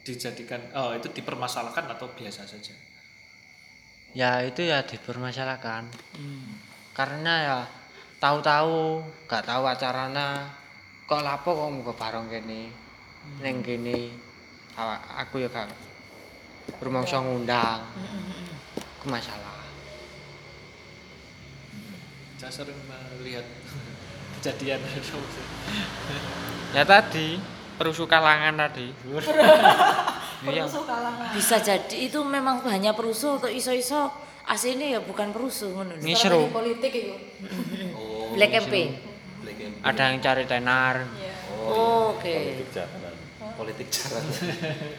dijadikan oh itu dipermasalahkan atau biasa saja Ya itu ya dipermasalahkan. Karena ya tahu-tahu, gak tahu acaranya kok lapo kok muga bareng kene. Ning kene Awa- aku ya gak rumangsa ngundang. Ku masalah. saya sering melihat kejadian Ya tadi perusuh kalangan tadi. Iya. Perusuh kalangan. Bisa jadi itu memang hanya perusuh atau iso-iso aslinya ya bukan perusuh ngono. Ini seru. politik itu. Black campaign. black campaign Ada yang cari tenar. Iya. Oke. Politik jalanan. Politik cara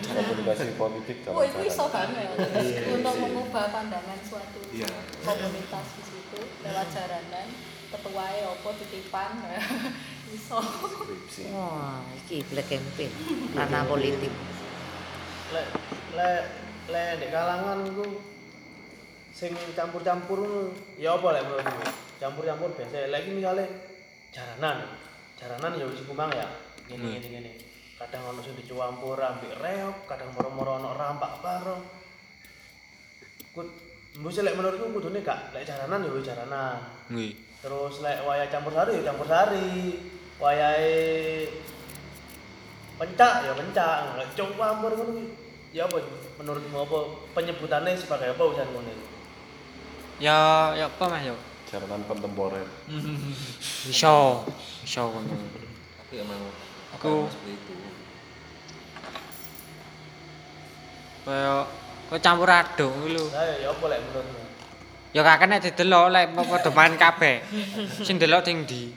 Komunikasi politik Oh itu iso banget. Untuk mengubah pandangan suatu Iya. komunitas di situ lewat jaranan ketuae opo titipan iso. Skripsi. Wah, iki black campaign. Ranah politik. lek lek lek di kalangan iku sing campur-campur ya apa lek menurutmu campur-campur biasa. Lek iki misale jaranan jaranan ya wis kumang ya. Gini gini gini kadang ono sing dicampur ambek reok kadang moro-moro ono rampak bareng Kut, menurut lek menurutku kudune gak lek jaranan ya jaranan Nggih. terus lek wayah campur sari ya campur sari wayahe pencak ya pencak lek campur ngono kuwi ya apa menurutmu apa penyebutannya sebagai apa urusan ngono? Ya ya apa Mas yo? jaranan kontemporer Iso, iso ngono. Tapi emang Aku- seperti itu. Kaya kaya campur aduk kuwi lho. Lah ya apa lek menurutmu? Ya kakek nek didelok lek padha main kabeh. Sing delok sing ndi?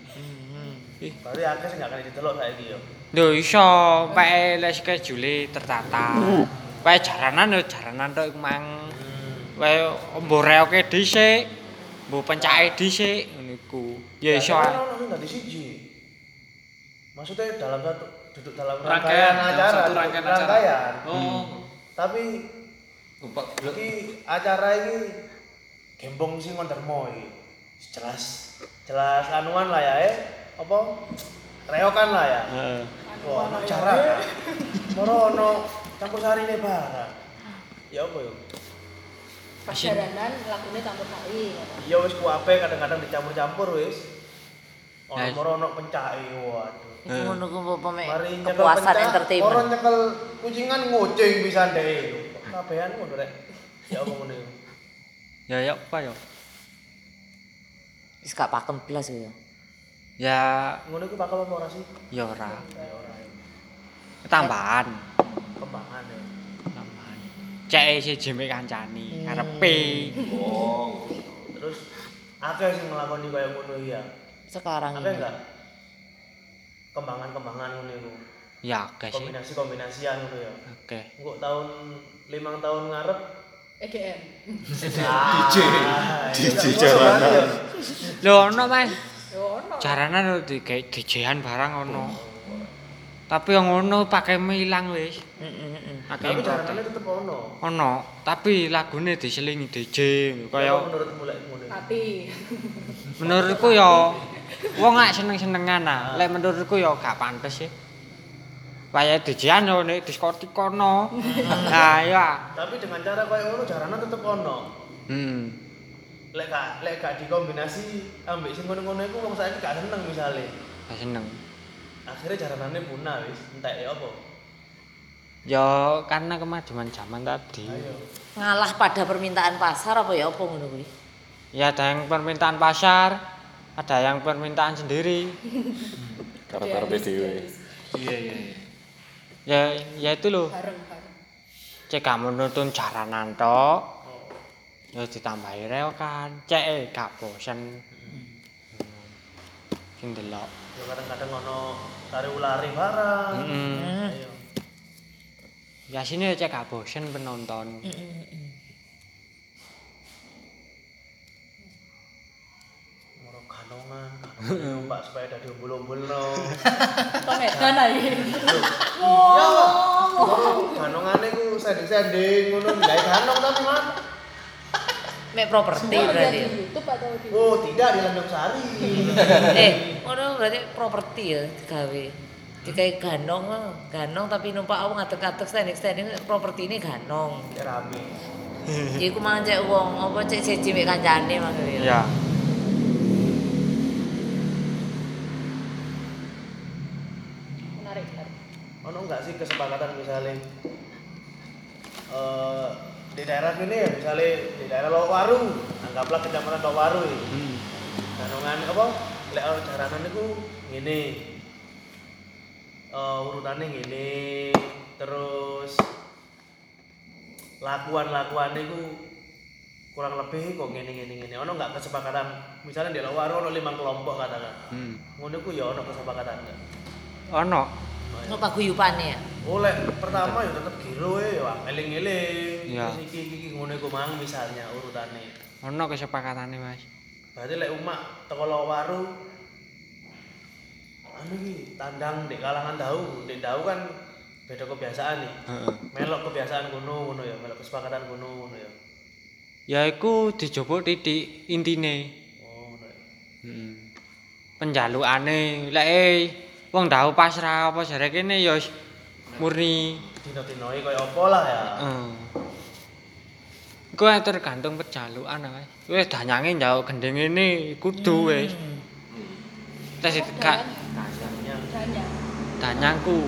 Berarti akeh sing gak kena didelok saiki ya. Lho iso, pake lek schedule tertata. Pake jaranan yo jaranan tok iku mang. Wae mbok reoke dhisik, mbok pencake dhisik ngono iku. Ya iso. Maksudnya dalam satu duduk dalam Rangkaian, rangkaian dalam acara, satu rangkaian acara. rangkaian. Oh, Tapi blok. iki acara ini gembong sing wondermo iki. Jelas jelas anuan lah ya eh apa reokan lah ya. Heeh. Wah, ono acara. Moro ono campur sari ne barang. Ya apa yo? Pas jaranan lagune campur sari. Iya wis kuape kadang-kadang dicampur-campur wis. Ono Nah. moro ono waduh. Iku ngono ku apa mek kepuasan entertainment. nyekel kucingan ngoceng pisan deh. Kabehan ngono rek. Ya apa ngono iku? Ya ya apa ya? Wis gak pakem blas ya. Ya Ngono iku bakal apa ora sih? ya ora. Ya ora. Tambahan. Kembangan ya. Tambahan. Cek siji mek kancani ngarepe. Oh. Terus akeh sing nglakoni kaya ngono iya. Sekarang Akeh enggak? Kembangan-kembangan ngono iku. Ya oke sih. Kombinasi-kombinasian ngono ya. Oke. Engko tahun limang tahun ngarep EDM. DJ DJ jalanan. Lho ono Mas. Yo ono. Jaranan lho digawe DJ-an barang ono. Tapi yang ngono pakai ilang wis. Heeh heeh. Akeh Tapi yang jaranane tetep ono. Ono, tapi lagune diselingi DJ Kaya menurutmu lek ngono. Mati. menurutku ya wong gak seneng-senengan ah. Lek menurutku ya gak pantes sih. Wayahe DJ-an yo nek diskotik kono. Nah, ya. Tapi dengan cara kaya ngono jaranan tetep ono. Hmm. Lek gak lek gak dikombinasi ambek sing ngono-ngono iku wong saiki gak seneng misale. Gak seneng. Akhirnya jaranane punah wis, entek ya apa. Ya karena kemajuan zaman tadi. Ayo. Ngalah pada permintaan pasar apa ya apa ngono kuwi? Ya ada yang permintaan pasar, ada yang permintaan sendiri. karakter PDW iya iya iya. Ya ya itu loh. Bareng bareng. Cek kamu nonton jaranan tok. Ya ditambahi reokan. Cek eh, gak bosen. Sing delok. Ya kadang-kadang ono tari ulari barang. Heeh. Ayo. Ya sini cek gak bosen penonton. Moro ganongan numpak sepeda diombol-ombolno. Kok edan ae. Iya. Moro ganongane ku sending-sending ngono, gawe ganong tapi man. Mek properti berarti. di ya? YouTube atau di Oh, tidak di Landung Sari. Eh, ngono berarti properti ya digawe. Digawe ganong, ganong tapi numpak aku ngadeg-ngadeg standing-standing properti ini ganong. Ya rame. Iku mang cek wong apa cek siji mek kancane maksudnya. Ya. menarik menarik. Ono enggak sih kesepakatan misalnya eh di daerah ini ya misalnya di daerah Lowaru, anggaplah kecamatan Lowaru ini. Hmm. Ganongan apa? Lek jaranan iku ngene. Eh urutane ngene. Terus lakuan-lakuan iku kurang lebih kok ngene ngene ngene. Ono enggak kesepakatan misalnya di Lowaru ono lima kelompok katakan. Hmm. Ngono ku ya ono kesepakatan enggak? Ono. Ono paguyupane ya. Oleh pertama ya tetep giro ya eling-eling. Iya. Terus iki iki ngono iku mang misalnya urutane. Ono kesepakatane, Mas. Berarti lek umak teko waru anu iki tandang di kalangan tahu, di tahu kan beda kebiasaan nih. Heeh. Melok kebiasaan kuno ngono ya, melok kesepakatan kuno ngono ya. Ya iku dijupuk titik intine. Oh, ngono ya. Hmm. Penjalukane lek eh, wong ndau pasrah apa jare kene ya murni Dino-dinoi kaya apa lah ya. Heeh. Iku ae tergantung pejalukan Mas. Wis danyange njauk gendeng ngene kudu wis. Tes gak Yang Dan ya. danyangku.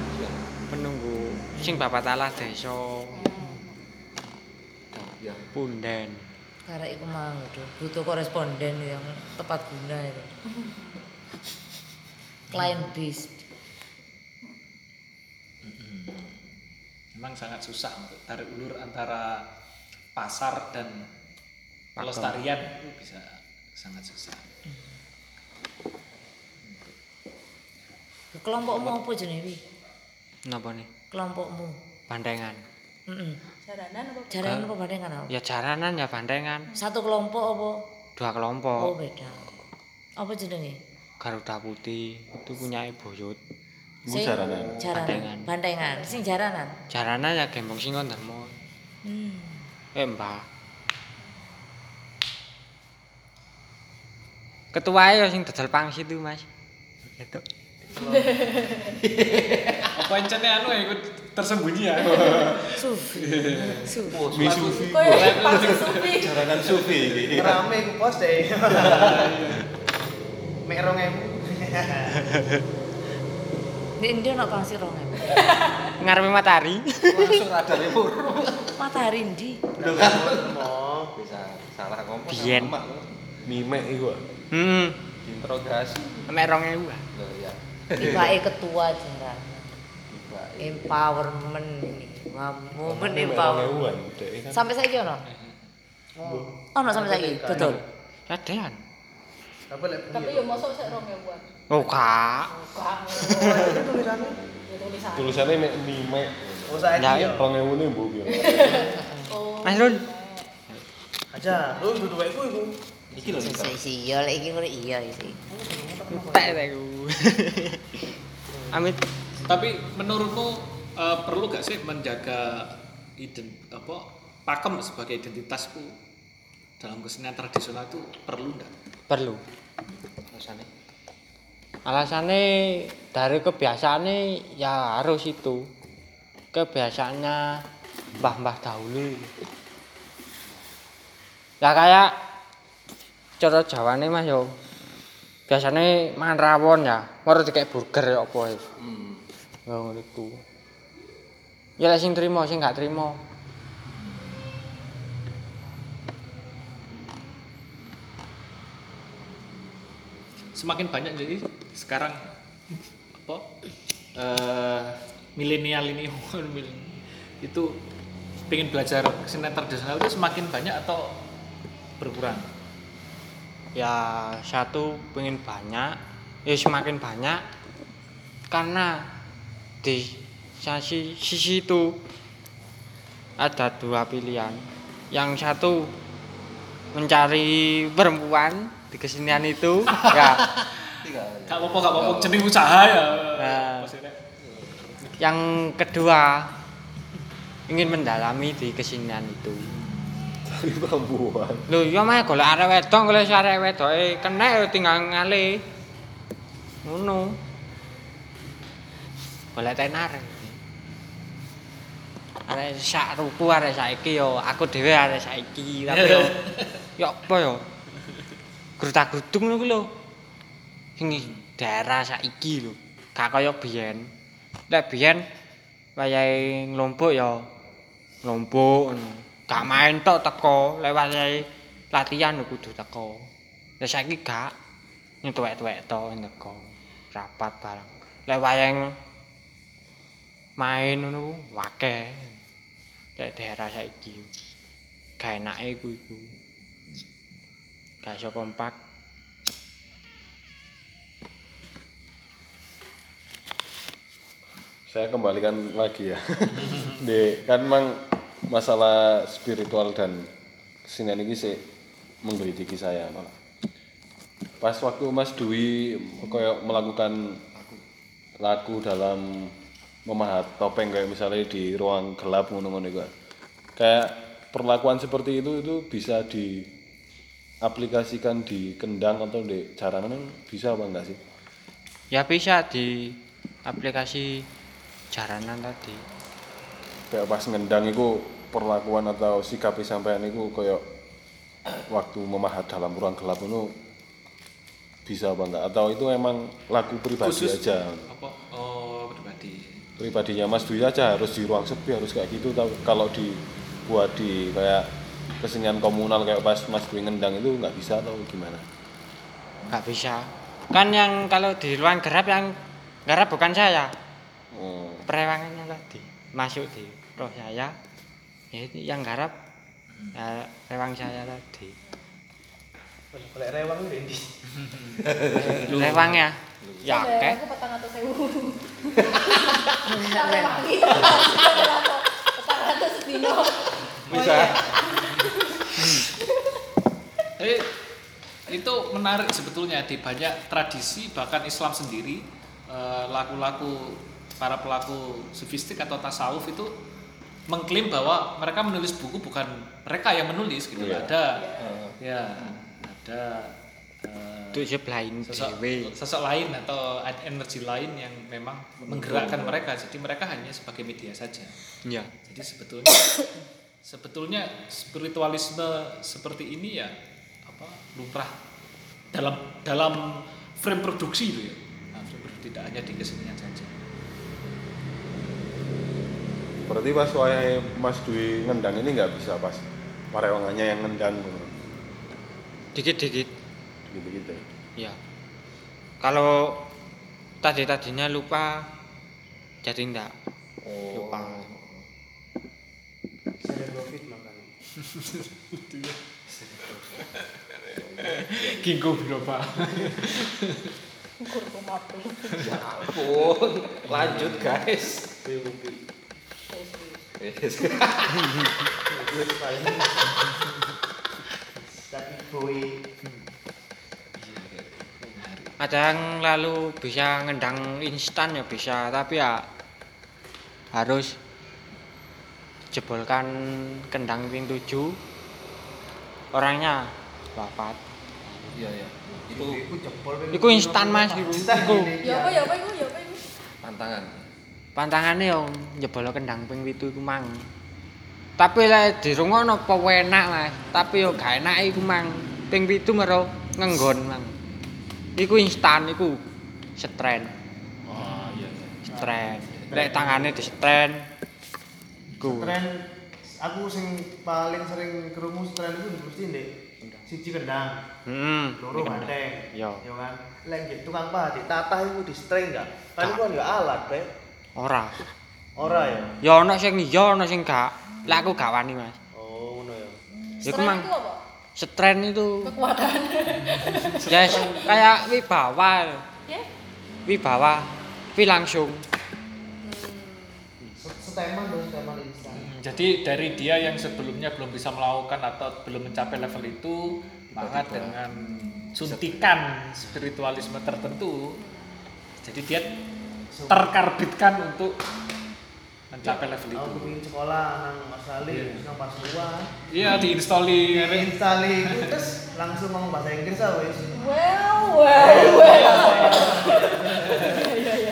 sing bapak talah desa Ya. punden. Karena iku mang butuh koresponden yang tepat guna itu. Client based. Memang sangat susah untuk tarik ulur antara pasar dan pelestarian itu bisa sangat susah. Kelompokmu apa jenenge? Napa nih? Kelompokmu. Bandengan. Heeh. Jaranan apa? Jaranan apa bandengan apa? Ya jaranan ya bandengan. Satu kelompok apa? Dua Oh, kelompok. beda. Apa jenenge? Garuda Putih itu punya Boyut. Iku jaranan. Jaranan. Bandengan. Bandengan. Sing jaranan. Jaranan ya Gembong Singon Darmo. Hmm. Eh mbak. Ketua ya sing dodol pangsi itu mas. Itu. Apa encene anu ya ikut tersembunyi ya. Sufi. Sufi. Kowe pas sufi. Jaranan sufi iki. Rame ku pos deh. Mek 2000. Nek ndi ono pangsi rong ewu. Ngarepe matahari. Langsung radare muru. Matahari ndi? Mau. Bisa salah ngomong. Biyen. Mimek iku. Hmm. Interogasi. Mek 2000 ah. Loh ya. Tibake ketua jaranan. Tiba. Empowerment momen empowerment. Sampai saiki ono? Ono sampai saiki, betul. Kadean. Tapi Tapi ya mosok sik rong ewan. Oh kak. Tulisannya. Ya tulisan. Tulisannya mek mimek. Oh saiki Nah, ya. 2000 ne mbok. Oh. Mas Rul. Aja, lu dudu wae ku iku. Iki lho iya lek iki ngono iya iki. Tak aku. Amit. Tapi menurutmu eh, perlu gak sih menjaga ident apa pakem sebagai identitasku dalam kesenian tradisional itu perlu enggak? perlu alasannya alasannya dari kebiasaannya ya harus itu. Kebiasaannya mbah-mbah dahulu. Ya kayak cara Jawa nih mas yo. Biasanya mangan rawon ya baru kayak burger ya apa ya Hmm. ya ngono iku. Ya lek sing trimo sing gak trimo. Semakin banyak jadi sekarang apa eh, milenial ini itu pengen belajar kesenian tradisional itu semakin banyak atau berkurang? ya satu pengen banyak ya semakin banyak karena di sisi, sisi itu ada dua pilihan yang satu mencari perempuan di kesenian itu ya. Gak apa-apa, gak apa-apa, jeneng usaha ya. Nah. Yang kedua ingin mendalami di kesenian itu. Dari perempuan. lho iya mah golek arek wedok golek arek wedoke kena ya tinggal ngale. Ngono. Golek tenar arek. Sak ruku arek saiki yo aku dhewe arek saiki. Tapi yo yo apa yo grutak-grutung lho ku lho sing daerah saiki lho. Gak kaya biyen. Lek biyen wayahe nglompok yo nglompok gak main tok teko. Wayahe latihan kudu teko. Lek saiki gak. Nyetuwek-tuwek tok rapat bareng. Lek wayang main ngono wakeh. Lek daerah saiki. Gak enake ku iku gak iso kompak Saya kembalikan lagi ya. Di, kan memang masalah spiritual dan kesenian ini sih menggelitiki saya. Pas waktu Mas Dwi kayak melakukan laku dalam memahat topeng kayak misalnya di ruang gelap ngono-ngono. Kayak perlakuan seperti itu itu bisa diaplikasikan di kendang atau di jaranan bisa apa enggak sih? ya bisa di aplikasi jaranan tadi. Kayak pas ngendang itu perlakuan atau sikap sampean itu kayak waktu memahat dalam ruang gelap itu bisa apa enggak? Atau itu emang laku pribadi Khusus aja? apa? Oh, pribadi. pribadinya Mas Dwi aja harus di ruang sepi harus kayak gitu. Tapi kalau dibuat di kayak kesenian komunal kayak pas Mas Dwi ngendang itu nggak bisa atau gimana? Nggak bisa. Kan yang kalau di ruang garap yang garap bukan saya oh. perewangannya tadi masuk di roh saya ya itu yang garap ya, rewang saya tadi Boleh rewang di rewangnya ya oke aku petang atau sewu. Sampai wangi. Petang atau sedino. Bisa. Itu menarik sebetulnya di banyak tradisi bahkan Islam sendiri eh, laku-laku para pelaku sufistik atau tasawuf itu mengklaim bahwa mereka menulis buku bukan mereka yang menulis gitu. Iya. ada. Ya ada eh, untuk sebelahin sosok, lain atau energi lain yang memang menggerakkan mereka. jadi mereka hanya sebagai media saja. Ya jadi sebetulnya sebetulnya spiritualisme seperti ini ya apa lumrah dalam dalam frame produksi itu ya. Nah, frame produksi, tidak hanya di kesenian saja. Berarti pas wayahe Mas Dwi ngendang ini nggak bisa pas parewangannya yang ngendang. Dikit-dikit. Gitu ya? Kalau tadi-tadinya lupa jadi enggak lupa. Saya profit makanya. Ginggu berapa? Kurku mabuk. Ya Tapi boy ada yang lalu bisa ngendang instan ya bisa tapi ya harus jebolkan kendang ping tujuh orangnya wafat Iya ya. Itu Iku jebol ping Iku instan, Mas. Iku. Ya apa ya apa iku ya apa iku? tantangan. Pantangannya yang jebol kendang ping pitu iku mang tapi lek dirungokno apa enak mas tapi yo gak enak iku mang ping pitu mero ngenggon mang iku instan iku stren Oh iya. stren lek tangane di stren iku Tren aku sing paling sering krungu tren itu mesti ndek siji kendang, hmm loro banteng. Iya. Ya kan. Lek tukang pah ditatah iku di string enggak? Kan iku kan ya alat, Bre. Ora Ora ya. ya ana sing iya ana sing gak lek aku gak wani mas Oh, ngono ya. iku Strength mang itu apa? stren itu Kekuatan. yes kayak wibawa Ya. wibawa wi langsung Seteman dong, seteman instan. Jadi dari dia yang sebelumnya belum bisa melakukan atau belum mencapai level itu, maka dengan suntikan spiritualisme tertentu, jadi dia terkarbitkan untuk mencapai level itu. Aku pengen sekolah nang Mas Ali, nang pas luar. Iya, diinstalli Instali iku terus langsung ngomong bahasa Inggris ah wis. Well, well, well.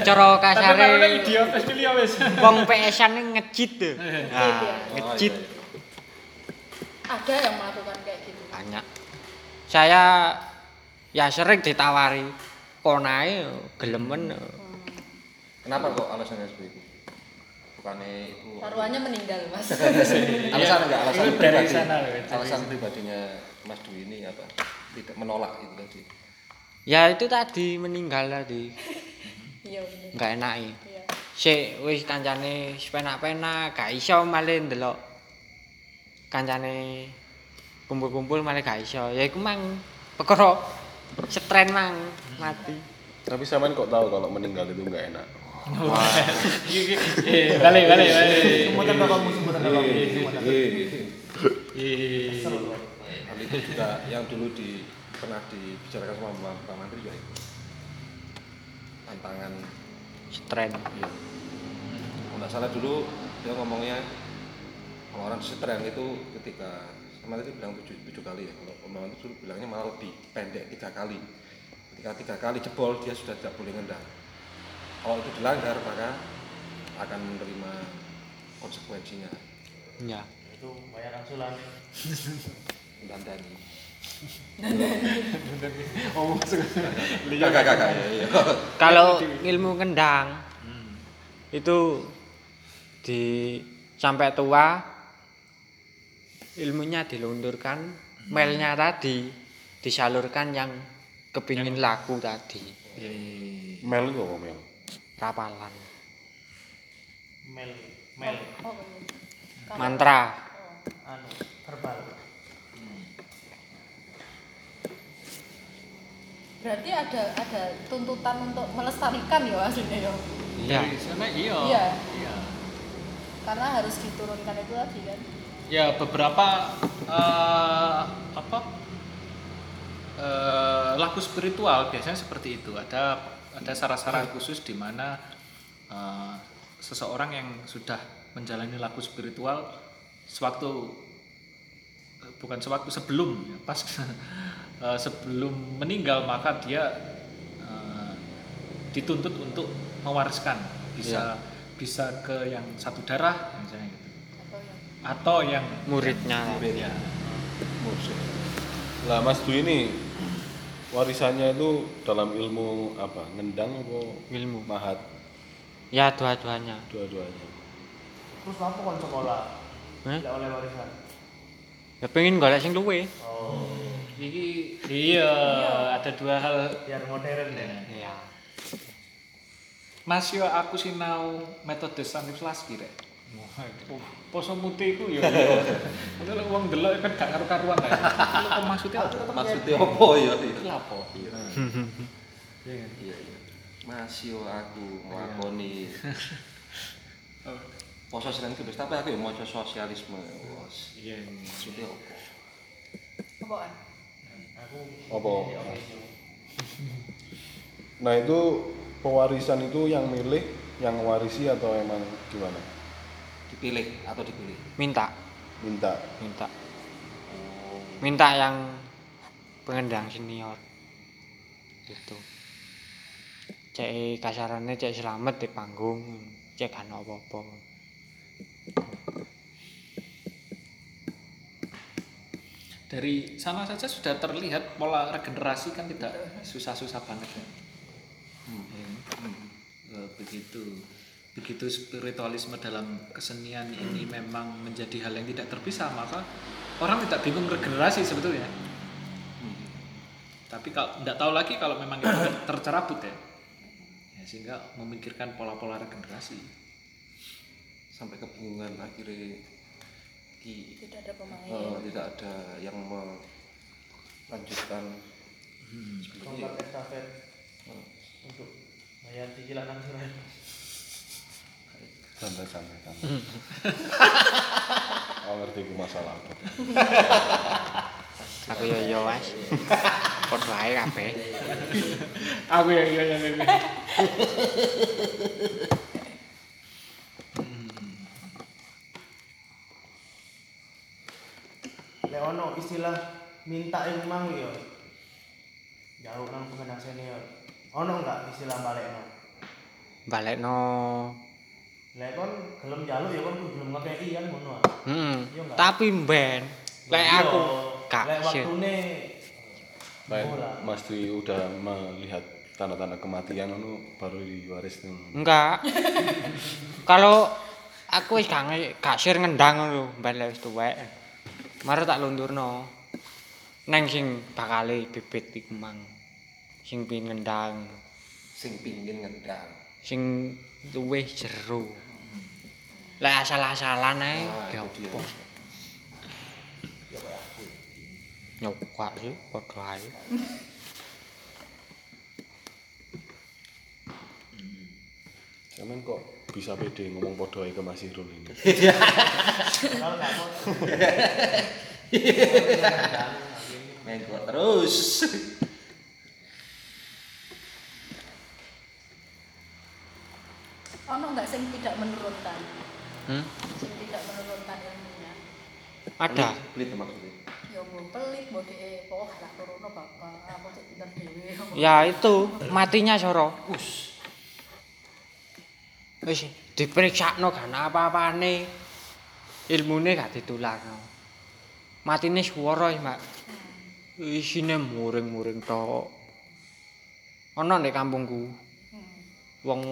cara Tapi kasare karena idiot pasti liya wis. wong PS-an ngejit tuh. Eh. Nah, ngejit Ada yang melakukan kayak gitu. banyak. Saya ya sering ditawari konae gelemen Kenapa kok alasannya seperti itu? Bukannya itu Taruhannya meninggal, Mas. alasan enggak alasan Itu dari pribadi. sana, dari alasan sana. pribadinya Mas Dwi ini apa? Tidak menolak itu tadi. ya itu tadi meninggal tadi Iya, bener. nggak enak Iya. Sik wis kancane penak-penak gak iso malih ndelok kancane kumpul-kumpul malih gak iso ya iku mang perkara setren mang mati tapi sampean kok tahu kalau meninggal itu nggak enak Bapakmu. semutan. Iya. Hal itu juga yang dulu di pernah dibicarakan sama Pak Pak Menteri juga itu. Tantangan setren Iya. Kalau nggak salah dulu dia ngomongnya orang setren itu ketika sama tadi bilang tujuh, tujuh kali ya kalau pemain itu bilangnya malah lebih pendek tiga kali ketika tiga kali jebol dia sudah tidak boleh ngendang kalau itu dilanggar maka akan menerima konsekuensinya ya Itu bayar angsuran. dan dani Oh, Kakak kakak ya iya. kalau ilmu kendang itu di sampai tua ilmunya dilunturkan melnya tadi disalurkan yang kepingin laku tadi Iya, iya, iya. Mel itu apa Mel? Rapalan Mel Mel Oh, mantra anu verbal. Berarti ada ada tuntutan untuk melestarikan ya aslinya ya. iya sana iya. Iya. Iya. Karena harus diturunkan itu tadi kan. Ya beberapa eh, apa eh, lagu spiritual biasanya seperti itu. Ada ada syarat-syarat khusus di mana eh, seseorang yang sudah menjalani lagu spiritual sewaktu eh, bukan sewaktu sebelum ya, pas eh, sebelum meninggal maka dia eh, dituntut untuk mewariskan. Bisa bisa ke yang satu darah misalnya gitu. Atau yang muridnya. ya Lah Mas Dwi ini warisannya itu dalam ilmu apa? Ngendang apa ilmu mahat ya dua-duanya dua-duanya. Terus apa kon sekolah? Eh? Tidak oleh warisan. ya pengen golek sing luwe Oh, Iki iya ada dua hal. biar modern ya. iya Mas yo aku sinau metode Stanislavski rek. Oh, poso mute iku. Ngono lek wong delok kan gak karu-karuan kae. Lho kok maksudnya apa? Maksudnya apa ya? Iki lapo? Iya, iya. Mas yo aku nglakoni poso sering tulis tapi aku ya maca sosialisme. Iya. Maksudnya apa? apaan? Apa? Nah itu pewarisan itu yang milih, yang warisi atau emang gimana? Dipilih atau dipilih? minta. Minta. minta. Minta yang pengendang senior. Gitu. Cek kasarannya cek selamat di panggung cek kan apa-apa. Dari sana saja sudah terlihat pola regenerasi kan tidak susah-susah banget ya. Eh, begitu begitu spiritualisme dalam kesenian ini memang menjadi hal yang tidak terpisah maka orang tidak bingung regenerasi sebetulnya. Tapi kalau tidak tahu lagi kalau memang itu tercerabut ya, ya sehingga memikirkan pola-pola regenerasi. Sampai kebingungan akhirnya di Tidak ada pemain. eh, tidak ada yang melanjutkan. Seperti Tongkat estafet. Untuk bayar cicilan angsuran. Santai santai santai. oh ngerti ku masalah apa. aku ya ya mas padha ae kabeh aku iya iya iya Lek ono istilah minta yang mang yo. Jauh nang pengendang senior. Ono enggak istilah balekno? balekno Lek kon gelem ya kon kudu gelem ngekeki kan ngono. ah. hmm. Iya tapi mben lek Iya, aku gak lek waktune Baik. Mas Dwi udah melihat tanda-tanda kematian itu baru diwaris nih. enggak kalau aku wis gak nge- gak sir ngendang lho balik wis tuwek mare tak lundurno neng sing bakale bibit iku mang sing pin ngendang sing pingin ngendang. sing luwih jero lek asal-asalan ae ya apa nyokak sih padha ae Cuman kok bisa pede ngomong podo ae ke Mas Irul ini. Mengko terus. Ono nggak sing tidak menurunkan? Hmm? Sing tidak menurunkan ilmunya. Ada. Pelit maksudnya. Ya mau pelit, mau di pokok harap turunnya bapak, mau pinter dewe. Ya itu, matinya soro. Us. Wis diperiksakno kan apa-apane. Ilmune gak ditulang. Matine swara, Mbak. Hmm. Isine muring-muring tok. Ana nek kampungku. Hmm. Wong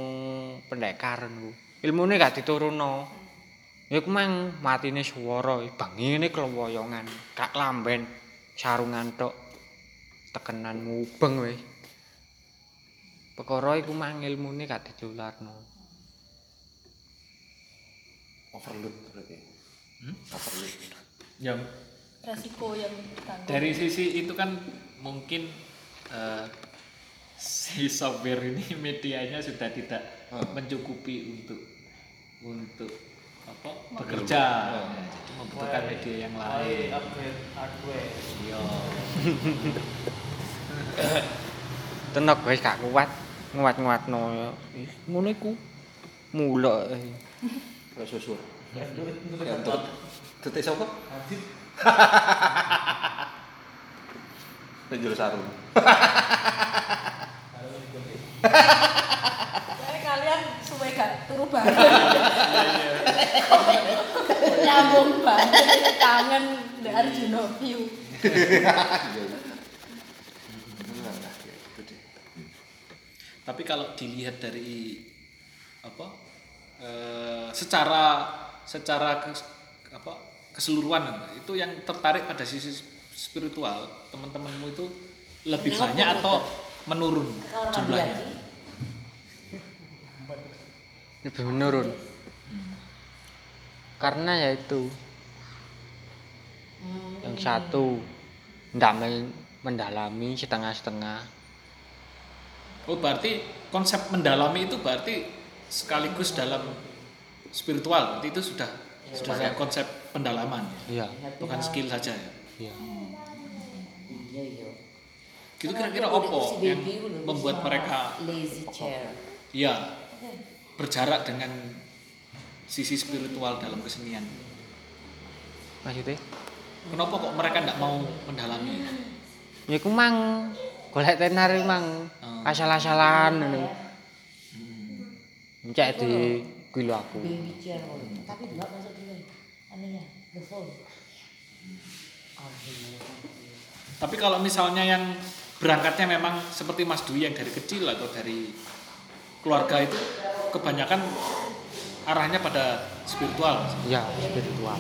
pendekar niku. Ilmune gak diturunno. Ya ku mang matine swara, bang ngene klewoyongan, gak lamben sarungan tok. Tekenan mubeng wis. Perkara iku mang ilmune gak ditularno. Overload berarti. Hmm? Overload. yang resiko yang ditanggung dari sisi itu kan mungkin eh, si software ini medianya sudah tidak mencukupi untuk untuk apa bekerja Ya, jadi membutuhkan media yang lain upgrade hardware iya Tenog wis gak kuat. Nguat-nguatno Ngono iku. Mulak. eh. Kayak susur. Kentut. Detik sapa? Adit. Penjul sarung. turu bareng nyambung banget kangen Ndek Arjuna view. Tapi kalau dilihat dari apa eh, secara secara kes- apa keseluruhan itu yang tertarik pada sisi spiritual teman-temanmu itu lebih banyak atau menurun jumlahnya Lebih menurun. Karena ya itu. Yang satu ndak men- mendalami setengah-setengah. oh berarti konsep mendalami itu berarti sekaligus dalam spiritual. Berarti itu sudah sudah kayak konsep pendalaman. Iya, bukan skill saja ya? Iya. iya iya gitu Karena kira-kira si yang membuat mereka lazy chair. Ya berjarak dengan sisi spiritual dalam kesenian. Maksudnya? Kenapa kok mereka tidak mau mendalami? Ya ku mang golek tenar iku mang Oh. asal-asalan ngono. Encek di kuwi lho aku. tapi dua masuk dulu the phone. Tapi kalau misalnya yang berangkatnya memang seperti Mas Dwi yang dari kecil atau dari keluarga itu kebanyakan arahnya pada spiritual. Ya, spiritual.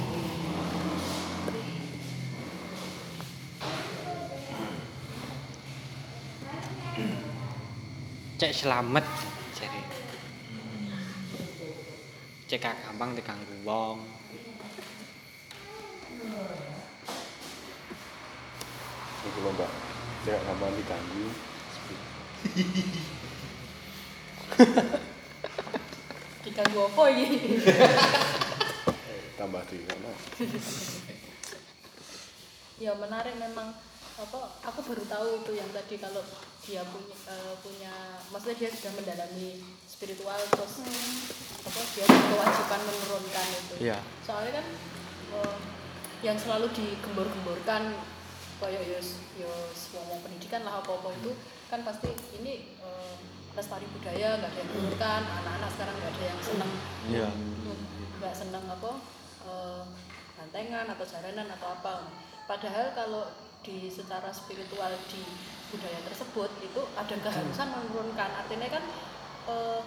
Cek selamat jare. Cek gampang diganggu wong. Itu loh mbak, saya gampang diganggu. Diganggu apa ini Eh, tambah di sana. ya menarik memang apa aku baru tahu itu yang tadi kalau dia punya eh, punya maksudnya dia sudah mendalami spiritual terus apa dia kewajiban menurunkan itu Iya. soalnya kan eh, yang selalu digembor-gemborkan kayak yos yos ngomong pendidikan lah apa apa itu kan pasti ini eh, lestari budaya nggak ada yang menurunkan anak-anak sekarang nggak ada yang seneng Iya. nggak seneng apa eh, bantengan atau jaranan atau apa padahal kalau di secara spiritual di budaya tersebut itu ada keharusan menurunkan artinya kan eh,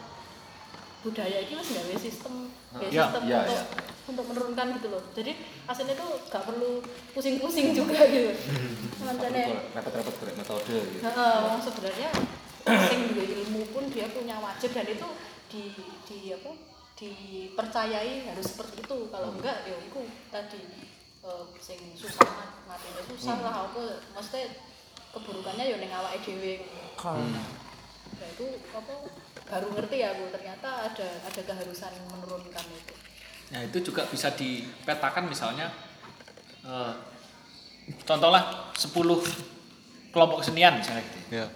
budaya ini masih gawe sistem gawe Ya, sistem ya, untuk ya. untuk menurunkan gitu loh jadi aslinya tuh gak perlu pusing-pusing juga gitu makanya Repot-repot metode gitu. Wong sebenarnya sing duwe ilmu pun dia punya wajib dan itu di di apa dipercayai harus seperti itu. Kalau enggak ya itu tadi eh, sing susah mat- matinya susah lah. Apa maksudnya keburukannya ya ning awake dhewe. Nah itu apa baru ngerti ya aku ternyata ada ada keharusan menurunkan itu. Nah itu juga bisa dipetakan misalnya eh, contohlah 10 kelompok kesenian misalnya gitu. Iya.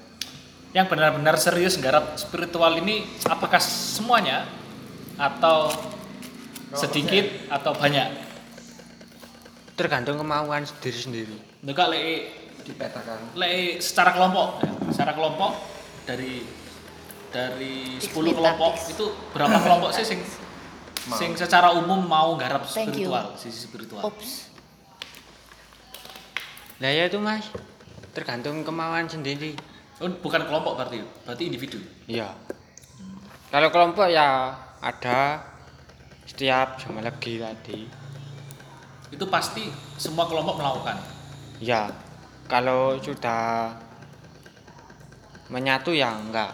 Yang benar-benar serius nggarap spiritual ini apakah semuanya atau sedikit atau banyak? Tergantung kemauan diri sendiri. Enggak lek Dipetakan. lek secara kelompok, ya. secara kelompok dari dari 10 Fix me, kelompok itu berapa kelompok sih sing sing secara umum mau you. spiritual, sisi spiritual. Ops. Lah ya itu Mas. Tergantung kemauan sendiri. Oh, bukan kelompok berarti, berarti individu. Iya. Kalau kelompok ya ada setiap jam lagi tadi. Itu pasti semua kelompok melakukan. Ya, kalau sudah menyatu ya enggak.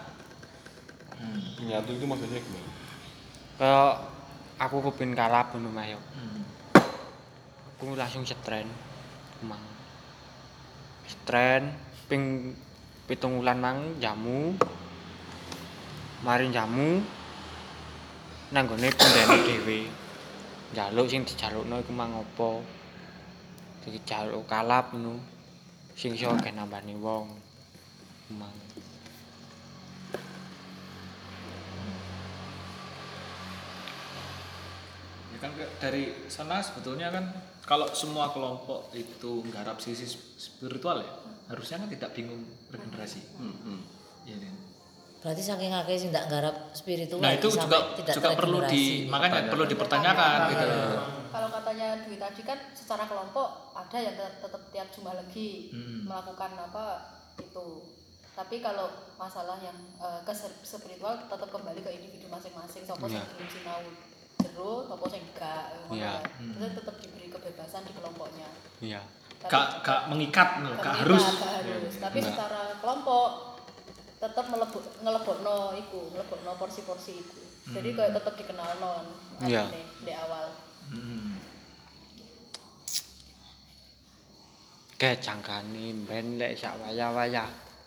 Nyatu itu maksudnya gimana? Kalau aku kepin kalap ngono mah yo. Hmm. Aku langsung setren. Mang. Setren ping pitung wulan mang jamu. Mari jamu nang gone pendene dhewe. Njaluk sing dijalukno iku mang apa? Dijaluk kalap ngono. Sing iso ge nambani wong. Mang. Ya kan dari sana sebetulnya kan kalau semua kelompok itu nggarap sisi spiritual ya, harusnya kan tidak bingung regenerasi. Iya kan? Berarti saking akeh sing ndak garap spiritual Nah itu sampai juga tidak juga perlu di makanya perlu dipertanyakan gitu. Kalau katanya Dwi tadi kan secara kelompok ada yang tet- tetap tiap Jumat lagi Hmm. melakukan apa itu. Tapi kalau masalah yang eh, ke spiritual tetap kembali ke individu masing-masing. Sopo sing Iya. sinau jero, sopo sing enggak. ngono Iya. kan. Terus tetap diberi kebebasan di kelompoknya. Iya. Tapi- Gak gak mengikat, gak iya, harus. gak harus. Tapi Enggak. secara kelompok tetap melebut ngelebokno iku, ngelebokno porsi-porsi itu. Jadi kayak tetap dikenalno kan Iya. artine di awal. Hmm. Kayak jangkane ben lek sak waya-waya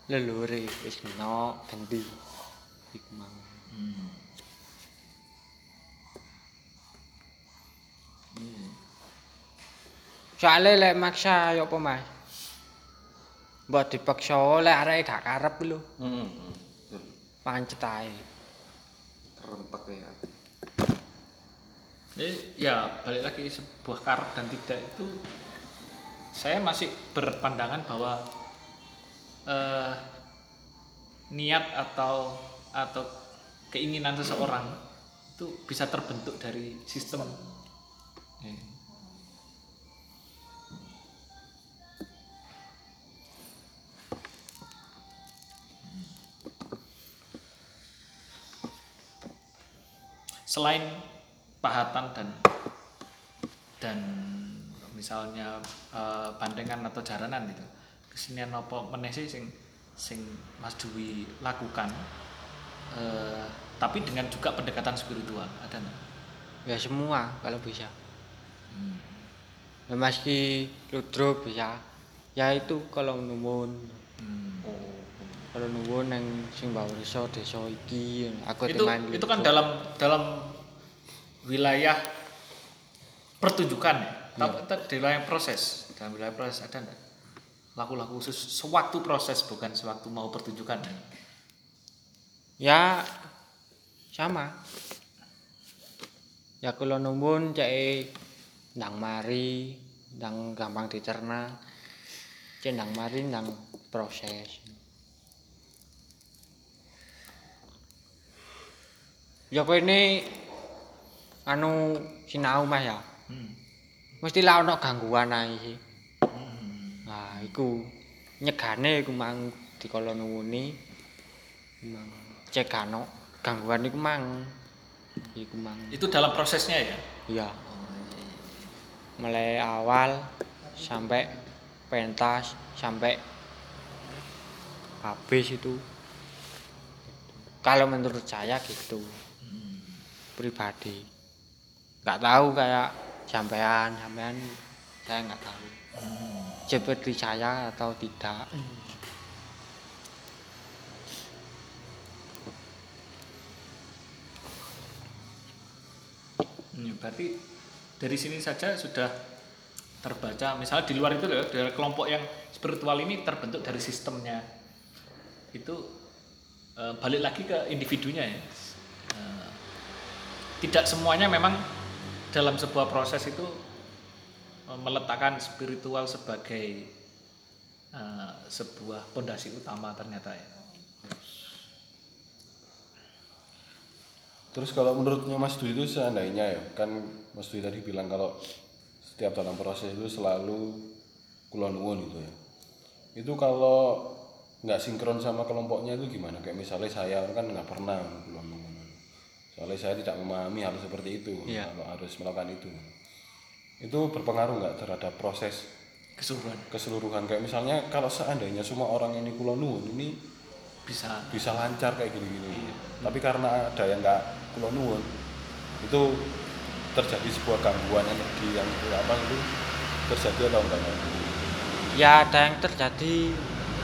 lelure wis nok ganti. Iku mang. Soale lek maksa ya apa Mas? Mbok dipaksa lek areke gak karep lho, Hmm. Betul. pancet ae. Kerempek ya. Jadi ya balik lagi sebuah karet dan tidak itu saya masih berpandangan bahwa eh, niat atau atau keinginan seseorang itu bisa terbentuk dari sistem. Ya. Selain pahatan dan dan misalnya eh, bandengan atau jaranan gitu kesenian apa meneh sih sing sing Mas Dwi lakukan eh, tapi dengan juga pendekatan spiritual ada nggak? Ya semua kalau bisa. Ya meski ludruk bisa. Ya itu kalau nuwun. Kalau nuwun nang sing bawa desa desa iki aku itu itu kan dalam dalam wilayah pertunjukan ya tapi tapi di wilayah proses dalam wilayah proses ada nggak laku-laku khusus sewaktu proses bukan sewaktu mau pertunjukan ya? Ya sama. Ya kalau nuwun cek ndang mari, ndang gampang dicerna. Cek ndang mari ndang proses. Ya ini anu sinau Mas ya. Hmm. Mesti lah ono gangguan ae sih. Nah, iku nyegane iku mang dikala nuwuni. Mang cek ano gangguan iku mang. Iku mang. itu dalam prosesnya ya Iya. Mulai awal sampai pentas sampai habis itu. Kalau menurut saya gitu. Pribadi. Nggak tahu kayak sampean, sampean saya nggak tahu. Seperti saya atau tidak. Hmm, berarti dari sini saja sudah terbaca misalnya di luar itu loh dari kelompok yang spiritual ini terbentuk dari sistemnya itu eh, balik lagi ke individunya ya tidak semuanya memang dalam sebuah proses itu eh, meletakkan spiritual sebagai eh, sebuah pondasi utama ternyata ya Terus kalau menurutnya Mas Dwi itu seandainya ya, kan Mas Dwi tadi bilang kalau setiap dalam proses itu selalu kulon nuwun gitu ya. Itu kalau nggak sinkron sama kelompoknya itu gimana? Kayak misalnya saya kan nggak pernah kulon. Soalnya saya tidak memahami hal seperti itu Iya. kalau harus melakukan itu. Itu berpengaruh nggak terhadap proses keseluruhan. keseluruhan? Kayak misalnya kalau seandainya semua orang ini kulo ini bisa. bisa lancar kayak gini-gini. Tapi karena ada yang nggak kulo itu terjadi sebuah gangguan energi yang apa itu terjadi atau enggak ya ada yang terjadi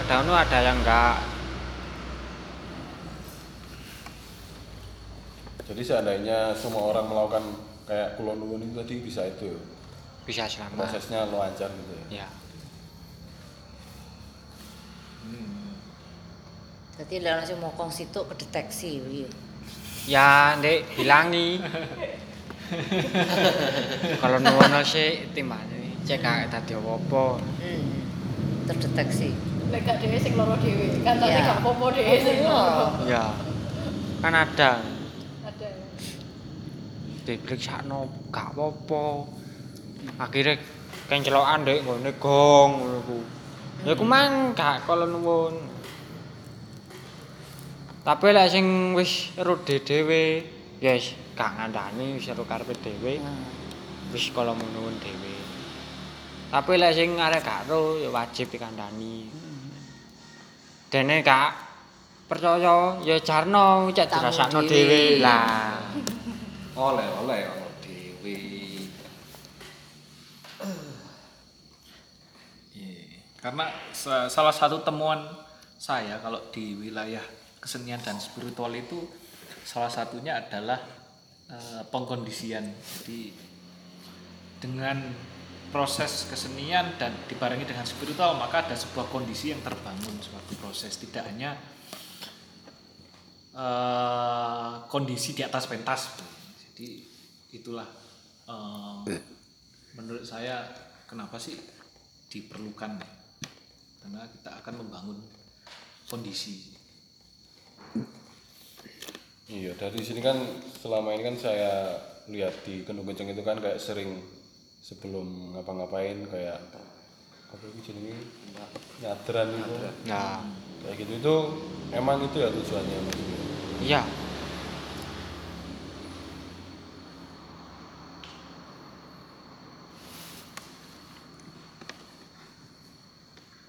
itu ada yang enggak jadi seandainya semua orang melakukan kayak kulo nuwun itu tadi bisa itu bisa selamat prosesnya lancar gitu ya ya Jadi lah langsung mau kong situ kedeteksi iya. ya ndek hilangi kalau nuwono sih timbane cek kayak tadi apa Hmm. Terdeteksi. Lek gak dhewe sing loro dhewe. Kan tadi Iya. gak apa-apa dhewe sing loro. ya kan Ada. Diperiksakno gak apa-apa. Akhirnya kencelokan ndek nggone gong ngono ku. Ya ku mang gak kalau nuwun. Tapi lek sing wis rude dhewe ya wis gak ngandani wis karo karepe dhewe Hmm. wis kalau mau nuwun dhewe. Tapi lek sing arek gak ro ya wajib dikandani. Dene gak percaya ya jarno cek dirasakno dhewe. lah oleh oleh ono dhewe Iya, karena sa- salah satu temuan saya kalau di wilayah kesenian dan spiritual itu salah satunya adalah eh, pengkondisian. Jadi dengan proses kesenian dan dibarengi dengan spiritual maka ada sebuah kondisi yang terbangun suatu proses tidak hanya eh, kondisi di atas pentas. Jadi itulah eh, menurut saya kenapa sih diperlukan karena kita akan membangun kondisi. Iya, dari sini kan selama ini kan saya lihat di Kendung Kenceng itu kan kayak sering sebelum ngapa-ngapain kayak apa itu jenenge? Nyadran itu. Ya kayak gitu itu emang itu ya tujuannya iya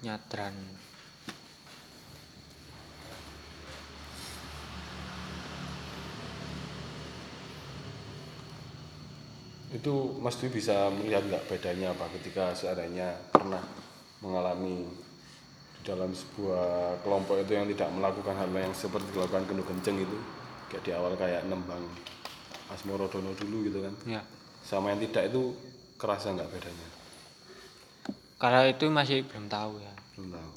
nyadran. Itu Mas Dwi bisa melihat nggak bedanya apa ketika seandainya pernah mengalami di dalam sebuah kelompok itu yang tidak melakukan hal yang seperti dilakukan Kendung Kenceng itu? Kayak di awal kayak nembang Asmorodono dulu gitu kan? Ya. Sama yang tidak itu kerasa nggak bedanya kalau itu masih belum tahu ya. Belum tahu.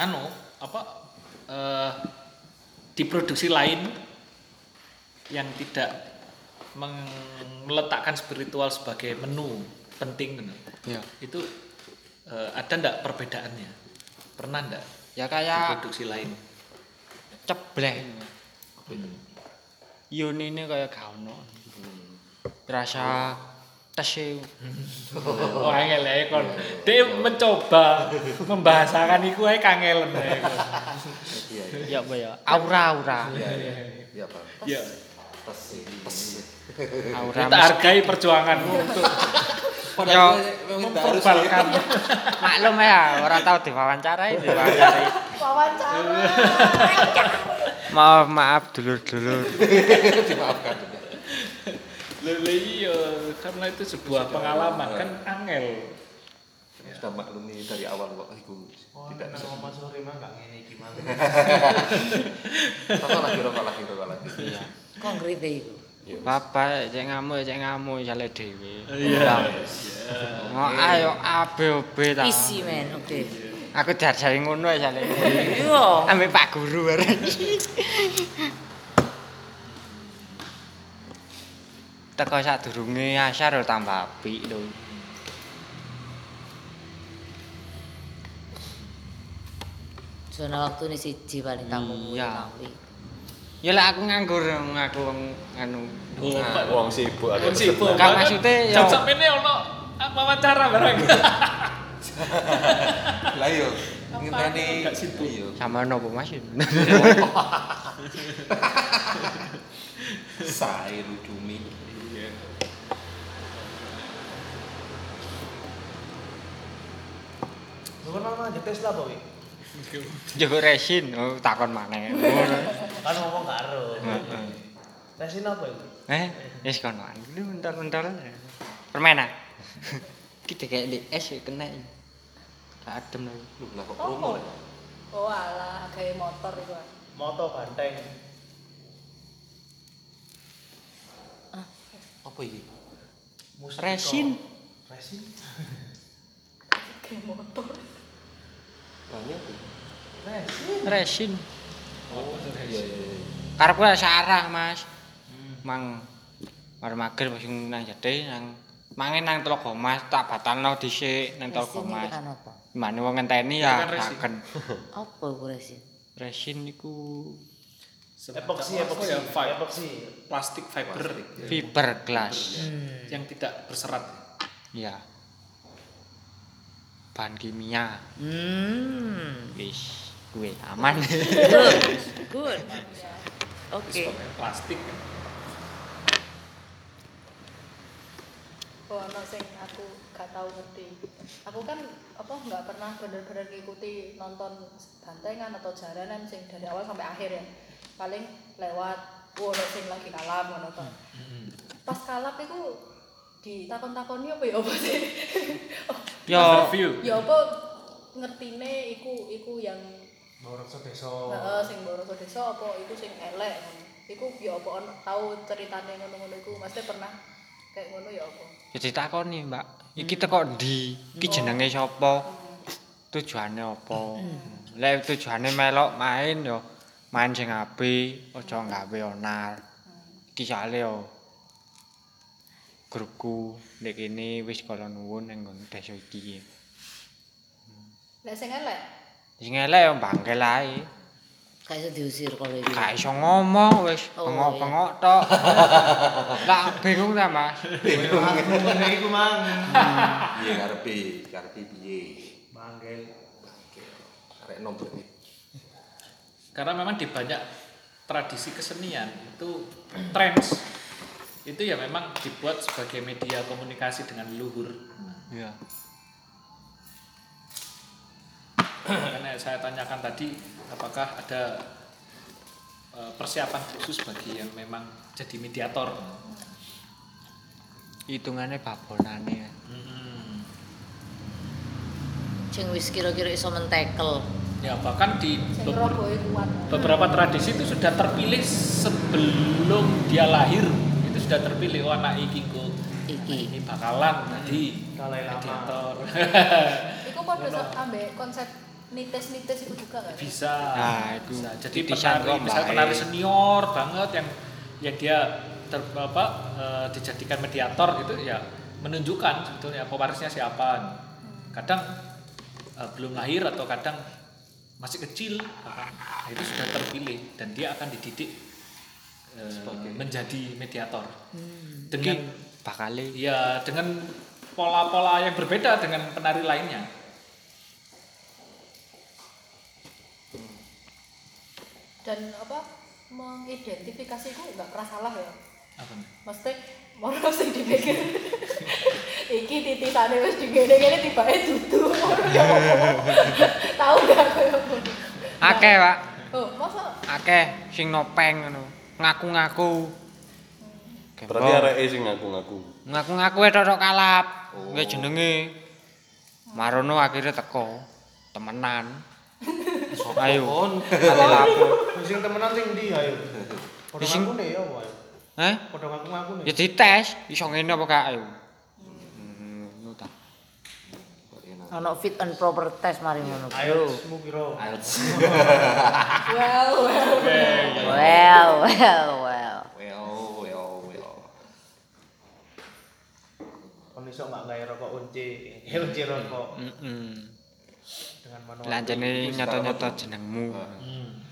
Anu apa eh, di produksi lain yang tidak meletakkan spiritual sebagai menu penting gitu. ya itu eh, ada ndak perbedaannya? Pernah ndak ya di kayak produksi lain? Ceblek Yuni ini kayak gak ono. Rasa tes oh angel ya kon dia mencoba membahasakan itu ae kangelen ya iya iya. Ya ya aura aura iya pak ya aura kita hargai perjuanganmu untuk yo memperbalkan maklum ya orang tahu diwawancarai diwawancarai. Wawancara. maaf maaf dulur dulur Lele iya, karena itu sebuah pengalaman kan angel. sudah maklumi dari awal kok itu tidak bisa Mas sore mah gak ngene iki mah. rokok lagi rokok lagi rokok lagi iya Kok iku? Bapak cek ngamuk cek ngamuk jale dhewe. Iya. Mau ayo ABOB ta. Isi men, oke. Aku diajari ngono ya jale. Iya. Ambek Pak Guru bareng. Teko sadurunge asar lho tambah apik lho. Zona waktu ini siji paling tamu Iya. Ya lek aku nganggur aku anu. wong sibuk Kon sibuk. Kan maksudnya jam yo- sampe ini ono wawancara bareng. lah iya ngenteni Gak sibuk. iya Sama nopo Mas? Sae cumi. Lu kan mama di Tesla apa wi? Jago resin, oh takon maneh. Kan ngomong karo. Resin apa itu? Eh, wis kono. Lu bentar-bentar. Permen ah. Kita kayak di es ya kena. ini. Tak adem lagi. Lu lah kok Oh, promo. oh. Alah, kayak motor itu. ah. Moto banteng. Apa iki? Musik Resin. Resin. Kayak motor. Banyak tuh. Resin. Resin. Oh, iya iya iya. Karepku sarah, Mas. Mang Mari mager wis nang jedhe nang mangen nang Telaga Mas tak batalno dhisik nang Telaga Mas. Mane wong ngenteni Ya kan saken. Apa iku resin? Resin iku Epoksi, epoksi, ya, fiber. epoksi. plastik fiber fiberglass. yang tidak berserat. Ya. Bahan kimia. Hmm. Wis kuwe aman. Good. Good. Oke. Plastik. Oh, no, sing aku gak tahu ngerti. Aku kan apa nggak pernah bener-bener ngikuti nonton bantengan atau jaranan sing dari awal sampai akhir ya. Paling lewat, oh ono sing lagi kalap ngono to. Pas kalap itu ditakon-takoni apa ya apa sih? Yo Review. ya apa ngertine iku iku yang Boros desa. heeh sing boroso desa apa iku sing elek ngono. Iku ya apa ono tahu ceritane ngono-ngono iku mesti pernah kayak ngono ya apa? ya ditakoni, Mbak. Iki teko ndi? Iki jenenge sapa? Tujuane apa? Lek tujuane melok main yo main sing apik, aja gawe onar. Iki sale yo grupku nek kene wis kala nuwun ning nggon desa iki. Lek sing elek Sing elek yo bangkel ae. Kayak iso diusir kalau iki. Gak iso ngomong wis Oh, pengok-pengok tok. Lah bingung ta, Mas? Ngene iku mang. Piye karepe? Karepe piye? Manggil. Arek nom berarti. Karena memang di banyak tradisi kesenian itu trends itu ya memang dibuat sebagai media komunikasi dengan leluhur. Iya. Makanya saya tanyakan tadi apakah ada eh, persiapan khusus bagi yang memang jadi mediator. Hitungane babonane. Hmm. Sing wis kira-kira iso mentekel. Ya bahkan di beber- beberapa tradisi itu sudah terpilih sebelum dia lahir sudah terpilih oh anak iki kok Iki. ini bakalan tadi Dalai Lama. padha so- ambek konsep nites-nites itu juga kan? bisa Nah, itu bisa jadi penari Mbak. penari senior banget yang yang dia ter, apa, eh, dijadikan mediator itu ya menunjukkan sebetulnya pewarisnya siapa kadang eh, belum lahir atau kadang masih kecil bahkan. Nah, itu sudah terpilih dan dia akan dididik eh, menjadi mediator dengan Iki bakale ya dengan pola-pola yang berbeda dengan penari lainnya Dan apa mengidentifikasi itu nggak pernah salah ya. apa nih? Mesti mau sing dipikir iki titisane wis digene-gene tibake dudu ya. Tahu gak koyo akeh, Pak. Oh, masa Akeh sing nopeng ngono. Ngaku-ngaku. Berarti areke sing ngaku-ngaku. Ngaku-ngaku tok kalap. Nggih jenenge. Marono akhirnya teko. Temenan. Ayo. Ate lapo. Sing temenan sing ndi ayo? Padha Sing- ngaku nih ya ayo? Heh? Padha ngaku-ngaku nih. Ya dites, iso ngene apa gak ayo. Ono fit and proper test mari ngono. Ayo, Bro. semu piro? well well. Well, well, well. Well, well, well. Kon iso nggak gawe rokok unci, eh unci rokok Heeh. dengan manual. Lanjane nyoto-nyoto jenengmu.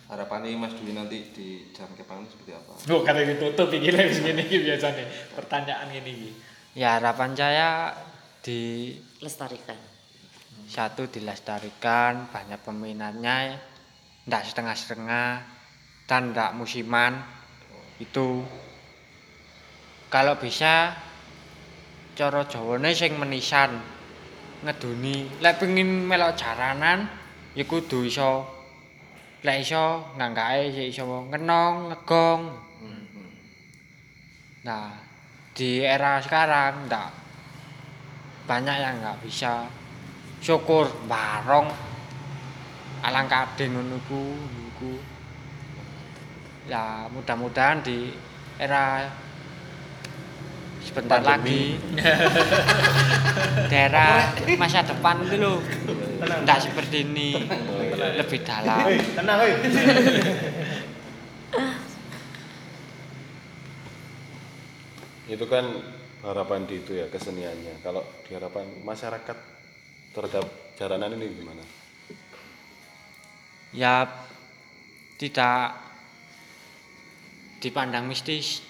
Harapannya Mas Dwi nanti di jam kepang seperti apa? Oh, kata ditutup wis ngene iki biasane. Pertanyaan ngene iki. Ya harapan saya di Lestarikan. Satu dilestarikan banyak peminatnya ndak setengah-setengah dan ndak musiman. Itu. Kalau bisa cara Jawane sing menisan ngeduni. Lek pengin melok jaranan ya kudu iso. Lek iso nganggake sik iso ngenong ngegong. Nah di era sekarang ndak. Banyak yang nggak bisa syukur barong alang kadeng ngono ku ya mudah-mudahan di era sebentar lagi. Daerah masa depan itu loh tidak seperti ini. Lebih dalam. Tenang hei. Itu kan harapan di itu ya keseniannya. Kalau di harapan masyarakat terhadap jaranan ini gimana? ya tidak dipandang mistis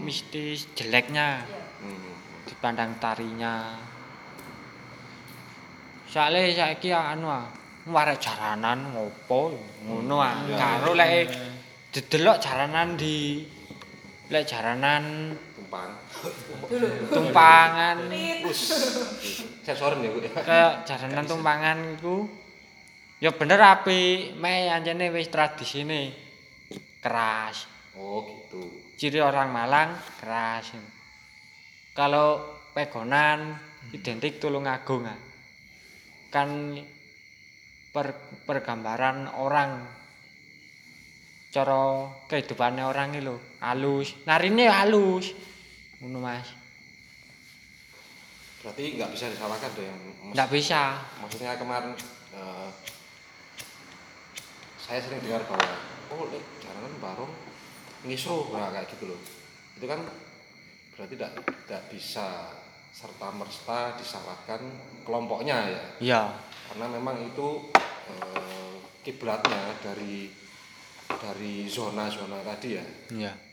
mistis jeleknya. Dipandang tarinya. Soalnya saiki anu ah warek jaranan ngopo? Ngono ah karo lek didelok jaranan di lek jaranan tumpang. Tumpangan. Sensorin ya bu ya. Kayak jaranan tumpangan iku. Ya bener api. Meh anjene wis tradisine. Keras. Oh gitu. Ciri orang Malang keras. Kalau pegonan identik tulungagung ah. kan per, pergambaran orang. Cara kehidupannya orang itu halus. Narine halus ngono mas. Berarti nggak bisa disalahkan tuh yang nggak bisa. Maksudnya kemarin eh, saya sering dengar bahwa oh lek jalanan barong ngisro nah, kayak gitu loh. Itu kan berarti tidak tidak bisa serta merta disalahkan kelompoknya ya? Iya. Karena memang itu eh, kiblatnya dari dari zona-zona tadi ya? Iya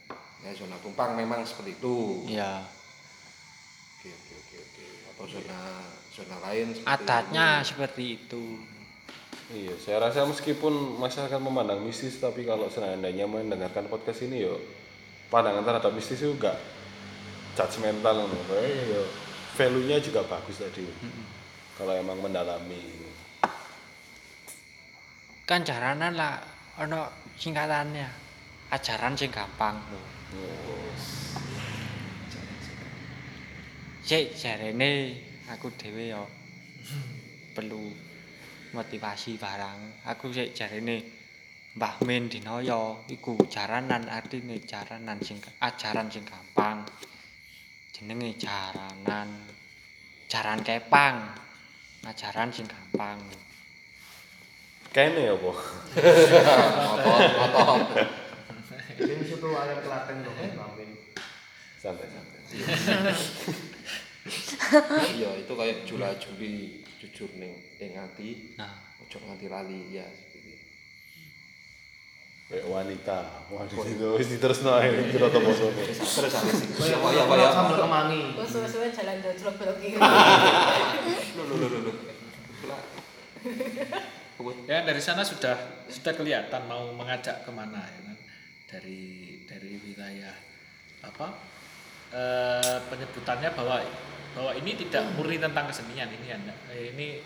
ya zona tumpang memang seperti itu iya oke oke oke oke atau zona zona lain seperti adatnya ini. seperti itu Iya, saya rasa meskipun masyarakat memandang mistis, tapi kalau seandainya mendengarkan podcast ini yo pandangan terhadap mistis itu enggak judgmental ngono. Kayak yo value-nya juga bagus tadi. Kalau emang mendalami gitu. kan jaranan lah ono singkatannya ajaran sing gampang lho Sik jarene aku dhewe yo perlu motivasi barang. Aku sik jarene Mbah Min Dinoyo iku jaranan artine jaranan sing ajaran sing gampang. Jenenge jaranan jaran kepang. Ajaran sing gampang. Kene apa? motor motor Ini situ ada Klaten dong, Mampin. Santai-santai. iya itu kayak jula juli jujur ning ning ati Nah, ojo nganti lali ya seperti itu. Kayak wanita. Waduh itu wis diterusno ae kira to bosone. terus apa sih Kayak siapa ya ya sambal kemangi. Gue suwe-suwe jalan dojlok belok kiri. lu lu lu Pula. Ya dari sana sudah sudah kelihatan mau mengajak ke mana ya kan dari dari wilayah apa eh, penyebutannya bahwa bahwa ini tidak murni tentang kesenian ini anda ini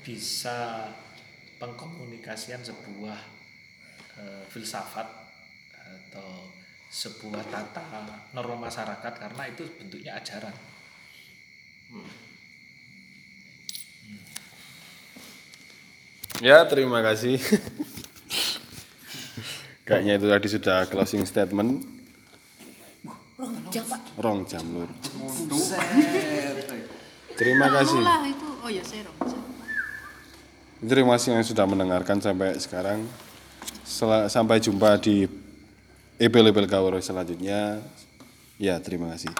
bisa pengkomunikasian sebuah eh, filsafat atau sebuah tata norma masyarakat karena itu bentuknya ajaran. Ya, terima kasih. Kayaknya itu tadi sudah closing statement. Rong jam lur. Terima kasih. Oh ya. Terima kasih yang sudah mendengarkan sampai sekarang. Sel- sampai jumpa di EP Label Kawaro selanjutnya. Ya, terima kasih.